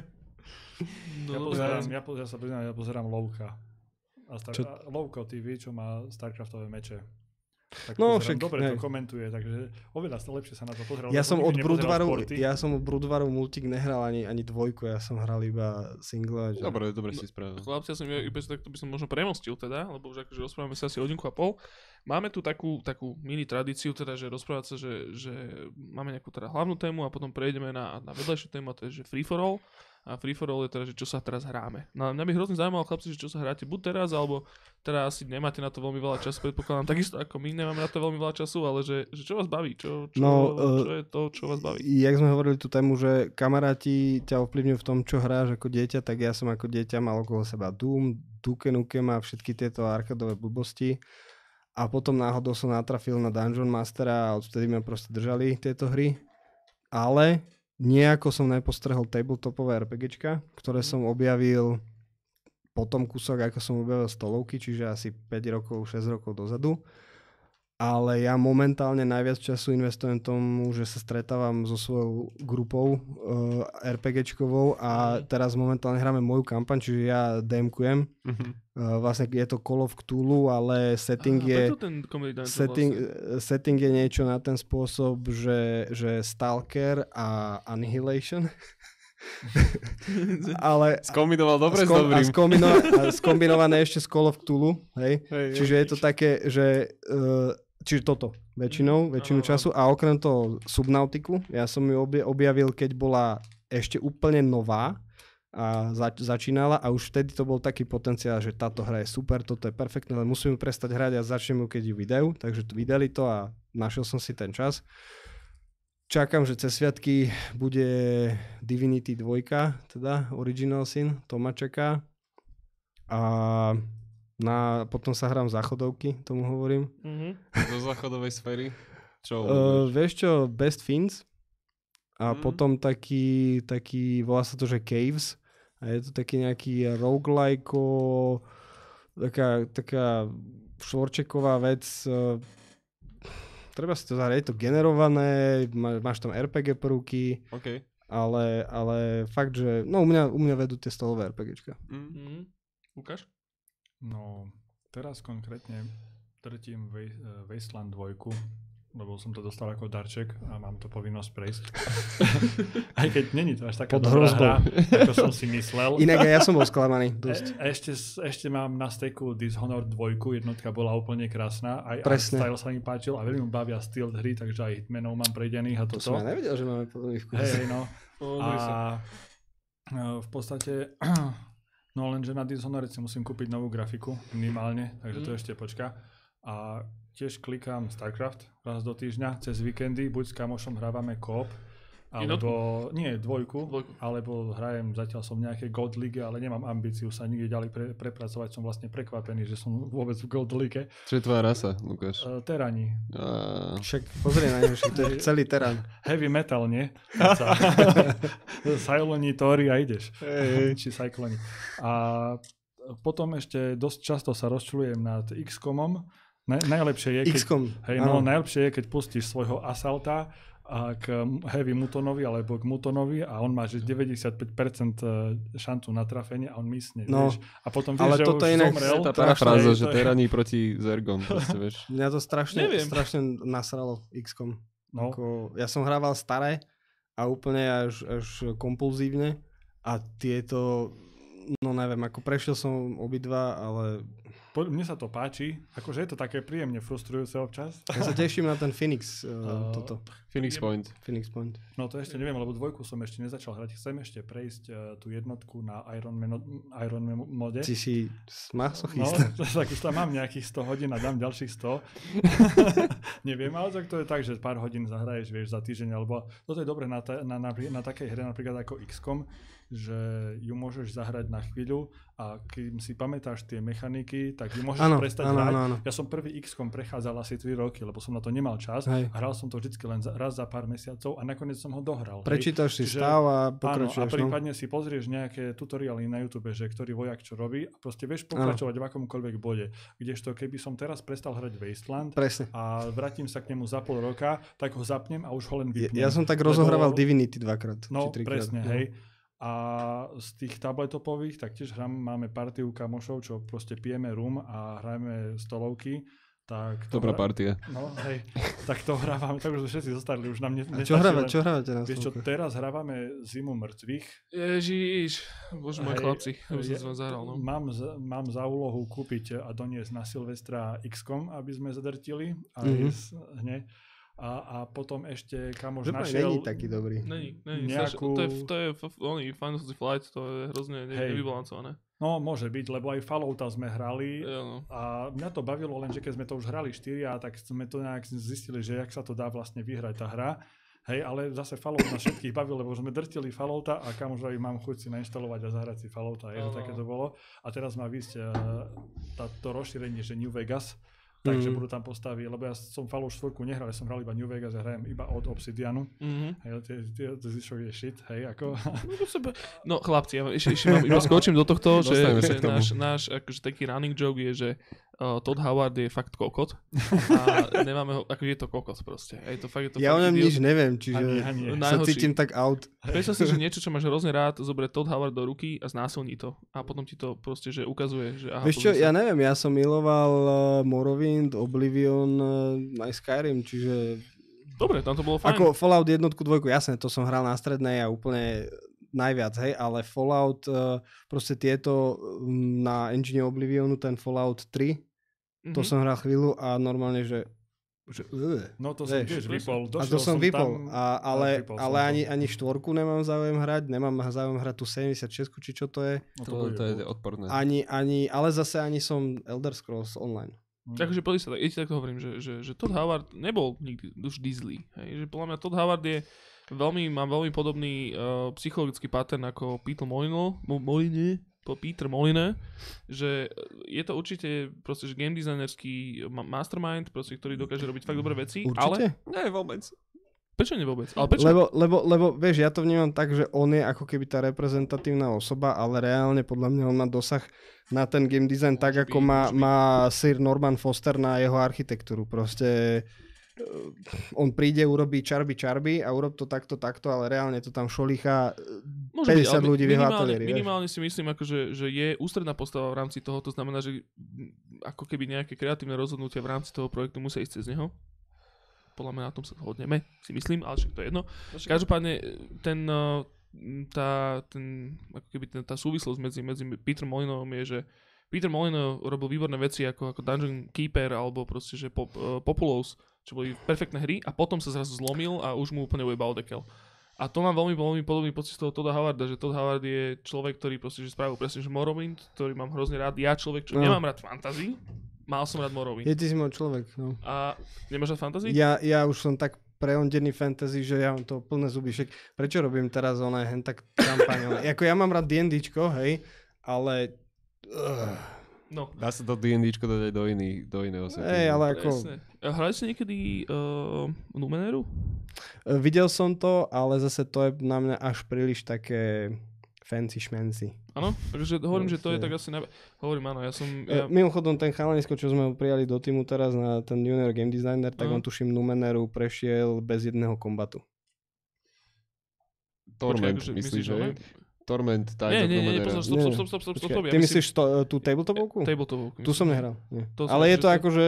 No, Ja, pozerám, ja, po- ja sa priznám, ja pozerám Lovka. A Star, Čo- a Lovko TV, čo má Starcraftové meče. Tak No, no, však, dobre hej. to komentuje, takže oveľa lepšie sa na to pozrel. Ja som od športy. ja som od Broodwaru multik nehral ani, ani dvojku, ja som hral iba single. Že... Dobre, dobre No, si spravil. Chlapci, ja som iba, iba takto by som možno premostil teda, lebo už akože rozprávame sa asi hodinku a pol. Máme tu takú, takú mini tradíciu, teda, že rozprávať sa, že, že máme nejakú teda hlavnú tému a potom prejdeme na, na vedľajšiu tému a to je, že free for all. A free for all je teda, že čo sa teraz hráme. No, mňa by hrozne zaujímalo, chlapci, že čo sa hráte buď teraz, alebo teraz asi nemáte na to veľmi veľa času, predpokladám, takisto ako my nemáme na to veľmi veľa času, ale že, že čo vás baví, čo, čo, No, čo eh, je to, čo vás baví. Jak sme hovorili tú tému, že kamaráti ťa ovplyvňujú v tom, čo hráš ako dieťa, tak ja som ako dieťa mal okolo seba Doom, Duke Nukem a všetky tieto arkadové blbosti. A potom náhodou som natrafil na Dungeon Mastera a odvtedy ma proste držali tieto hry. Ale nejako som nepostrehol tabletopové RPGčka, ktoré som objavil potom kúsok, ako som objavil stolovky, čiže asi 5 rokov, 6 rokov dozadu ale ja momentálne najviac času investujem tomu, že sa stretávam so svojou grupou uh, RPGčkovou a teraz momentálne hráme moju kampaň, čiže ja DMkujem. Mhm. Uh, vlastne je to Call of Cthulhu, ale setting Á, je... ten Setting, vlastne. eh, setting je niečo na ten spôsob, že, že Stalker a Annihilation. ale Skombinoval dobre s skom- a, dobrým. skombino- a skombinované ešte s Call of Cthulhu, hej? Hej, Čiže je to také, že... Uh, čiže toto, väčšinou, väčšinu áno. času. A okrem toho Subnautiku, ja som ju objavil, keď bola ešte úplne nová a zač- začínala a už vtedy to bol taký potenciál, že táto hra je super, toto je perfektné, ale musím ju prestať hrať a začnem ju, keď ju vydajú. Takže tu vydali to a našiel som si ten čas. Čakám, že cez sviatky bude Divinity 2, teda Original Sin, to ma čaká. A na, potom sa hrám záchodovky, tomu hovorím. Mhm. Do záchodovej sféry. Čo? Uh, vieš čo, Best Fins a Mm. potom taký, taký, volá sa to, že Caves a je to taký nejaký roguelike taká, taká švorčeková vec uh, treba si to zahrať, je to generované, má, máš tam RPG prvky, OK. ale, ale fakt, že no u mňa, u mňa vedú tie stolové RPGčka. Mm. Mhm. Lukáš? No, teraz konkrétne Wa- eh, Wasteland 2, lebo som to dostal ako darček a mám to povinnosť prejsť. Aj keď není to až taká Pod dobrá hra, ako som si myslel. Inak aj ja som bol sklamaný, dosť. E, ešte, ešte mám na steku Dishonored 2, jednotka bola úplne krásna, aj Presne. style sa mi páčil a veľmi bavia stealth hry, takže aj Hitmanov mám prejdených a To toto. som ja nevedel, že máme podobný vkus. Hej, no. A e, v podstate, no lenže na Dishonored si musím kúpiť novú grafiku, minimálne, takže to Mm. ešte počka. A tiež klikám StarCraft raz do týždňa cez víkendy, buď s kamošom hrávame koop, alebo, nie, dvojku, Dvojku. alebo hrajem, zatiaľ som v nejakej Gold League, ale nemám ambíciu sa nikde ďalej pre, prepracovať, som vlastne prekvapený, že som vôbec v Gold League. Čo je tvoja rasa, Lukáš? Uh, terani, A... Však pozri na neho, to je celý terán. heavy metal, nie? Siloni, Tori a ideš. Či Cycloni. A potom ešte dosť často sa rozčulujem nad XCOMom. Na, najlepšie je, keď, XCOM. hej, no, najlepšie je, keď pustíš svojho Asalta a k Heavy Mutonovi alebo k Mutonovi a on má že 95% šancu na trafenie a on mysne, No, vieš. A potom vieš, ale že toto už inak- zomrel. Tá strašné, parafráza, že to je- teraní proti Zergom, proste, vieš. Mňa to strašne, Neviem. strašne nasralo XCOM. No, Ako, ja som hrával staré a úplne až, až kompulzívne a tieto, no neviem, ako prešiel som obidva, ale mne sa to páči. Akože je to také príjemne frustrujúce občas. ja sa teším na ten Phoenix, uh, toto, Phoenix Point. Phoenix Point. No to ešte neviem, lebo dvojku som ešte nezačal hrať. Chcem ešte prejsť uh, tú jednotku na Iron Man, Iron Man mode. Ty si No, masochista. tak už tam mám nejakých 100 hodín a dám ďalších 100. Neviem, ale tak to je tak, že pár hodín zahraješ, vieš, za týždeň, alebo toto je dobre na, ta, na, na, na takej hre napríklad ako XCOM, že ju môžeš zahrať na chvíľu a kým si pamätáš tie mechaniky, tak ju môžeš Áno, prestať áno, hrať. áno, áno. Ja som prvý XCOM prechádzal asi 3 roky, lebo som na to nemal čas. Hej. Hral som to vždy len raz za pár mesiacov a nakoniec som ho dohral. hej. Prečítaš si Čiže- stav a Áno, a pokračuješ. no. prípadne si pozrieš nejaké tutoriály na YouTube, že ktorý vojak čo robí a proste vieš pokračovať v akomkoľvek bode. Kdežto keby som teraz prestal hrať Wasteland Presne. a vrátim sa k nemu za pol roka, tak ho zapnem a už ho len Ja, vypnem. ja som tak Lebo- rozohrával Divinity dvakrát. No, či trikrát. presne, no. A z tých tabletopových tak tiež hram, máme partiu kamošov, čo proste pijeme rum a hrajeme stolovky. Tak to Dobrá hra- partia. No, hej, tak to hrávame, tak už všetci zostali, už nám ne, A čo, hráva, len- čo hrávate na Vieš čo, teraz hrávame Zimu mŕtvych, Ježiš, bože môj chlapci, aby som vám zahral, no. Mám, za, mám za úlohu kúpiť a doniesť na Silvestra XCOM, aby sme zadrtili. Aj Mhm. s, hne. A, a potom ešte Že vraj našiel... není taký dobrý. Není, není, Nejakú- to je, to je, oný Final Fantasy Flight, to je hrozne ne, Hej. nevybalancované. No, môže byť, lebo aj Fallouta sme hrali. Ja, no. A mňa to bavilo len, že keď sme to už hrali 4 a tak sme to nejak zistili, že jak sa to dá vlastne vyhrať tá hra. Hej, ale zase Fallout nás všetkých bavil, lebo sme drtili Fallouta a kam už aj mám chuť si nainštalovať a zahrať si Fallouta. Je, Áno. také to bolo. A teraz má vysť uh, to rozšírenie, že New Vegas. Takže Mhm. budú tam postavy, lebo ja som Fallout 4 nehral, ja som hral iba New Vegas a hrajem iba od Obsidianu. Mhm. Hej, zvyšok je shit, hej, ako... No, no chlapci, ja ešte, ešte mám, iba skočím do tohto, že, že náš, náš akože taký running joke je, že uh, Todd Howard je fakt kokot a nemáme ho, akože je to kokot proste. Je to fakt, je to Ja o fakt ňom idiot. nič neviem, čiže Ani, ani. sa cítim tak out. Predstav si, že niečo, čo máš hrozne rád, zoberie Todd Howard do ruky a znásilní to. A potom ti to proste, že ukazuje, že aha, Vieš čo, ja neviem, ja som miloval uh, Morrowind, Oblivion, uh, aj Skyrim, čiže Dobre, tam to bolo fajn. ako Fallout jednotku, dvojku, jasné, to som hral na strednej a úplne najviac, hej, ale Fallout, uh, proste tieto um, na engine Oblivionu, ten Fallout 3, to Mhm. som hral chvíľu a normálne, že, že uh, No to som tiež vypol. a to som vypol, Tam, a, ale, vypol som ale to. ani, ani štvorku nemám záujem hrať, nemám záujem hrať tú 76, či čo to je, No, To, bude to je bol. odporné. ani, ani, ale zase ani som Elder Scrolls online. Hm. Takže pozri sa, tak, ja ti takto hovorím, že, že, že Todd Howard nebol nikdy vždy zlý. Hej? Že podľa mňa Todd Howard je veľmi, má veľmi podobný uh, psychologický pattern ako Peter Molyneux, Mo, Moline, po Peter Moline, že je to určite proste, že game designerský ma- mastermind, proste, ktorý dokáže robiť fakt dobré veci, ale Určite? Nie, vôbec. prečo nie vôbec? Ale prečo? Lebo, lebo, lebo, vieš, ja to vnímam tak, že on je ako keby tá reprezentatívna osoba, ale reálne podľa mňa on má dosah na ten game design tak, Môže ako má, môže má Sir Norman Foster na jeho architektúru. Proste on príde, urobí čarby čarby a urob to takto, takto, ale reálne to tam šolicha Môže 50 ale ľudí v jeho minimálne, minimálne si myslím, akože, že je ústredná postava v rámci toho, to znamená, že ako keby nejaké kreatívne rozhodnutia v rámci toho projektu musia ísť cez neho. Podľa mňa na tom sa zhodneme, si myslím, ale však to je jedno. Každopádne ten, eh, m, tá, ten, ako keby ten, tá súvislosť medzi, medzi Peter Molinovom je, že Peter Molyneux robil výborné veci ako, ako Dungeon Keeper alebo proste, že Pop, uh, Populous, čo boli perfektné hry a potom sa zrazu zlomil a už mu úplne ujebal dekel. A to mám veľmi, veľmi podobný pocit z toho Toda Howarda, že Todd Howard je človek, ktorý proste že spravil presne, že Morrowind, ktorý mám hrozne rád. Ja človek, čo No. nemám rád fantasy, mal som rád Morrowind. Je ty si môj človek, no. A nemáš rád fantasy? Ja, ja už som tak preondený fantasy, že ja mám to plné zuby. Však prečo robím teraz oné hen tak kampaň? Ako ja mám rád D&Dčko, hej, ale... Uh, No, Dá sa to D&Dčko dať aj do, iný, do iného settingu. hej, ale ako... Hrali ste niekedy uh, Numeneru? e, Videl som to, ale zase to je na mňa až príliš také fancy šmenci. Áno? Takže hovorím, že to je tak asi... Naj... Hovorím, áno, ja som... Ja... Ja... Mimochodom, ten chalanisko, čo sme prijali do týmu teraz na ten junior game designer, tak Aha. on tuším Numeneru prešiel bez jedného kombatu. Torment, akože myslíš, že? Torment, Tides Nie, nie, nie, pozor, stop, stop, stop, stop, stop, stop, stop, ja ty myslíš to, e, tú tabletopovku? Tabletopovku. Tu som nehral. Nie. To Ale je že to to- akože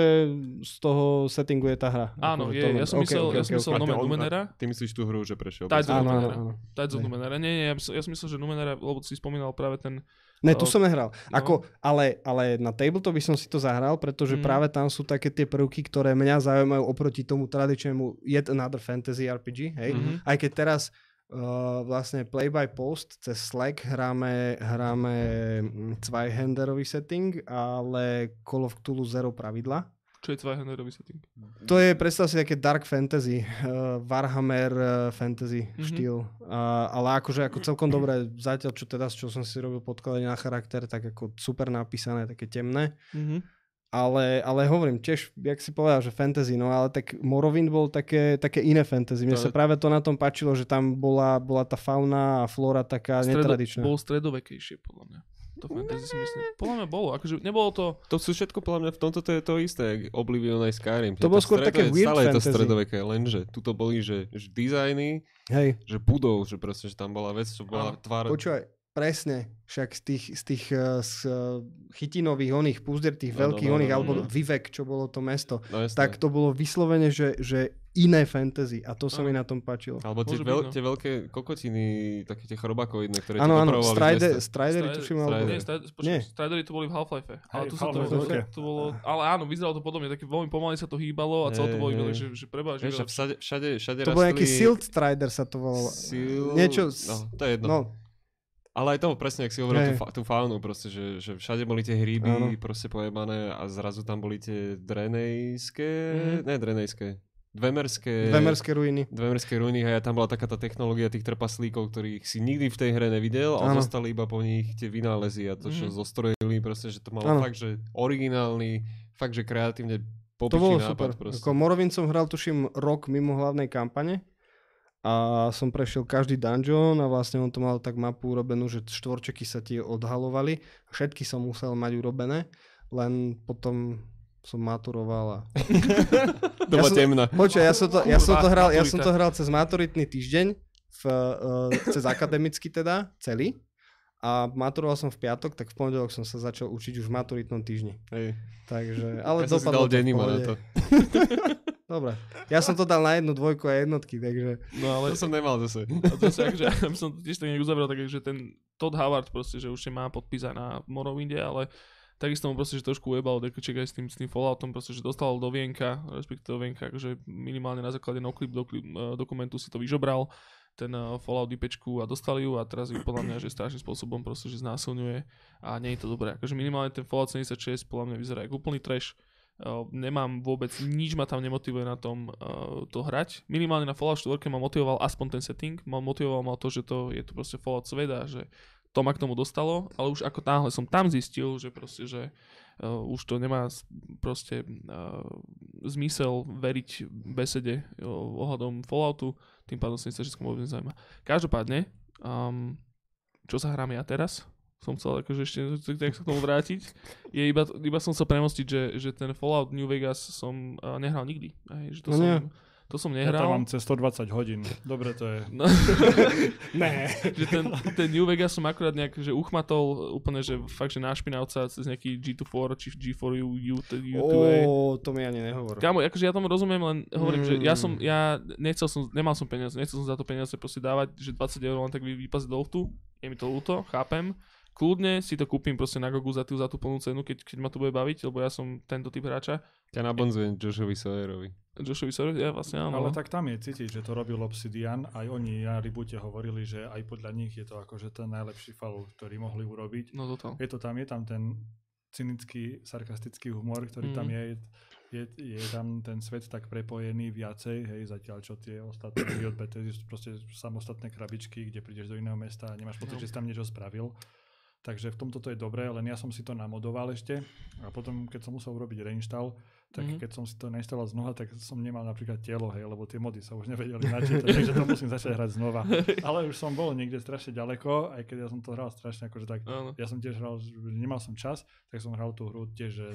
z toho settingu je tá hra. Áno, je, ja som myslel, ja som myslel Nomen Numenera. Ty myslíš tú hru, že prešiel? Tides of Numenera. Tides of. Numenera. Nie, nie, ja, som, myslel, že Numenera, lebo si spomínal práve ten... Ne, tu O, som nehral. no. Ako, ale, ale na tabletop by som si to zahral, pretože Mm. práve tam sú také tie prvky, ktoré mňa zaujímajú oproti tomu tradičnému Yet Another Fantasy RPG, hej? Mhm. Aj keď teraz uh, vlastne play by post cez Slack hráme, hráme mm, Zweihanderový setting, ale Call of Cthulhu Zero pravidla. Čo je Zweihanderový setting? To je, predstav si, také dark fantasy, uh, Warhammer fantasy Mhm. mm-hmm. štýl. Uh, ale akože ako celkom dobré, zatiaľ čo teda, čo som si robil podkladanie na charakter, tak ako super napísané, také temné. Mhm. Ale, ale hovorím, tiež, jak si povedal, že fantasy, no ale tak Morrowind bol také, také iné fantasy. Mne To- sa práve to na tom páčilo, že tam bola, bola tá fauna a flóra taká netradičná. Bol stredovekejšie, podľa mňa. To fantasy si myslím. Podľa mňa bolo. Akože nebolo to... To sú všetko podľa mňa v tomto to je to isté, jak Oblivion aj Skyrim. To bolo skôr stredo také weird Stále je to fantasy. stredoveké, lenže tuto boli, že, že dizajny, Hej, že budov, že proste, že tam bola vec, čo bola tvár... počúvaj, presne, však z tých, z tých uh, z, uh, chytinových oných púzder, tých No, no, veľkých no, no, oných, no, alebo no. Vivek, čo bolo to mesto, No, jasné. tak to bolo vyslovene, že, že iné fantasy a to sa mi na tom páčilo. Alebo tie, byť, veľ, no. tie veľké kokotiny, také tie chrobakoidné, ktoré Áno, áno, Strider. Stridery Strider- tuším, alebo... Nie, Nie. Stridery to boli v Half-Life. Ale to, sa to, to, bolo, ale áno, vyzeralo to podobne, také veľmi pomaly sa to hýbalo a celé to bolo iba, že, že preba, že všade, všade, všade To bol nejaký Silt Strider sa to volalo. Niečo No, to je jedno. Ale aj to, presne, ak si hovoril, tú, fa- tú faunu, proste, že, že všade boli tie hríby, Áno. proste pojebané a zrazu tam boli tie drenejské, Mhm. ne drenejské, dvemerské, Vemerské ruiny. dvemerské ruiny a tam bola taká tá technológia tých trpaslíkov, ktorých si nikdy v tej hre nevidel a zostali iba po nich tie vynálezy a to, čo Mhm. zostrojili, proste, že to malo Áno. fakt, že originálny, fakt, že kreatívne To bolo nápad super. proste. Ako Morrowind som hral tuším rok mimo hlavnej kampane a som prešiel každý dungeon a vlastne on to mal tak mapu urobenú, že štvorčeky sa ti odhalovali. Všetky som musel mať urobené, len potom som maturoval a... Doba Ja som- temná. Počkaj, ja som to, ja som to hral, ja som to hral cez maturitný týždeň, v, uh, cez akademický teda, celý. A maturoval som v piatok, tak v pondelok som sa začal učiť už v maturitnom týždni. Hej. Takže, ale Ja som si dopadlo dal to to. Dobre. Ja som to dal na jednu dvojku a jednotky, takže... No ale To som nemal zase. A to sa akože, ja by som to tiež tak nejak uzavrel, tak že ten Todd Howard proste, že už je má podpis aj na Morrowinde, ale takisto mu proste, že trošku ujebal Dekeček aj s tým, s tým Falloutom, proste, že dostal do vienka, respektíve do vienka, akože minimálne na základe noclip do, dokumentu si to vyžobral, ten uh, Fallout IPčku a dostali ju a teraz ju podľa mňa, že strašným spôsobom proste, že znásilňuje a nie je to dobré. Akože minimálne ten Fallout 76 podľa mňa vyzerá ako úplný trash. Nemám vôbec, nič ma tam nemotivuje na tom uh, to hrať. Minimálne na Fallout 4 ma motivoval aspoň ten setting, ma motivoval ma to, že to je to proste Fallout svet a že to ma k tomu dostalo, ale už ako náhle som tam zistil, že proste, že uh, už to nemá proste uh, zmysel veriť besede uh, ohľadom Falloutu, tým pádom sa všetko vôbec nezaujíma. Každopádne, um, čo sa hrám ja teraz, som chcel akože ešte tak sa k tomu vrátiť, je iba, iba som chcel premostiť, že, že ten Fallout New Vegas som uh, nehral nikdy. Hej, že to, No som, nie. to som Ja tam nehral. mám cez 120 hodín. Dobre to je. No, Ne. že ten, ten New Vegas som akurát nejak že uchmatol úplne, že fakt, že nášpinavca cez nejaký G2-4 či G4U, U, U2A. Ó, to mi ani nehovor. Kámo, akože ja tomu rozumiem, len hovorím, mm. že ja Mm. som, ja nechcel som, nemal som peniaze, nechcel som za to peniaze proste dávať, že 20 eur len tak vy, vypaziť do luftu, je mi to ľúto, chápem. Kľudne si to kúpim proste na Gogu za tú, za tú plnú cenu, keď, keď ma to bude baviť, lebo ja som tento typ hráča. Ťa nabonzujem Joshovi Sawyerovi. Joshovi Sorry, ja vlastne áno. Ale tak tam je cítiť, že to robil Obsidian. Aj oni na reboote hovorili, že aj podľa nich je to akože ten najlepší Fallout, ktorý mohli urobiť. No total. Je to tam, je tam ten cynický, sarkastický humor, ktorý tam Mhm. je. je, je tam ten svet tak prepojený viacej, hej, zatiaľ čo tie ostatné hry od Bethesdy sú proste samostatné krabičky, kde prídeš do iného mesta a nemáš pocit, No. že si tam niečo spravil. Takže v tomto to je dobré, len ja som si to namodoval ešte a potom, keď som musel urobiť reinstall, tak Mhm. mm-hmm. keď som si to nainstaloval znova, tak som nemal napríklad telo, hej, lebo tie mody sa už nevedeli načítať, takže to musím začať hrať znova. Ale už som bol niekde strašne ďaleko, aj keď ja som to hral strašne akože tak, Áno. ja som tiež hral, nemal som čas, tak som hral tú hru tiež že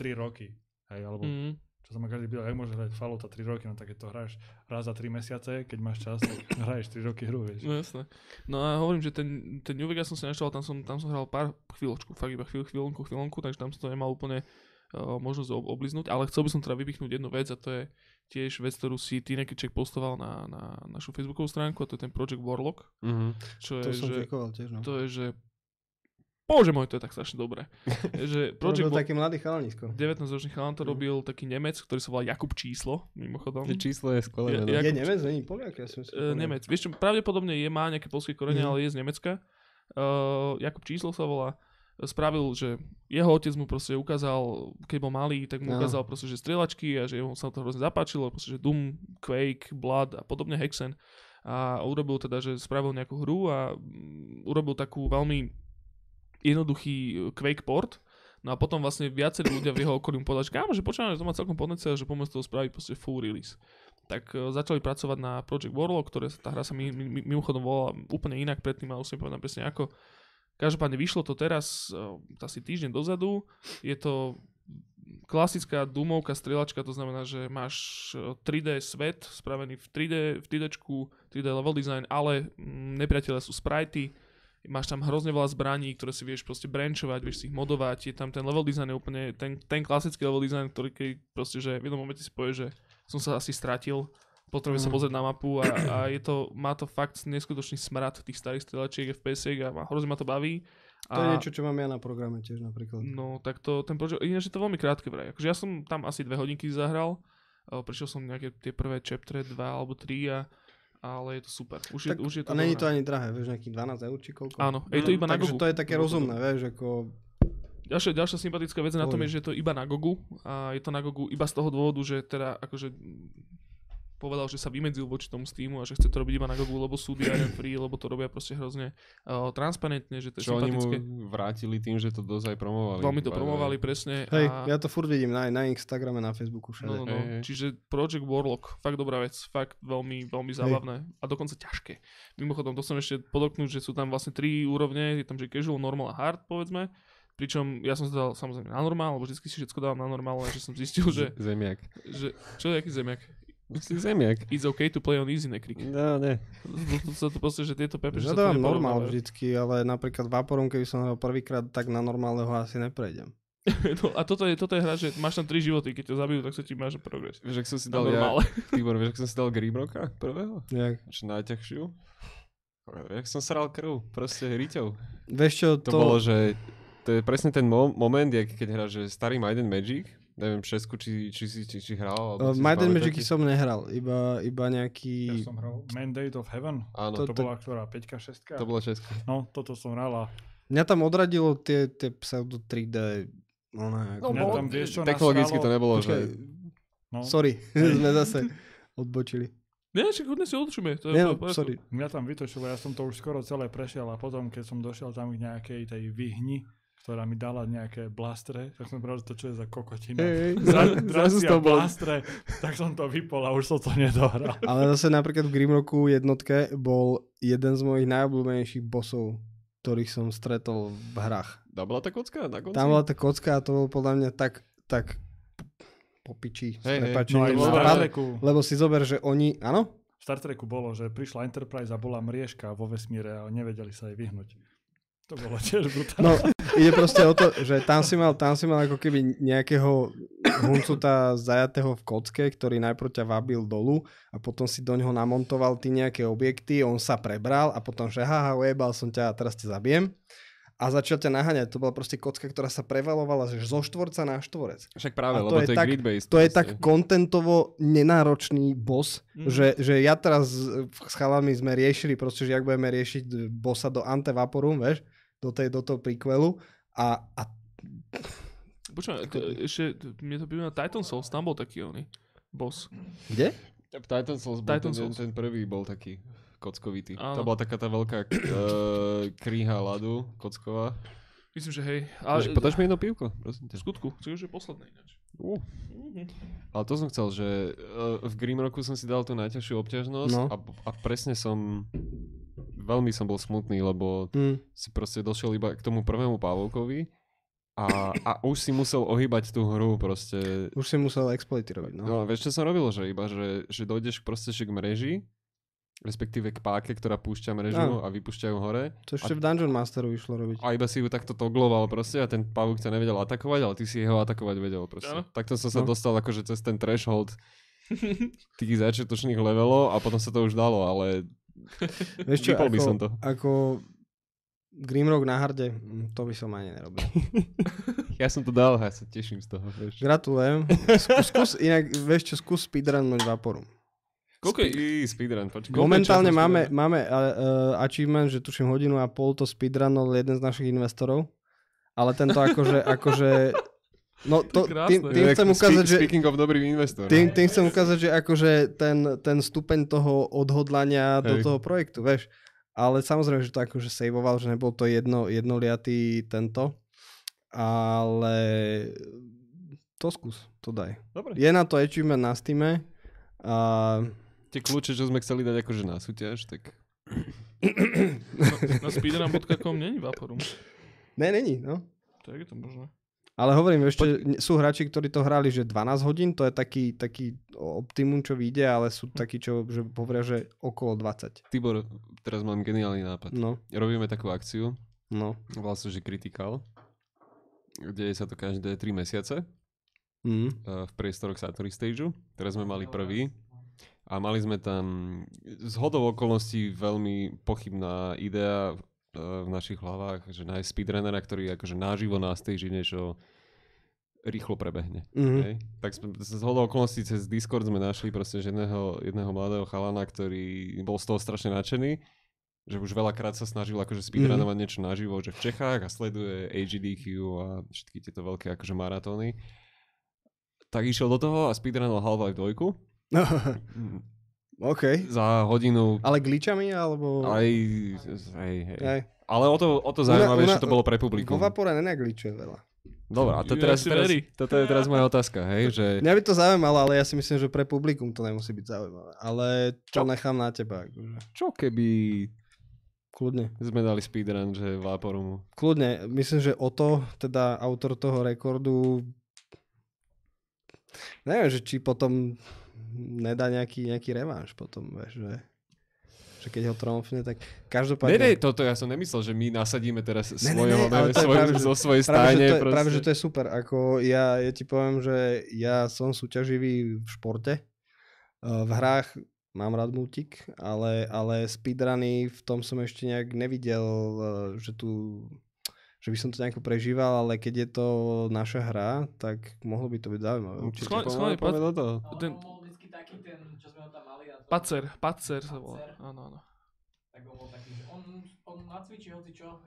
3 roky, hej, alebo Mm. Čo sa ma každý pýtal, jak môžeš hrať Fallouta 3 roky, no tak keď to hráš raz za 3 mesiace, keď máš čas, tak hraješ 3 roky hru, vieš. No jasné. No a hovorím, že ten, ten New Vegas som si naštal, tam som, tam som hral pár chvíľočku, fakt iba chvíľ, chvíľonku, chvíľonku, takže tam som to nemal úplne uh, možnosť ob- obliznúť, ale chcel by som teda vypichnúť jednu vec a to je tiež vec, ktorú si ty Nekyček postoval na, na našu facebookovú stránku a to je ten Project Warlock, Mhm. čo To je, som že, tiež, no. to je, že Bože môj, to je tak strašne dobré. že To Project robil Wa- taký mladý chalanisko. 19-ročný chalan to Mhm. robil taký Nemec, ktorý sa volá Jakub Číslo, mimochodom. Že číslo je skvelé. Ja- meno. ja- Je Jakub- Nemec, není Poliak? Ja som si Uh, Nemec. Vieš čo, pravdepodobne je, má nejaké polské korene, Mhm. ale je z Nemecka. Uh, Jakub Číslo sa volá. Spravil, že jeho otec mu proste ukázal, keď bol malý, tak mu Áno. ukázal proste, že strieľačky a že mu sa to hrozne zapáčilo, proste, že Doom, Quake, Blood a podobne Hexen. A urobil teda, že spravil nejakú hru a mm, urobil takú veľmi jednoduchý uh, Quake port. No a potom vlastne viacerí ľudia v jeho okolí mu povedali, že kámo, že počúvam, že to má celkom potenciál, že pomôcť toho spraviť proste full release tak e, začali pracovať na Project Warlock, ktoré tá hra sa mi, mi, mi- mimochodom volala úplne inak predtým, ale už si nepamätám presne ako. Každopádne vyšlo to teraz, e, asi týždeň dozadu. Je to klasická Doomovka strieľačka, to znamená, že máš e, 3D svet spravený v 3D, v 3D, 3D level design, ale mm, nepriatelia sú sprajty, máš tam hrozne veľa zbraní, ktoré si vieš proste branchovať, vieš si ich modovať, je tam ten level design je úplne ten, ten klasický level design, ktorý keď proste, že v jednom momente si povie, že som sa asi stratil, potrebujem sa Mm. pozrieť na mapu a, a je to, má to fakt neskutočný smrad tých starých strieľačiek fps a ma- hrozne ma to baví. To je niečo, čo mám ja na programe tiež napríklad. No, tak to, ten projekt, ináč je to veľmi krátke vraj. Akože ja som tam asi dve hodinky zahral, e, prišiel som nejaké tie prvé chaptre, dva alebo tri a ale je to super. Už je, Tak, už je to a není to ani drahé, vieš, nejakých 12 eur či koľko? Áno, je to iba na Takže Gogu. to je také rozumné, vieš, ako... Ďalšia, ďalšia sympatická vec na tom je, že je to iba na Gogu a je to na Gogu iba z toho dôvodu, že teda akože mm, povedal, že sa vymedzil voči tomu Steamu a že chce to robiť iba na Gogu, lebo sú DRM free, lebo to robia proste hrozne uh, transparentne, že to je Čo oni mu sympatické. vrátili tým, že to dosť aj promovali. Veľmi to promovali presne. Hej, a... ja to furt vidím na, na Instagrame, na Facebooku, všade. No, no, no. Hej, hej. Čiže Project Warlock, fakt dobrá vec, fakt veľmi, veľmi zábavné a dokonca ťažké. Mimochodom, to som ešte podotknúť, že sú tam vlastne tri úrovne, je tam že casual, normal a hard, povedzme. Pričom ja som sa dal samozrejme na normál, lebo vždy si všetko dávam na normál, že som zistil, že, Zemiak. že čo je aký zemiak? Si zemiak. It's okay to play on easy, nekrik. No, ne. To sa to proste, že tieto pepe, že Ja sa to dávam normál vždycky, ale napríklad Vaporom, keby som hral prvýkrát, tak na normálneho asi neprejdem. no, a toto je, toto je hra, že máš tam tri životy, keď ťa zabijú, tak sa ti máš progres. Vieš, ak som si Na dal ja. Tibor, vieš, ak som si dal Grimrocka prvého? Jak? Čo najťažšiu? Jak som sral krv, proste riťou. Vieš čo, To, to, bolo, že to je presne ten mo- moment, jak keď hráš že starý and Magic, neviem, šesku, či, či, si či, či hral, alebo Uh, Might and? Magicy som nehral, iba, iba Ja nejaký... som hral Mandate of Heaven. Áno, To, to, to- bola ktorá, 5 6 to bola šeska. No, toto som hral a Mňa tam odradilo tie, tie pseudo 3D... No, ne, No, mňa tam vieš čo Technologicky to nasralo? nebolo, Počkaj, že... No, sorry, sme zase odbočili. Nie, však hodne si odlučíme. To je no, sorry. Mňa tam vytočilo, ja som to už skoro celé prešiel a potom, keď som došiel tam k nejakej tej vyhni, ktorá mi dala nejaké blastre, tak som povedal, že to čo je za kokotina. Hej, Zra- zrazu to bol. blastre, tak som to vypol a už som to nedohral. Ale zase napríklad v Grimrocku jednotke bol jeden z mojich najobľúbenejších bossov, ktorých som stretol v hrách. Dá bola tá kocka na konci? Tam bola tá kocka a to bol podľa mňa tak, tak po piči. Hej, hej. prepáčením. No aj Lebo si zober, že oni, áno? v Star Treku bolo, že prišla Enterprise a bola mriežka vo vesmíre a nevedeli sa jej vyhnúť. To bolo tiež brutálne. No, ide proste o to, že tam si mal, tam si mal ako keby nejakého huncuta zajatého v kocke, ktorý najprv ťa vabil dolu a potom si do neho namontoval ty nejaké objekty, on sa prebral a potom, že haha, ujebal som ťa a teraz ťa zabijem. A začal ťa naháňať. To bola proste kocka, ktorá sa prevalovala že zo štvorca na štvorec. Však práve, A to lebo je to je tak- grid-based. To je proste. tak kontentovo nenáročný boss, Mhm. že, že ja teraz s chalami sme riešili proste, že jak budeme riešiť bossa do Antevaporum, vieš, do, tej, do toho prequelu a, a Počúvaj, to- ešte, mne to pripomína Titan Souls, tam bol taký oný boss. Kde? Titan Souls bol Titan ten, Souls. ten prvý bol taký kockovitý. Áno. To bola taká tá veľká uh, kríha ľadu, kocková. Myslím, že hej. Ale, podáš mi jedno pivko, prosím ťa. skutku, to už je posledné ináč. Uh. Ale to som chcel, že uh, v Grimrocku som si dal tú najťažšiu obťažnosť No. a, a presne som veľmi som bol smutný, lebo Hm. si proste došiel iba k tomu prvému Pavovkovi a, a už si musel ohýbať tú hru proste. Už si musel exploity robiť, no. No, vieš čo som robil, že iba, že, že dojdeš proste že k mreži, respektíve k páke, ktorá púšťa mrežu Áno. a vypúšťajú hore To ešte v Dungeon Masteru išlo robiť. a iba si ju takto togloval proste a ten pavúk ťa nevedel atakovať, ale ty si ho atakovať vedel proste. Áno. Takto som sa No. dostal akože cez ten threshold tých začiatočných levelov a potom sa to už dalo, ale Vieš čo, by som to. ako Grimrock na harde, hm, to by som ani nerobil. Ja som to dal ja sa teším z toho, vieš. Gratulujem. Skús, skús inak, vieš čo, skús speedrunnúť Vaporum. Koľko je? Speedrun, Momentálne máme, speedrun? máme uh, achievement, že tuším hodinu a pol to speedrunol jeden z našich investorov. Ale tento akože, akože no to, tým, krásne. tým chcem ukázať, že Speaking of dobrý investor. tým, tým chcem ukázať, že akože ten, ten stupeň toho odhodlania do Hej. toho projektu, vieš. Ale samozrejme, že to akože saveoval, že nebol to jedno, jednoliatý tento. Ale to skús, to daj. Dobre. Je na to achievement na Steam. A Tie kľúče, čo sme chceli dať akože na súťaž, tak Na speedrun.com není Vaporum. ne, není, no. Tak je to možné. Ale hovorím, ešte Poď... sú hráči, ktorí to hrali, že 12 hodín, to je taký, taký optimum, čo vyjde, ale sú takí, čo že hovoria, že okolo 20. Tibor, teraz mám geniálny nápad. No, Robíme takú akciu, no. volá sa, že Critical, kde sa to každé 3 mesiace Mm. v priestoroch Satori Stageu. Teraz sme mali prvý a mali sme tam z hodou okolností veľmi pochybná idea v našich hlavách, že nájsť speedrunnera, ktorý akože naživo na stage niečo rýchlo prebehne. Mhm. Hej. Tak sme, z hodou okolností cez Discord sme našli proste jedného, jedného mladého chalana, ktorý bol z toho strašne nadšený, že už veľakrát sa snažil akože speedrunovať Mhm. niečo naživo, že v Čechách a sleduje AGDQ a všetky tieto veľké akože maratóny. Tak išiel do toho a speedrunoval Half-Life 2 Mm, OK. za hodinu Ale glitchami, alebo... aj, hej, hej. Aj. Ale o to, o to že to bolo pre Vo publikum. Vapore nenagličuje veľa. Dobre, a to teraz, teraz, toto je teraz moja otázka, hej, že Mňa by to zaujímalo, ale ja si myslím, že pre publikum to nemusí byť zaujímavé. Ale to Čo? nechám na teba. Akože. čo keby Kľudne. sme dali speedrun, že Vaporumu. Kľudne. Myslím, že o to, teda autor toho rekordu neviem, že či potom nedá nejaký, nejaký revanš potom, vieš, že, že keď ho tromfne, tak Ne, každopádne... ne, toto ja som nemyslel, že my nasadíme teraz Ne, ne, svojho, ne, ne, svoj, práve, že- zo svojej práve, že stajne. to je, proste. práve, že to je super. Ako ja, ja ti poviem, že ja som súťaživý v športe. Uh, V hrách mám rád multik, ale, ale speedruny v tom som ešte nejak nevidel, uh, že tu že by som to nejako prežíval, ale keď je to naša hra, tak mohlo by to byť zaujímavé. Určite. Schválne- Poďme- do toho. Ten- on bol vždycky taký ten, čo sme ho tam mali. A to, Pacer, Pacer sa volá. Áno, áno. Tak on bol taký, že on, on nacvičí hoci čo.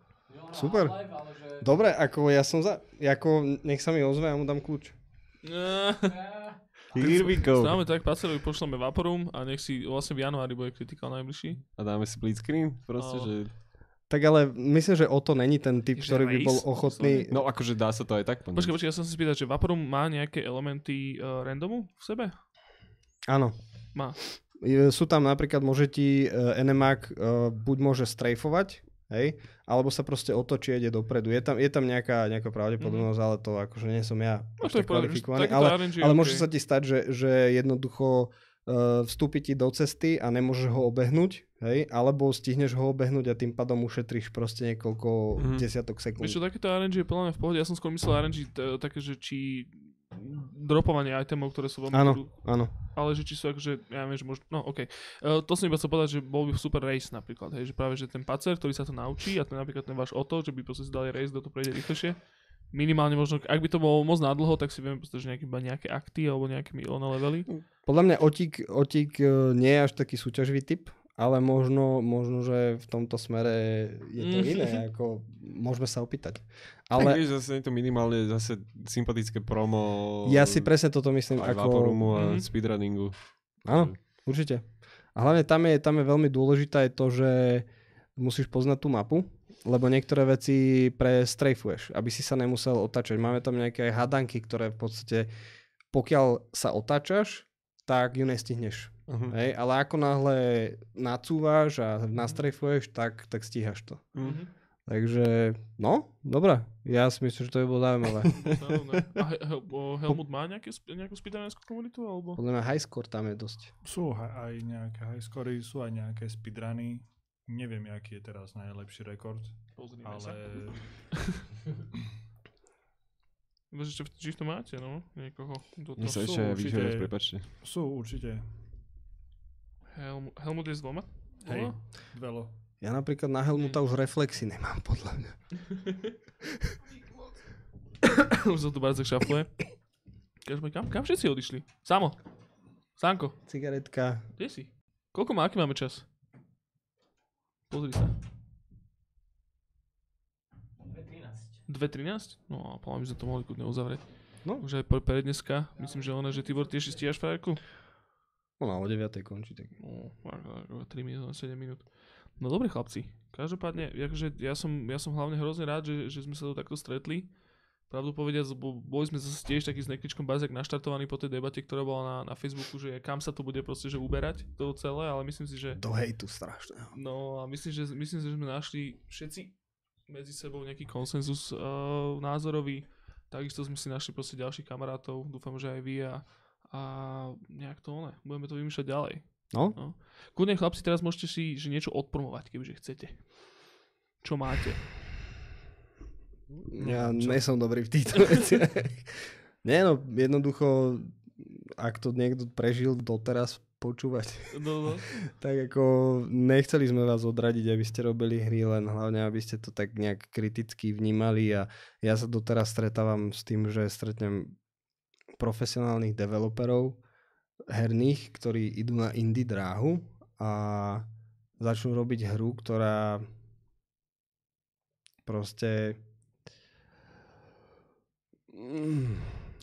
Super. Half-Life, ale že... Dobre, ako ja som za... Ako, nech sa mi ozve, ja mu dám kľúč. Eh, Here we go. Dáme tak, Pacerovi pošleme Vaporum a nech si vlastne v januári bude kritikál najbližší. A dáme split screen, proste, Áno. že... Tak ale myslím, že o to není ten typ, Že ktorý by bol ochotný... No akože dá sa to aj tak Počkaj, poňať. počkaj, ja som sa spýtať, že Vaporum má nejaké elementy uh, randomu v sebe? Áno. Má. Sú tam napríklad, môže ti uh, NMAC uh, buď môže strajfovať, hej, alebo sa proste otočí a ide dopredu. Je tam, je tam nejaká, nejaká pravdepodobnosť, ale to akože nie som ja No to tak kvalifikovaný. Ale, RNG ale môže sa ti stať, že, že jednoducho uh, vstúpi ti do cesty a nemôžeš ho obehnúť, hej, alebo stihneš ho obehnúť a tým pádom ušetríš proste niekoľko Mhm. desiatok sekúnd. Vieš čo, takéto RNG je mňa v pohode. Ja som skôr myslel RNG t- také, že či dropovanie itemov, ktoré sú veľmi Áno, budú- áno. ale že či sú akože, ja neviem, že možno, no okej. Uh, to som iba chcel povedať, že bol by super race napríklad, hej, že práve, že ten pacer, ktorý sa to naučí a ten napríklad ten váš oto, že by proste si dali race, kto to prejde rýchlejšie. Minimálne možno, ak by to bolo moc nadlho, tak si vieme proste, že nejaké, iba nejaké akty alebo nejaké milónne levely. Podľa mňa Otík, Otík e, nie je až taký súťaživý typ, ale možno, možno, že v tomto smere je to Mm. iné, ako môžeme sa opýtať. Ale... Tak vieš, zase je to minimálne zase sympatické promo ja si presne toto myslím, aj ako... Vaporumu a Mhm. speedrunningu. Áno, určite. A hlavne tam je, tam je veľmi dôležité aj to, že musíš poznať tú mapu, lebo niektoré veci prestrejfuješ, aby si sa nemusel otáčať. Máme tam nejaké hadanky, ktoré v podstate, pokiaľ sa otáčaš, tak ju nestihneš. Uh-huh. Hej, ale ako náhle nacúvaš a nastrejfuješ, tak, tak stíhaš to. Mhm. Takže, no, dobré. Ja si myslím, že to by bolo zaujímavé. A He- Hel- o, Helmut má nejaké, sp- nejakú speedrunnerskú komunitu? Alebo? Podľa mňa high score tam je dosť. Sú aj nejaké highscory, sú aj nejaké speedruny. Neviem, aký je teraz najlepší rekord, Pozrime ale sa. Vy ešte v- či v tom máte, no? Niekoho. Do toho. sa sú ešte určite- prepačte. sú určite. Helmut, Helmut je s dvoma? Hej, veľa. Ja napríklad na Helmuta už reflexy nemám, podľa mňa. Už sa tu Barcek šafluje. Kažme, kam, kam všetci odišli? Samo. Sánko, Cigaretka. kde si? Koľko má, aký máme čas? Pozri sa. 13. 2.13? No a podľa mňa by sme to mohli kľudne uzavrieť. No. Už aj pre, pre dneska. Myslím, že ona, že Tibor tiež stíhaš frajerku. No, o 9. končí. Tak. No, ako 3 minút, 7 minút. No dobre chlapci. Každopádne, akože ja som, ja som hlavne hrozne rád, že, že sme sa tu takto stretli. Pravdu povediac, bo, boli sme zase tiež taký s nekričkom bazek naštartovaní po tej debate, ktorá bola na, na Facebooku, že kam sa to bude proste že uberať to celé, ale myslím si, že Do hejtu strašného. No a myslím, že, myslím, že sme našli všetci medzi sebou nejaký konsenzus uh, názorový. Takisto sme si našli proste ďalších kamarátov, dúfam, že aj vy a, a nejak to one, budeme to vymýšľať ďalej. No? no. Kľudne chlapci, teraz môžete si že niečo odpromovať, kebyže chcete. Čo máte? Ja nie som dobrý v týchto veciach. Nie no, jednoducho, ak to niekto prežil doteraz počúvať, No, no. tak ako nechceli sme vás odradiť, aby ste robili hry, len hlavne, aby ste to tak nejak kriticky vnímali a ja sa doteraz stretávam s tým, že stretnem profesionálnych developerov herných, ktorí idú na indie dráhu a začnú robiť hru, ktorá proste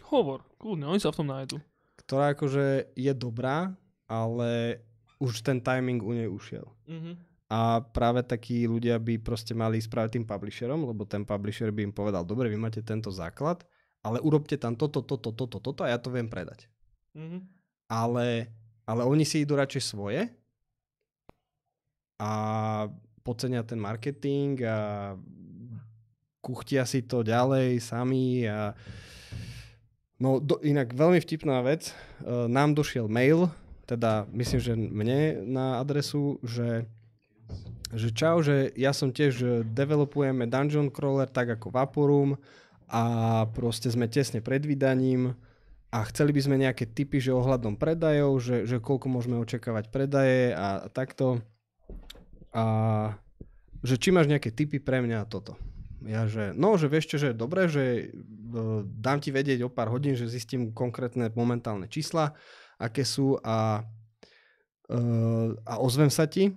Hovor, kľudne, oni sa v tom nájdu. ktorá akože je dobrá, ale už ten timing u nej ušiel. Mhm. A práve takí ľudia by proste mali spraviť tým publisherom, lebo ten publisher by im povedal, dobre, vy máte tento základ, ale urobte tam toto, toto, toto, toto a ja to viem predať. Mhm. Ale, ale oni si idú radšej svoje a podcenia ten marketing a kuchtia si to ďalej sami a no do, inak veľmi vtipná vec, uh, nám došiel mail, teda myslím, že mne na adresu, že že čau, že ja som tiež developujeme Dungeon Crawler tak ako Vaporum a proste sme tesne pred vydaním a chceli by sme nejaké typy, že ohľadom predajov, že, že koľko môžeme očakávať predaje a, takto. A že či máš nejaké typy pre mňa a toto. Ja, že no, že vieš čo, že je dobré, že uh, dám ti vedieť o pár hodín, že zistím konkrétne momentálne čísla, aké sú a, uh, a ozvem sa ti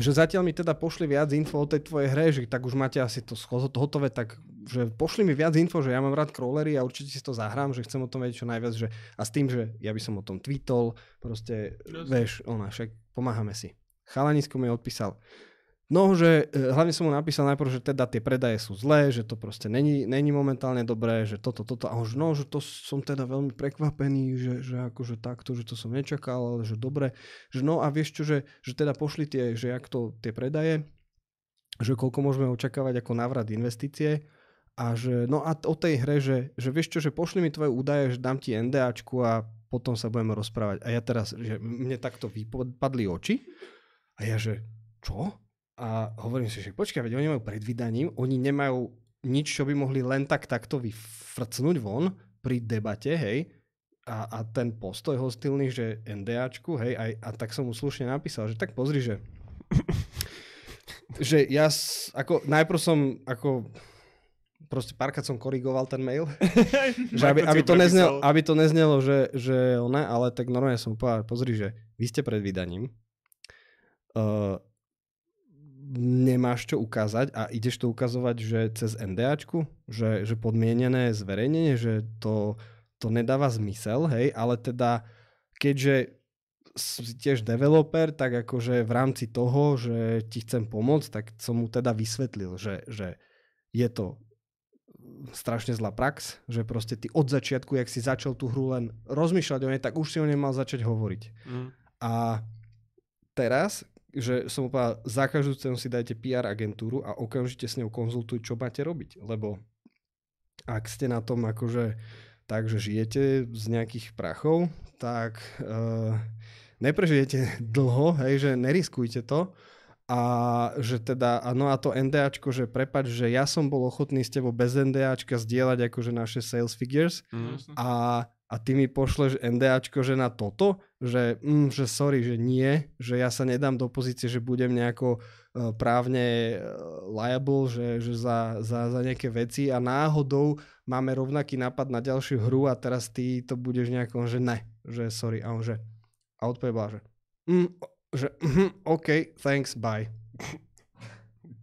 že zatiaľ mi teda pošli viac info o tej tvojej hre, že tak už máte asi to hotové, tak že pošli mi viac info, že ja mám rád crawlery a určite si to zahrám, že chcem o tom vedieť čo najviac, že a s tým, že ja by som o tom tweetol, proste, Jasne. vieš, ona, však pomáhame si. Chalanisko mi odpísal, no, že e, hlavne som mu napísal najprv, že teda tie predaje sú zlé, že to proste není, není momentálne dobré, že toto, toto, a už no, že to som teda veľmi prekvapený, že, že akože takto, že to som nečakal, ale že dobre, že no a vieš čo, že, že teda pošli tie, že jak to tie predaje, že koľko môžeme očakávať ako návrat investície a že no a o tej hre, že, že vieš čo, že pošli mi tvoje údaje, že dám ti NDAčku a potom sa budeme rozprávať. A ja teraz, že mne takto vypadli oči a ja, že čo? A hovorím si, že počkaj, veď oni majú pred vydaním, oni nemajú nič, čo by mohli len tak takto vyfrcnúť von pri debate, hej, a, a ten postoj hostilný, že NDAčku, hej, aj, a tak som mu slušne napísal, že tak pozri, že že ja, ako, najprv som, ako, proste párkrát som korigoval ten mail, že aby, aby, to neznelo, aby to neznelo, že, že ona, ale tak normálne som povedal, pozri, že vy ste pred vydaním, uh, nemáš čo ukázať a ideš to ukazovať, že cez NDAčku, že, že podmienené zverejnenie, že to, to nedáva zmysel, hej, ale teda keďže si tiež developer, tak akože v rámci toho, že ti chcem pomôcť, tak som mu teda vysvetlil, že, že je to strašne zlá prax, že proste ty od začiatku, jak si začal tú hru len rozmýšľať o nej, tak už si o nej mal začať hovoriť. Mm. A teraz, že som povedal, za každú cenu si dajte PR agentúru a okamžite s ňou konzultuj, čo máte robiť. Lebo ak ste na tom akože tak, že žijete z nejakých prachov, tak uh, neprežijete dlho, hej, že neriskujte to. A že teda, a no a to NDAčko, že prepač, že ja som bol ochotný s tebou bez NDAčka zdieľať akože naše sales figures Mm. a, a ty mi pošleš NDAčko, že na toto, že, mm, že sorry, že nie, že ja sa nedám do pozície, že budem nejako uh, právne uh, liable, že, že za, za, za nejaké veci a náhodou máme rovnaký nápad na ďalšiu hru a teraz ty to budeš nejako, že ne, že sorry. A on že, a odpoveď bola, že, mm, že mm, OK, thanks, bye.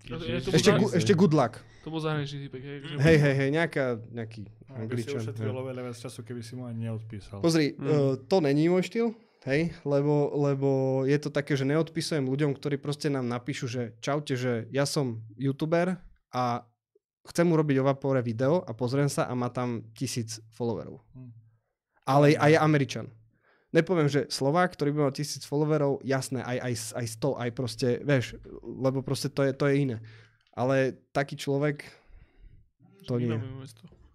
To- je to Ešte, gu, ešte good luck. To bol zahraničný typek, hej. že- Hej, hej, hej, nejaká, nejaký No, by si angličan. ušetril oveľa viac času, keby si mu ani neodpísal. Pozri, Mm. uh, to není môj štýl, hej, lebo, lebo je to také, že neodpisujem ľuďom, ktorí proste nám napíšu, že čaute, že ja som youtuber a chcem urobiť o Vapore video a pozriem sa a má tam tisíc followerov. Hm. Ale a je Američan. Nepoviem, že Slovák, ktorý by mal tisíc followerov, jasné, aj, aj, aj 100, aj proste, vieš, lebo proste to je, to je iné. Ale taký človek, to nie. Máme.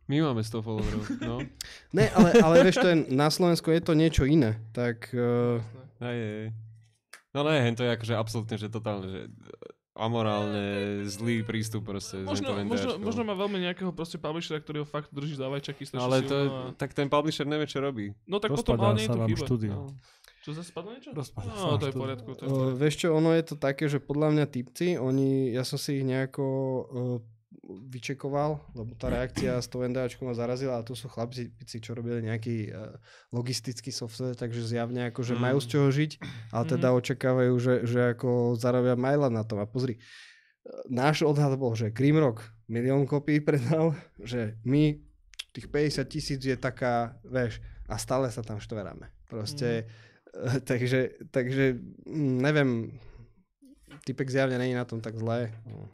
My máme 100 followerov, no. Ne, ale, ale vieš, to je, na Slovensku je to niečo iné. Tak uh, Hej, hej. No ne, hen to je akože absolútne, že totálne, že amorálne zlý prístup proste. Možno, možno, možno má veľmi nejakého proste publishera, ktorý ho fakt drží za vajčaky No, ale to, a... tak ten publisher nevie, čo robí. No tak potom, Rozpadá ale nie je to chyba. štúdio. No. Čo zase spadlo niečo? Rozpadá sa No, to je v poriadku. To je v Uh, vieš čo, ono je to také, že podľa mňa typci, oni, ja som si ich nejako uh, vyčekoval, lebo tá reakcia s tou NDAčkou ma zarazila a tu sú chlapci, čo robili nejaký uh, logistický software, takže zjavne ako, že Mm. majú z čoho žiť, ale teda očakávajú, že, že ako zarobia majla na tom. A pozri, uh, náš odhad bol, že Grimrock milión kopí predal, že my tých 50 tisíc je taká, vieš, a stále sa tam štveráme. Proste, mm. takže, takže mm, neviem, typek zjavne není na tom tak zlé. No,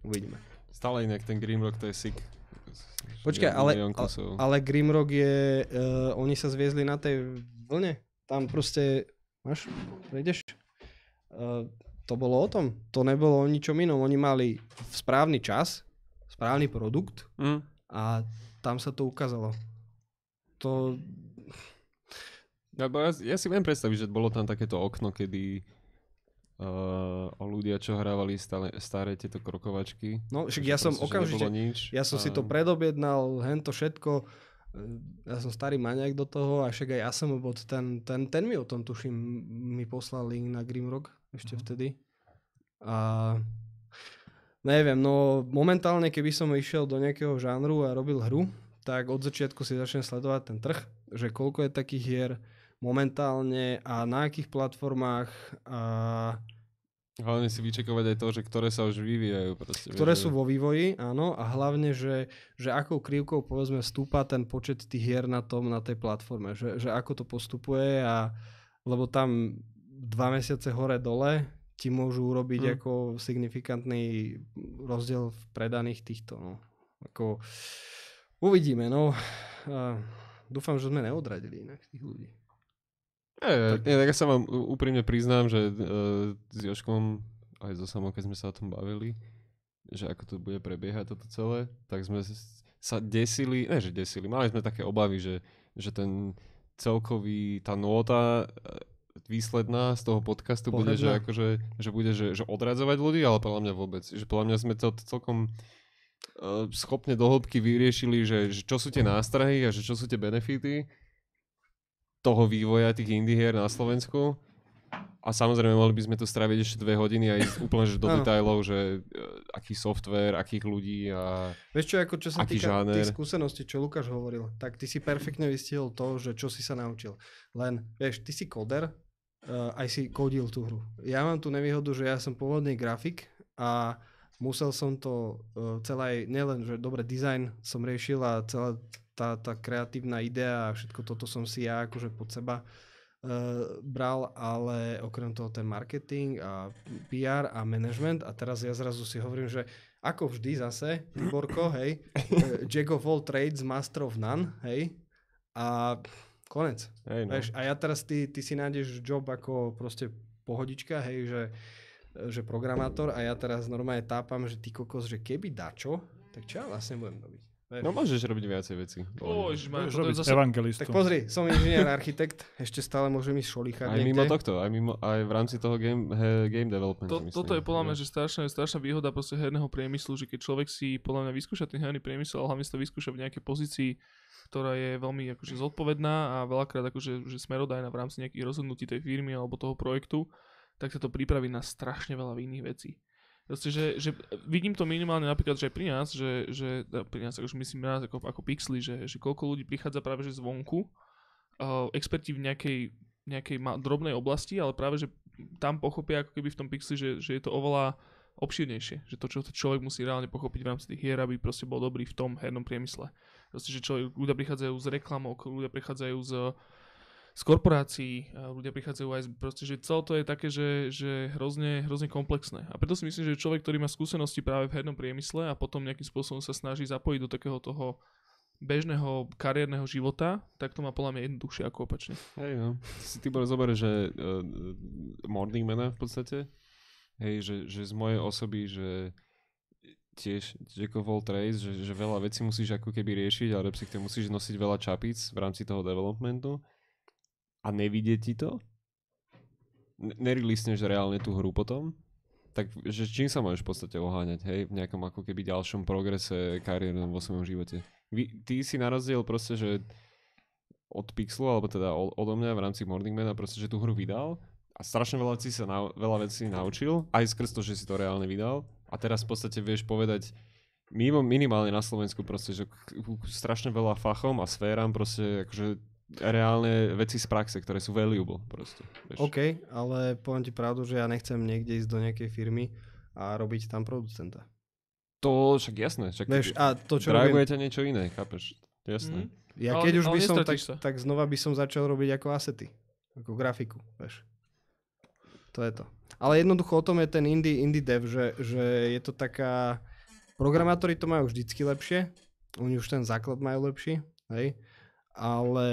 uvidíme. Stále inak ten Grimrock to je sick. Počkaj, ale, ale, Grimrock je, uh, oni sa zviezli na tej vlne. Tam proste, máš, prejdeš? Uh, to bolo o tom. To nebolo o ničom inom. Oni mali v správny čas, správny produkt Mm. a tam sa to ukázalo. To, ja, ja si viem predstaviť, že bolo tam takéto okno, kedy uh, ľudia, čo hrávali stále, staré tieto krokovačky. no však ja som okamžite, nič. Ja som si to a- predobjednal, hento všetko. Ja som starý maniak do toho a však aj ja som ten, ten, ten mi o tom tuším, mi poslal link na Grimrock ešte vtedy. A neviem, no momentálne keby som išiel do nejakého žánru a robil hru, tak od začiatku si začnem sledovať ten trh, že koľko je takých hier momentálne a na akých platformách a Hlavne si vyčekovať aj to, že ktoré sa už vyvíjajú. Proste, ktoré vieš, sú vo vývoji, áno, a hlavne, že, že akou krivkou povedzme stúpa ten počet tých hier na tom, na tej platforme, že, že ako to postupuje a lebo tam dva mesiace hore dole ti môžu urobiť Mm. ako signifikantný rozdiel v predaných týchto, no. Ako, uvidíme, no. A dúfam, že sme neodradili inak tých ľudí. Nie, nie, tak ja sa vám úprimne priznám, že uh, s Joškom aj so Samou, keď sme sa o tom bavili, že ako to bude prebiehať toto celé, tak sme sa desili, ne že desili, mali sme také obavy, že, že ten celkový, tá nôta eh, výsledná z toho podcastu bude, že, akože, že bude, že, že odradzovať ľudí, ale podľa mňa vôbec. Že podľa mňa sme to celkom uh, schopne do hĺbky vyriešili, že, že čo sú tie nástrahy a že čo sú tie benefity toho vývoja tých indie hier na Slovensku. A samozrejme, mohli by sme tu straviť ešte dve hodiny a ísť úplne že do detailov, že uh, aký software, akých ľudí a... Vieš čo, ako čo sa týka žáner? tých skúseností, čo Lukáš hovoril, tak ty si perfektne vystihol to, že čo si sa naučil. Len, vieš, ty si koder uh, aj si kodil tú hru. Ja mám tú nevýhodu, že ja som pôvodný grafik a musel som to uh, celé, nielen, že dobre, design som riešil a celá tá, tá kreatívna idea a všetko toto som si ja akože pod seba uh, bral, ale okrem toho ten marketing a PR a management a teraz ja zrazu si hovorím, že ako vždy zase, Tiborko, hej, uh, Jack of all trades, master of none, hej, a konec. Hej, no. A ja teraz ty, ty si nájdeš job ako proste pohodička, hej, že, že programátor a ja teraz normálne tápam, že ty kokos, že keby dačo, tak čo ja vlastne budem robiť? No môžeš robiť viacej veci. Môžeš to je robiť zase... evangelistu. Tak pozri, som inžinier, architekt, ešte stále môžem ísť šolíchať Aj niekde. mimo tohto, aj, mimo, aj v rámci toho game, he, game developmentu. To, myslím. toto je podľa mňa, že strašná, strašná výhoda proste herného priemyslu, že keď človek si podľa mňa vyskúša ten herný priemysel, ale hlavne si to vyskúša v nejakej pozícii, ktorá je veľmi akože zodpovedná a veľakrát akože že smerodajná v rámci nejakých rozhodnutí tej firmy alebo toho projektu, tak sa to pripraví na strašne veľa iných vecí. Proste, že, že vidím to minimálne napríklad, že aj pri nás, že, že teda pri nás, akože myslím nás ako, ako pixely, že, že koľko ľudí prichádza práve že zvonku, uh, experti v nejakej, nejakej ma- drobnej oblasti, ale práve, že tam pochopia ako keby v tom pixli, že, že je to oveľa obširnejšie. Že to, čo človek musí reálne pochopiť v rámci tých hier, aby proste bol dobrý v tom hernom priemysle. Proste, že človek, ľudia prichádzajú z reklamok, ľudia prichádzajú z, z korporácií, ľudia prichádzajú aj z, proste, že celé to je také, že, že hrozne, hrozne komplexné. A preto si myslím, že človek, ktorý má skúsenosti práve v hernom priemysle a potom nejakým spôsobom sa snaží zapojiť do takého toho bežného kariérneho života, tak to má podľa mňa jednoduchšie ako opačne. Hej, no. Si Tibor zober, že uh, Morning Mana v podstate, hej, že, že z mojej osoby, že tiež Jack of all trades, že, že veľa vecí musíš ako keby riešiť, ale respektíve musíš nosiť veľa čapíc v rámci toho developmentu a nevidie ti to, N- nereleasneš reálne tú hru potom, tak že čím sa môžeš v podstate oháňať, hej, v nejakom ako keby ďalšom progrese kariérnom vo svojom živote. Vy, ty si na rozdiel proste, že od Pixelu, alebo teda odo mňa v rámci Morning Mana proste, že tú hru vydal a strašne veľa vecí sa nau, veľa vecí naučil, aj skrz to, že si to reálne vydal. A teraz v podstate vieš povedať mimo, minimálne na Slovensku proste, že strašne veľa fachom a sféram proste akože reálne veci z praxe, ktoré sú valuable proste. Vieš. OK, ale poviem ti pravdu, že ja nechcem niekde ísť do nejakej firmy a robiť tam producenta. To však jasné, však Vieš, a to, čo draguje robím, ťa niečo iné, chápeš? Jasné. Mm. ja Ale- keď už ale by som, tak, sa. tak znova by som začal robiť ako asety, ako grafiku, vieš. To je to. Ale jednoducho o tom je ten indie, indie dev, že, že je to taká... Programátori to majú vždycky lepšie, oni už ten základ majú lepší, hej. Ale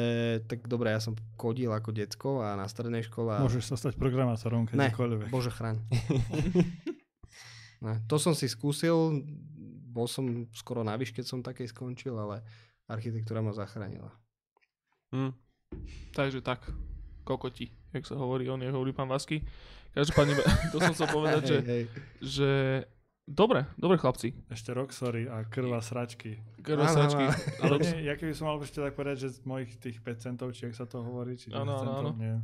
tak dobre, ja som kodil ako decko a na strednej škole. a- Môžeš sa stať programátorom Ne, kedykoľvek. Bože chraň. ne, to som si skúsil, bol som skoro na výške, keď som takej skončil, ale architektúra ma zachránila. Hm. Takže tak, kokoti, jak sa hovorí, on je hovorí pán Vasky. Každopádne, to som chcel povedať, že, hej. že dobre, dobre chlapci. Ešte Roxory a krva sračky. Krvasačky. Áno, Ale nie, ja keby som mal ešte tak povedať, že z mojich tých 5 centov, či ak sa to hovorí, či 10 Áno, áno, centov, áno. nie,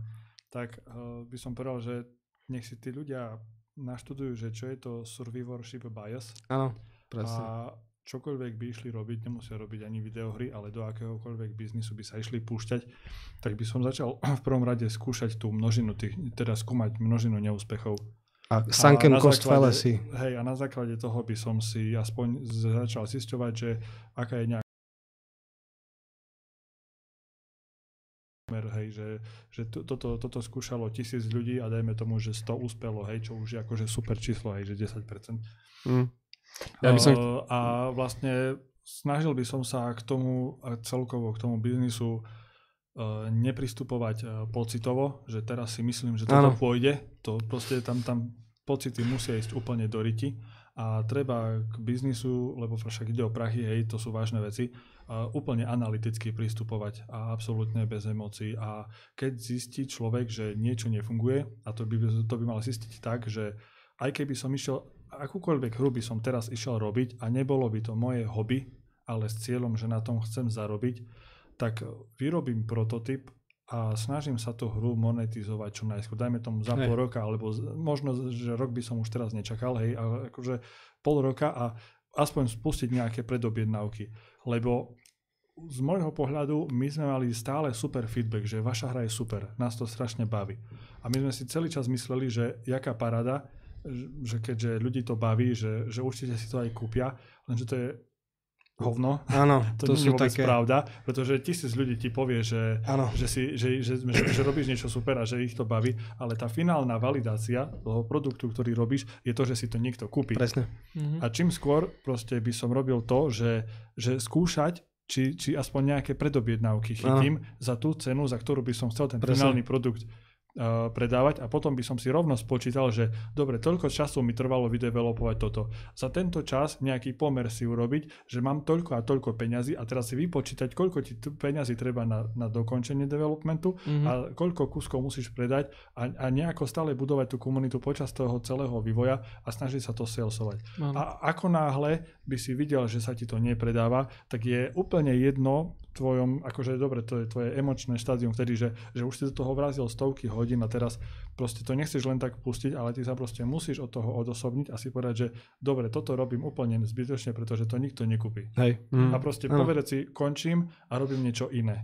tak uh, by som povedal, že nech si tí ľudia naštudujú, že čo je to survivorship bias Áno, presne. a čokoľvek by išli robiť, nemusia robiť ani videohry, ale do akéhokoľvek biznisu by sa išli púšťať, tak by som začal v prvom rade skúšať tú množinu tých, teda skúmať množinu neúspechov. A A sunken na cost základe- fallacy. Hej, a na základe toho by som si aspoň začal zisťovať, že aká je nejaká hej, že, že to, toto, toto skúšalo tisíc ľudí a dajme tomu, že 100 úspelo, hej, čo už je akože super číslo, hej, že 10%. Hm. Ja by som... A vlastne snažil by som sa k tomu a celkovo k tomu biznisu nepristupovať uh, pocitovo, že teraz si myslím, že toto pôjde, to proste tam, tam pocity musia ísť úplne do riti a treba k biznisu, lebo však ide o prachy, hej, to sú vážne veci, uh, úplne analyticky pristupovať a absolútne bez emócií. A keď zistí človek, že niečo nefunguje a to by, to by mal zistiť tak, že aj keby som išiel, akúkoľvek hru by som teraz išiel robiť a nebolo by to moje hobby, ale s cieľom, že na tom chcem zarobiť, tak vyrobím prototyp a snažím sa tú hru monetizovať čo najskôr. Dajme tomu za Hej. pol roka, alebo možno, že rok by som už teraz nečakal, hej, ale akože pol roka a aspoň spustiť nejaké predobjednávky. Lebo z môjho pohľadu my sme mali stále super feedback, že vaša hra je super, nás to strašne baví. A my sme si celý čas mysleli, že jaká parada, že keďže ľudí to baví, že, že určite si to aj kúpia, lenže to je hovno. Áno, To, to nie je sú vôbec také... pravda, pretože tisíc ľudí ti povie, že, že, si, že, že, že, že robíš niečo super a že ich to baví, ale tá finálna validácia toho produktu, ktorý robíš, je to, že si to niekto kúpi. Presne. Mhm. A čím skôr proste by som robil to, že, že skúšať, či, či aspoň nejaké predobjednávky chytím za tú cenu, za ktorú by som chcel ten Presne. finálny produkt predávať a potom by som si rovno spočítal, že dobre, toľko času mi trvalo vydevelopovať toto. Za tento čas nejaký pomer si urobiť, že mám toľko a toľko peňazí a teraz si vypočítať, koľko ti peňazí treba na, na dokončenie developmentu Mhm. a koľko kuskov musíš predať a, a nejako stále budovať tú komunitu počas toho celého vývoja a snažiť sa to salesovať. Áno. A ako náhle by si videl, že sa ti to nepredáva, tak je úplne jedno tvojom, akože dobre, to je tvoje emočné štádium vtedy, že, že už si do toho vrazil stovky hodín a teraz proste to nechceš len tak pustiť, ale ty sa proste musíš od toho odosobniť a si povedať, že dobre, toto robím úplne zbytočne, pretože to nikto nekúpi. Hej. Mm. A proste Áno. povedať si, končím a robím niečo iné.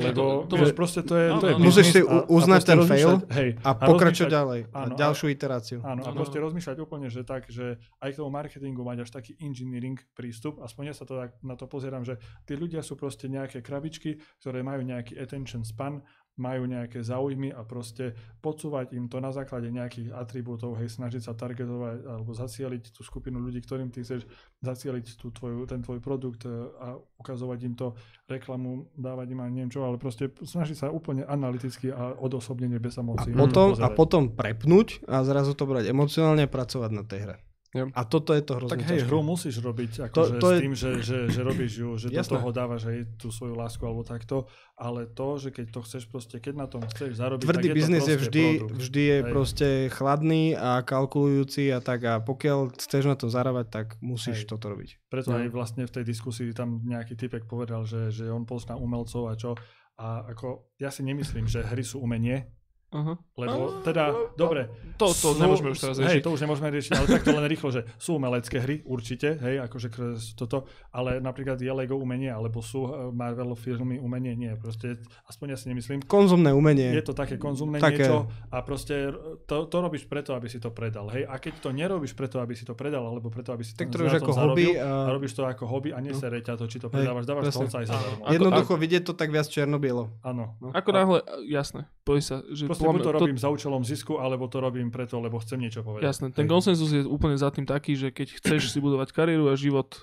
Lebo to- to proste to je, to je Áno, áno. Musíš si uznať proste ten fail hej, A pokračuť rozmýšľať- ďalej. áno, a a- ďalšiu iteráciu. Áno, a proste áno. rozmýšľať úplne, že tak, že aj k tomu marketingu mať až taký engineering prístup, aspoň ja sa to tak na to pozerám, že tí ľudia sú proste nejaké krabičky, ktoré majú nejaký attention span, majú nejaké záujmy a proste podsúvať im to na základe nejakých atribútov, hej, snažiť sa targetovať alebo zacieliť tú skupinu ľudí, ktorým ty chceš zacieliť tú tvoju, ten tvoj produkt e, a ukazovať im to reklamu, dávať im aj neviem čo, ale proste snažiť sa úplne analyticky a odosobnenie bez A emócií. potom, a potom prepnúť a zrazu to brať emocionálne a pracovať na tej hre. Jo. A toto je to hrozne Tak hej, ťažké. hru musíš robiť To- akože to s je- tým, že, že, že robíš ju, že do Jasné. toho dávaš aj tú svoju lásku alebo takto, ale to, že keď to chceš proste, keď na tom chceš zarobiť, Tvrdý tak je biznis to je proste vždy, produkt. vždy je Hej. proste chladný a kalkulujúci a tak a pokiaľ chceš na to zarábať, tak musíš Hej. toto robiť. Preto No. aj vlastne v tej diskusii tam nejaký typek povedal, že, že on pozná umelcov a čo. A ako, ja si nemyslím, že hry sú umenie, Aha. lebo teda, dobre, To, to sú- nemôžeme už teraz Hej, riešiť. to už nemôžeme riešiť, ale takto len rýchlo, že sú umelecké hry, určite, hej, akože toto, ale napríklad je Lego umenie, alebo sú eh, Marvel filmy umenie, nie, proste, aspoň ja si nemyslím, Konzumné umenie. je to také konzumné Také. niečo a proste to, to robíš preto, aby si to predal, hej, a keď to nerobíš preto, aby si to predal, alebo preto, aby si Tak to to na ako hobby zarobil, a- a robíš to ako hobby a nesere ťa to, či to Hej, predávaš, dávaš presne. hoca aj zadarmo. Ako- Jednoducho vidieť to tak viac černo-bielo. Áno. No. Ako náhle, jasné, povie sa, že Podľa buď to robím za účelom zisku, alebo to robím preto, lebo chcem niečo povedať. Jasné, ten konsenzus je úplne za tým taký, že keď chceš si budovať kariéru a život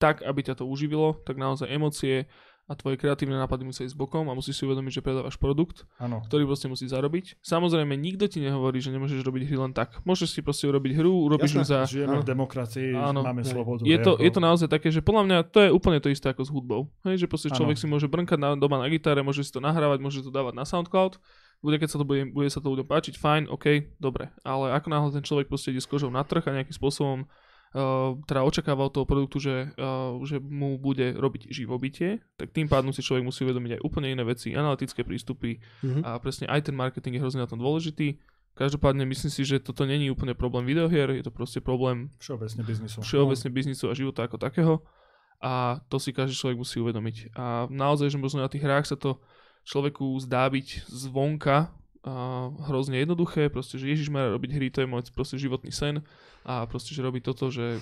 tak, aby ťa to uživilo, tak naozaj emócie a tvoje kreatívne nápady musia ísť bokom a musíš si uvedomiť, že predávaš produkt, Áno. ktorý proste musí zarobiť. Samozrejme, nikto ti nehovorí, že nemôžeš robiť hry len tak. Môžeš si proste urobiť hru, urobíš ju za... Žijeme áno. v demokracii, Áno. máme slobodu. Je to, ako- je to naozaj také, že podľa mňa to je úplne to isté ako s hudbou. Hej, že proste Áno. človek si môže brnkať na, doma na gitare, môže si to nahrávať, môže to dávať na SoundCloud. Bude, keď sa to bude, bude sa to ľuďom páčiť, fajn, OK, dobre. Ale ako náhle ten človek proste ide s kožou na trh a nejakým spôsobom uh, teda očakáva od toho produktu, že, uh, že mu bude robiť živobytie, tak tým pádom si človek musí uvedomiť aj úplne iné veci, analytické prístupy Mhm. a presne aj ten marketing je hrozne na tom dôležitý. Každopádne myslím si, že toto není úplne problém videohier, je to proste problém Všeobecne biznisu. všeobecne biznisu a života ako takého a to si každý človek musí uvedomiť. A naozaj, že možno na tých hrách sa to človeku zdá byť zvonka a hrozne jednoduché, proste, že Ježiš má robiť hry, to je môj proste životný sen a proste, že robiť toto, že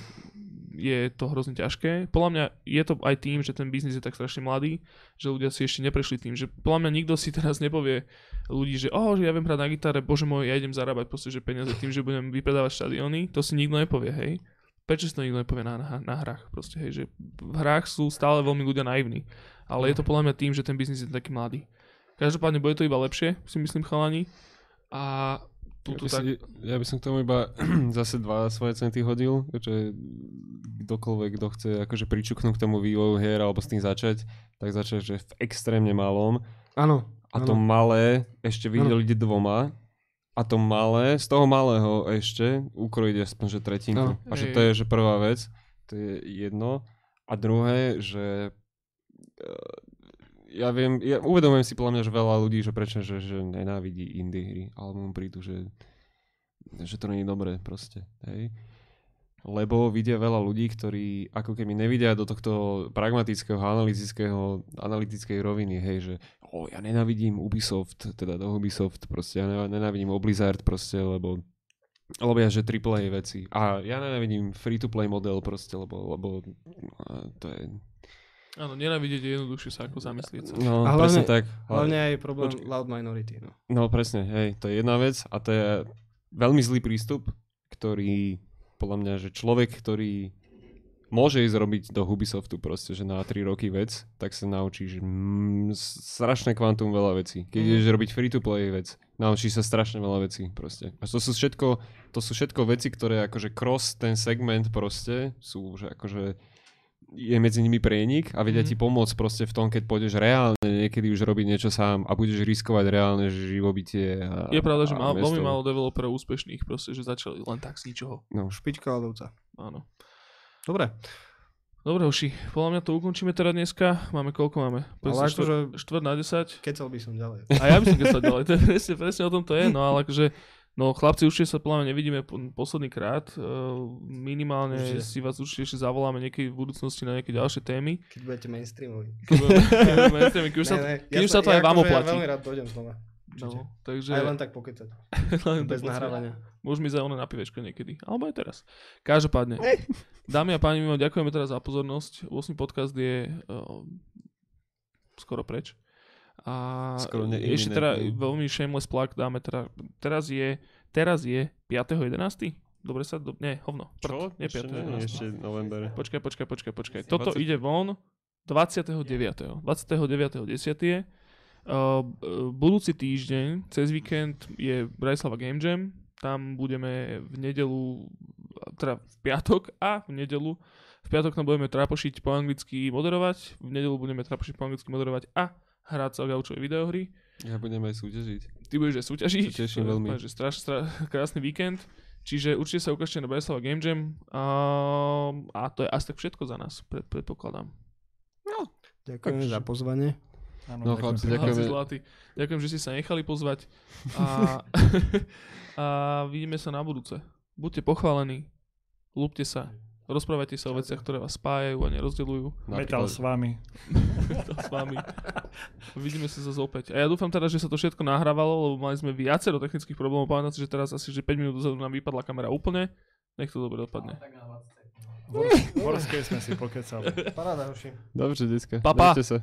je to hrozne ťažké. Podľa mňa je to aj tým, že ten biznis je tak strašne mladý, že ľudia si ešte neprešli tým, že podľa mňa nikto si teraz nepovie ľudí, že oh, že ja viem hrať na gitare, bože môj, ja idem zarábať proste, že peniaze tým, že budem vypredávať štadióny, to si nikto nepovie, hej. Prečo si to nikto nepovie na, na, na hrách? Proste, hej, že v hrách sú stále veľmi ľudia naivní. Ale je to podľa mňa tým, že ten biznis je taký mladý. Každopádne bude to iba lepšie, si myslím chalani. A tu, Ja by, tak... si, ja by som k tomu iba zase dva svoje centy hodil, že kdokoľvek, kto chce akože pričuknúť k tomu vývoju hier alebo s tým začať, tak začať, že v extrémne malom Áno. a to malé ešte videli ide dvoma a to malé, z toho malého ešte ukrojiť aspoň, že tretinku. Áno. A že to je, že prvá vec, to je jedno. A druhé, že ja viem, ja uvedomujem si podľa mňa, že veľa ľudí, že prečo, že, že nenávidí indie hry, alebo mu prídu, že, že to je dobré proste, hej. lebo vidia veľa ľudí, ktorí ako keby nevidia do tohto pragmatického, analytického, analytickej roviny, hej, že o, ja nenávidím Ubisoft, teda do Ubisoft, proste ja nenávidím Blizzard, proste, lebo Robia, že AAA veci. A ja nenávidím free-to-play model proste, lebo, lebo to je... Áno, nenávidieť je jednoduchšie sa ako zamyslieť sa. No, A presne hlavne- tak. Hlavne aj problém Počkej. loud minority. No. No presne, hej, to je jedna vec a to je veľmi zlý prístup, ktorý podľa mňa, že človek, ktorý môže ísť robiť do Ubisoftu proste, že na 3 roky vec, tak sa naučíš mm, strašné kvantum veľa vecí. Keď Mm. ideš robiť free-to-play vec, naučíš sa strašne veľa vecí proste. A to sú všetko, to sú všetko veci, ktoré akože cross ten segment proste sú, že akože je medzi nimi prienik a vedia Mhm. ti pomôcť proste v tom, keď pôjdeš reálne niekedy už robiť niečo sám a budeš riskovať reálne živobytie. A, Je pravda, že mal, veľmi málo developerov úspešných proste, že začali len tak z ničoho. No, Špička ľadovca. Áno. Dobre, Dobre, Hoši, podľa mňa to ukončíme teda dneska. Máme koľko máme? Povedzme Ale štvrt, akože- štvrt na 10. kecel by som ďalej. A ja by som sa ďalej, to je presne, presne o tom to je, no ale akože, no chlapci určite sa podľa mňa nevidíme po, posledný krát, uh, minimálne Určite. si vás určite ešte zavoláme niekedy v budúcnosti na nejaké ďalšie témy. Keď budete mainstreamoví. Keď budeme mainstreamy, keď už sa, Ne, ne, keď už sa to aj vám akože Ja oplatí. veľmi rád dojdem znova. Určite. No, takže Aj len tak pokecať. len Bez tak nahrávania. Môžeme ísť aj ono na pivečko niekedy. Alebo aj teraz. Každopádne. Dámy a páni, my vám ďakujeme teraz za pozornosť. 8. podcast je uh, skoro preč. A Skoro ešte teda veľmi shameless plug dáme teda, teraz je, teraz je 5.11. Dobre sa, do, nie, hovno. Čo? Nie Ešte 5. nie, ešte november. Počkaj, počkaj, počkaj, počkaj. Toto 20. ide von 29. 29. 10. je. Uh, budúci týždeň, cez víkend je Bratislava Game Jam. Tam budeme v nedelu, teda v piatok a v nedelu. V piatok tam budeme trápošiť po anglicky moderovať, v nedelu budeme trápošiť po anglicky moderovať a hrať sa gaučové videohry. Ja budem aj súťažiť. Ty budeš aj súťažiť. Sa teším veľmi. úplne, Že straš, straš, krásny víkend. Čiže určite sa ukážte na Bratislava Game Jam. A, a to je asi tak všetko za nás, pred, predpokladám. Ďakujeme za pozvanie. Áno, No, ďakujem chlapci, ďakujeme. Zlatí. Ďakujem, že ste sa nechali pozvať. A, a vidíme sa na budúce. Buďte pochválení. Lúbte sa. Rozprávajte sa o veciach, ktoré vás spájajú a nerozdeľujú. Metal s vami. to s vami. Vidíme sa zase opäť. A ja dúfam teda, že sa to všetko nahrávalo, lebo mali sme viacero technických problémov. Pamätám si, že teraz asi že 5 minút dozadu nám vypadla kamera úplne. Nech to dobre dopadne. Tak na 20 sekúnd. V Horskej sme si pokecali. Paráda, hoši. Dobre, dneska. Pa, pa. Držte sa.